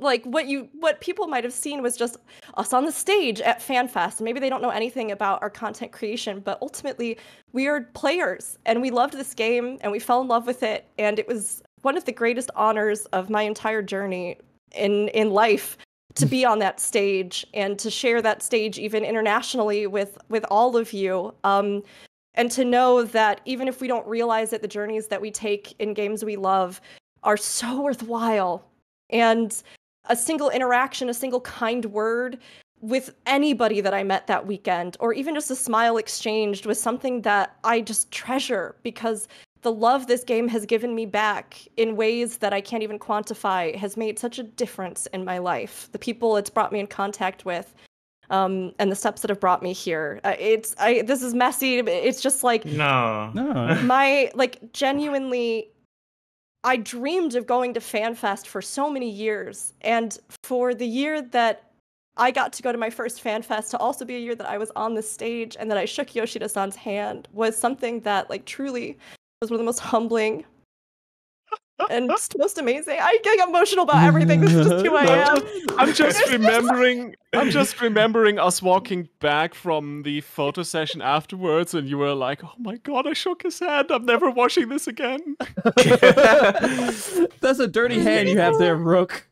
Like what you what people might have seen was just us on the stage at fanfest maybe they don't know anything about our content creation but ultimately we are players and we loved this game and we fell in love with it and it was one of the greatest honors of my entire journey in in life to be on that stage and to share that stage even internationally with with all of you. Um, and to know that even if we don't realize it, the journeys that we take in games we love are so worthwhile. And a single interaction, a single kind word with anybody that I met that weekend, or even just a smile exchanged, was something that I just treasure because the love this game has given me back in ways that I can't even quantify has made such a difference in my life. The people it's brought me in contact with, um, and the steps that have brought me here. Uh, it's I this is messy. It's just like No. No. my like genuinely I dreamed of going to FanFest for so many years and for the year that I got to go to my first FanFest to also be a year that I was on the stage and that I shook Yoshida-san's hand was something that like truly was one of the most humbling and just most amazing. I get emotional about everything. This is just who I am. I'm just remembering. I'm just remembering us walking back from the photo session afterwards, and you were like, "Oh my god, I shook his hand. I'm never washing this again." That's a dirty hand you have there, Rook.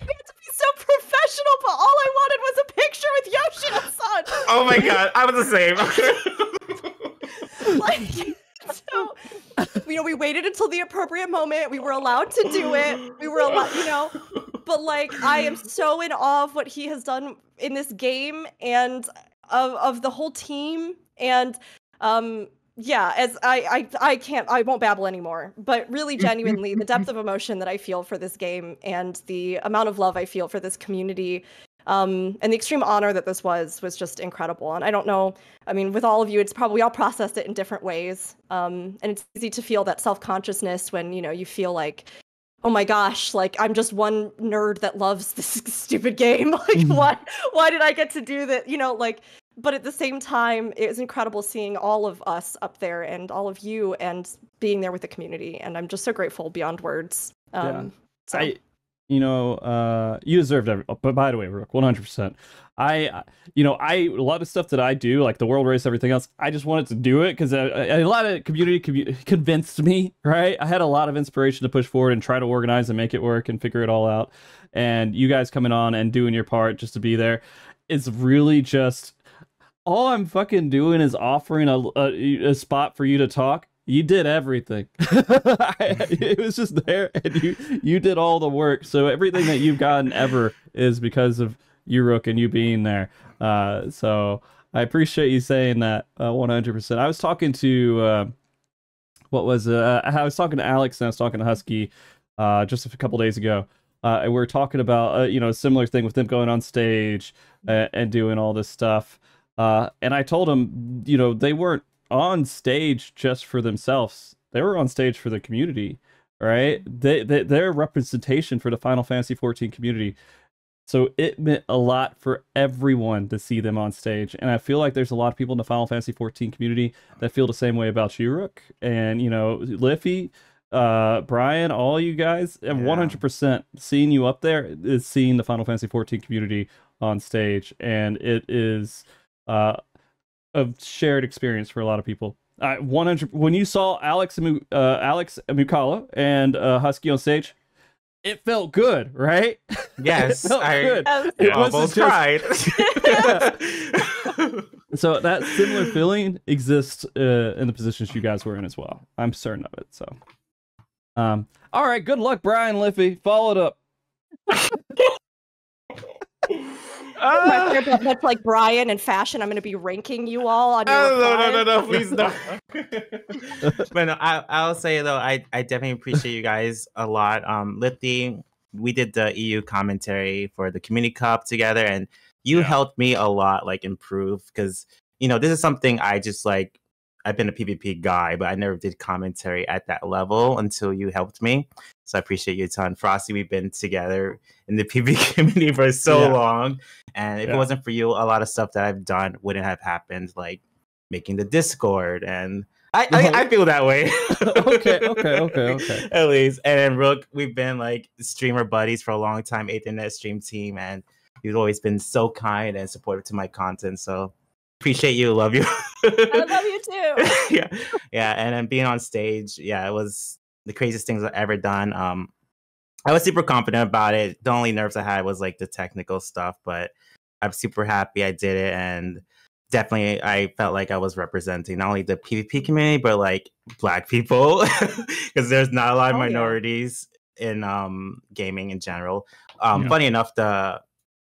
I had to be so professional, but all I wanted was a picture with Yoshida-san. oh my god, I was the same. like so you know we waited until the appropriate moment. We were allowed to do it. We were allowed you know but like i am so in awe of what he has done in this game and of of the whole team. And um yeah as I, I i can't i won't babble anymore. But really genuinely the depth of emotion that i feel for this game and the amount of love i feel for this community um, and the extreme honor that this was was just incredible. And I don't know, I mean, with all of you, it's probably we all processed it in different ways. Um, and it's easy to feel that self consciousness when you know you feel like, oh my gosh, like I'm just one nerd that loves this stupid game. like why why did I get to do that? You know, like. But at the same time, it was incredible seeing all of us up there and all of you and being there with the community. And I'm just so grateful beyond words. Um, Yeah. so. I, you know, uh, you deserved every. But by the way, Rook, one hundred percent. I, uh, you know, I a lot of stuff that I do, like the world race, everything else. I just wanted to do it because a, a lot of community commu- convinced me. Right, I had a lot of inspiration to push forward and try to organize and make it work and figure it all out. And you guys coming on and doing your part just to be there is really just all I'm fucking doing is offering a, a, a spot for you to talk. You did everything. it was just there, and you you did all the work. So everything that you've gotten ever is because of you, Rook, and you being there. Uh, so I appreciate you saying that uh, 100%. I was talking to uh, what was? Uh, I was talking to Alex and I was talking to Husky uh, just a couple days ago. Uh, and we are talking about uh, you know a similar thing with them going on stage and, and doing all this stuff. Uh, and I told them, you know, they weren't on stage just for themselves. They were on stage for the community, right? They, they their representation for the Final Fantasy 14 community. So it meant a lot for everyone to see them on stage, and I feel like there's a lot of people in the Final Fantasy 14 community that feel the same way about you, Rook, and you know, Lythi, uh, Brian, all you guys, and Yeah. 100% seeing you up there is seeing the Final Fantasy 14 community on stage, and it is uh, a shared experience for a lot of people. I 100 when you saw Alex Amu, uh, Alex Mukala and uh, Husky on stage, it felt good, right? Yes, it felt I good. Yes. It wasn't almost just- cried. So that similar feeling exists uh, in the positions you guys were in as well. I'm certain of it. So, um, all right. Good luck, Brian Lythi. Follow it up. Ah! Much like- much like Brian and fashion, I'm going to be ranking you all on your Oh, no, no, no, no, please don't. but no, I, I'll say though, I, I definitely appreciate you guys a lot. Um, Lythi, we did the EU commentary for the Community Cup together, and you Yeah. helped me a lot, like improve because you know this is something I just like. I've been a PvP guy, but I never did commentary at that level until you helped me. So I appreciate you a ton. Frosty, we've been together in the PvP community for so Yeah. long. And if Yeah. it wasn't for you, a lot of stuff that I've done wouldn't have happened, like making the Discord. And I, I, I feel that way. Okay, okay, okay, okay. At least. And then Rook, we've been like streamer buddies for a long time, Ethernet stream team. And you've always been so kind and supportive to my content. So appreciate you. Love you. I love you too. yeah, yeah, and then being on stage, yeah, it was the craziest things I've ever done. Um, I was super confident about it. The only nerves I had was like the technical stuff, but I'm super happy I did it and definitely I felt like I was representing not only the PvP community but like black people because there's not a lot of Oh, yeah. minorities in um gaming in general. Um Yeah. funny enough the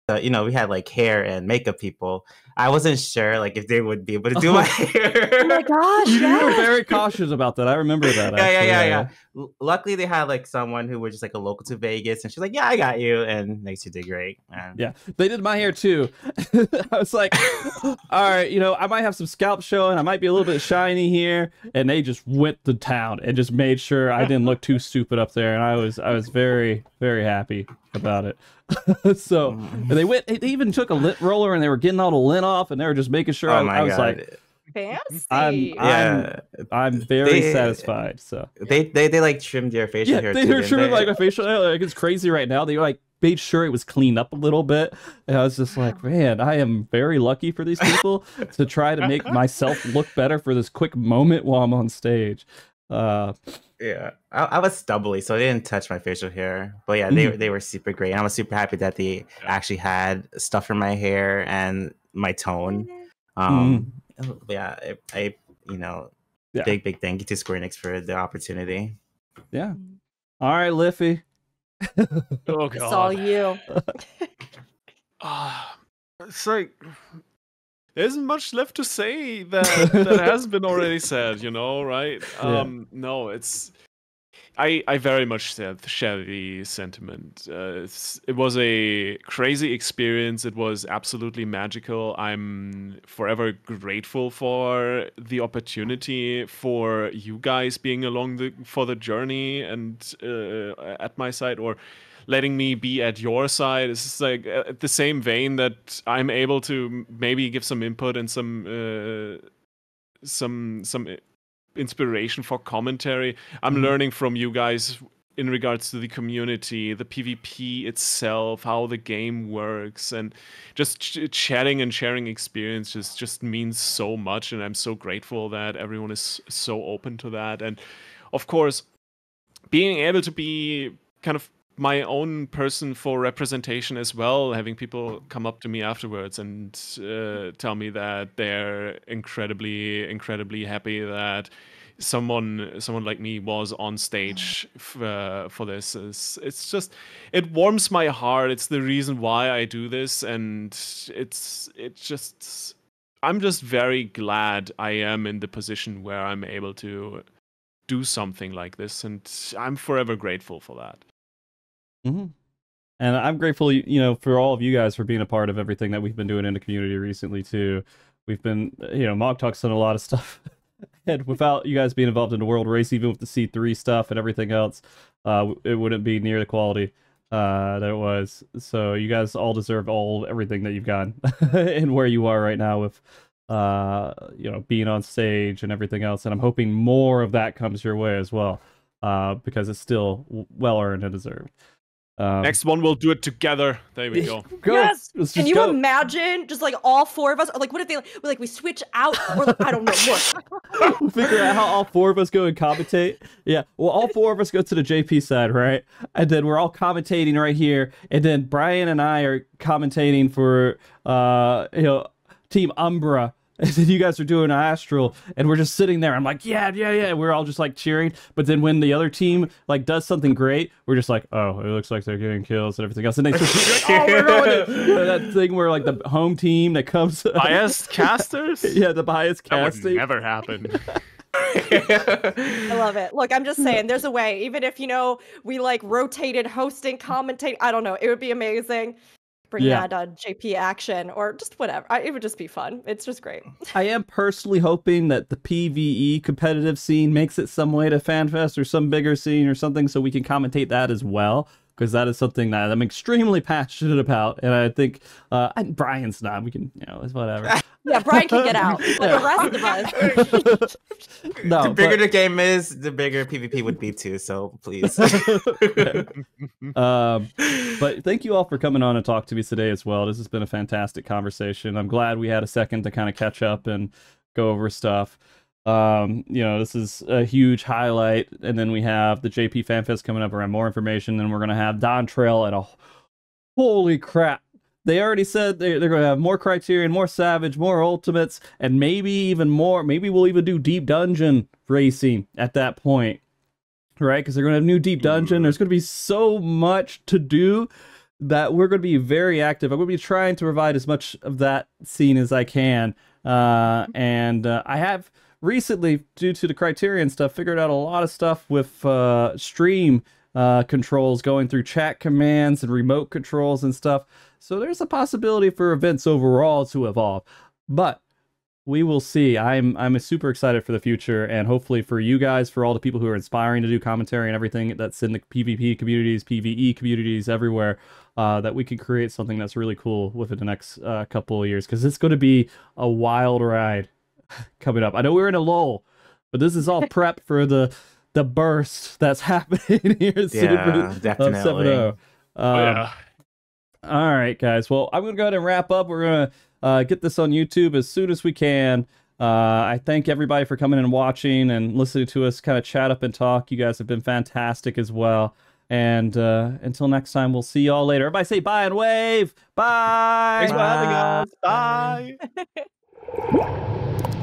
the, you know, we had like hair and makeup people. I wasn't sure like if they would be able to do my oh. hair. Oh my gosh, You were very cautious about that. I remember that. yeah, yeah, actually, yeah, yeah. L- Luckily, they had like someone who was just like a local to Vegas, and she's like, "Yeah, I got you," and like she did great. And Yeah, they did my hair too. I was like, all right, you know, I might have some scalp showing. I might be a little bit shiny here, and they just went to town and just made sure I didn't look too stupid up there. And I was, I was very, very happy about it. so mm. and they went. They even took a lint roller and they were getting all the lint off, and they were just making sure. I, oh my I was god, like, Fancy. I'm- yeah, I'm very They- satisfied. So they, they they like trimmed your facial yeah, hair. they too, were trimming like my facial hair. Like it's crazy right now. They like made sure it was cleaned up a little bit, and I was just like, man, I am very lucky for these people to try to make myself look better for this quick moment while I'm on stage. Uh, Yeah, I, I was stubbly, so they didn't touch my facial hair. But yeah, they Mhm. they were super great. And I was super happy that they actually had stuff in my hair and my tone. Um, yeah, I, I you know, Yeah. big big thank you to Square Enix for the opportunity. yeah. All right, Lythi. Oh God. It's all you. Ah, it's like there isn't much left to say that that has been already said. You know, right? Yeah. Um, no, it's. I, I very much share, the sentiment. Uh, it was a crazy experience. It was absolutely magical. I'm forever grateful for the opportunity for you guys being along the for the journey and uh, at my side or letting me be at your side. It's like uh, the same vein that I'm able to maybe give some input and some uh, some some inspiration for commentary. I'm Mhm. learning from you guys in regards to the community, the PvP itself, how the game works, and just ch- chatting and sharing experiences just means so much. And I'm so grateful that everyone is so open to that. And of course, being able to be kind of my own person for representation as well, having people come up to me afterwards and uh, tell me that they're incredibly, incredibly happy that someone, someone like me, was on stage f- uh, for this. Is it's just, it warms my heart. It's the reason why I do this, and it's, it just, I'm just very glad I am in the position where I'm able to do something like this, and I'm forever grateful for that. Hmm And I'm grateful, you know, for all of you guys for being a part of everything that we've been doing in the community recently too. We've been, you know, Mog Talk's done a lot of stuff, and without you guys being involved in the world race, even with the C3 stuff and everything else, uh, it wouldn't be near the quality uh, that it was. So you guys all deserve all everything that you've gotten and where you are right now with, uh, you know, being on stage and everything else. And I'm hoping more of that comes your way as well, uh, because it's still well earned and deserved. Um, Next one, we'll do it together. There we go. Go. Yes! Let's Can you go. imagine just like all four of us? Or like, what if they like we switch out? Or like, I don't know what. Figure out how all four of us go and commentate. Yeah, well, all four of us go to the JP side, right? And then we're all commentating right here, and then Brian and I are commentating for, uh, you know, Team Umbra. And then you guys are doing Astral, and we're just sitting there. I'm like, yeah, yeah, yeah. We're all just like cheering. But then when the other team like does something great, we're just like, oh, it looks like they're getting kills and everything else. And they just like, oh, we're going to that thing where like the home team that comes, Biased casters? yeah, the bias That would casting. never happen. I love it. Look, I'm just saying, there's a way. Even if you know we like rotated hosting, commentating, I don't know, it would be amazing. Bring Yeah. that uh, JP action or just whatever. I, it would just be fun. It's just great. I am personally hoping that the PVE competitive scene makes it some way to FanFest or some bigger scene or something so we can commentate that as well. Because that is something that I'm extremely passionate about. And I think, uh, and Brian's not. We can, you know, it's whatever. Yeah, Brian can get out, but the rest of us. no, the bigger but- the game is, the bigger PvP would be too. So please. um, but thank you all for coming on and talk to me today as well. This has been a fantastic conversation. I'm glad we had a second to kind of catch up and go over stuff. Um, you know, this is a huge highlight, and then we have the JP FanFest coming up around more information, and we're gonna have Dawntrail and a holy crap. They already said they're, they're going to have more Criterion, more Savage, more Ultimates, and maybe even more. Maybe we'll even do Deep Dungeon racing at that point, right? Because they're going to have new Deep Dungeon. There's going to be so much to do that we're going to be very active. I'm going to be trying to provide as much of that scene as I can. Uh, and uh, I have recently, due to the Criterion stuff, figured out a lot of stuff with uh, stream uh, controls going through chat commands and remote controls and stuff. So there's a possibility for events overall to evolve. But we will see. I'm I'm super excited for the future and hopefully for you guys, for all the people who are inspiring to do commentary and everything that's in the PvP communities, PvE communities everywhere, uh, that we can create something that's really cool within the next uh, couple of years because it's going to be a wild ride coming up. I know we're in a lull, but this is all prep for the the burst that's happening here soon Yeah, of definitely. 7-0. Oh, Um, yeah. all right, guys. Well, I'm gonna go ahead and wrap up. We're gonna uh, get this on YouTube as soon as we can. Uh, I thank everybody for coming and watching and listening to us kind of chat up and talk. You guys have been fantastic as well. And uh, until next time, we'll see y'all later. Everybody say bye and wave. Bye. Thanks for having us. Bye. Bye.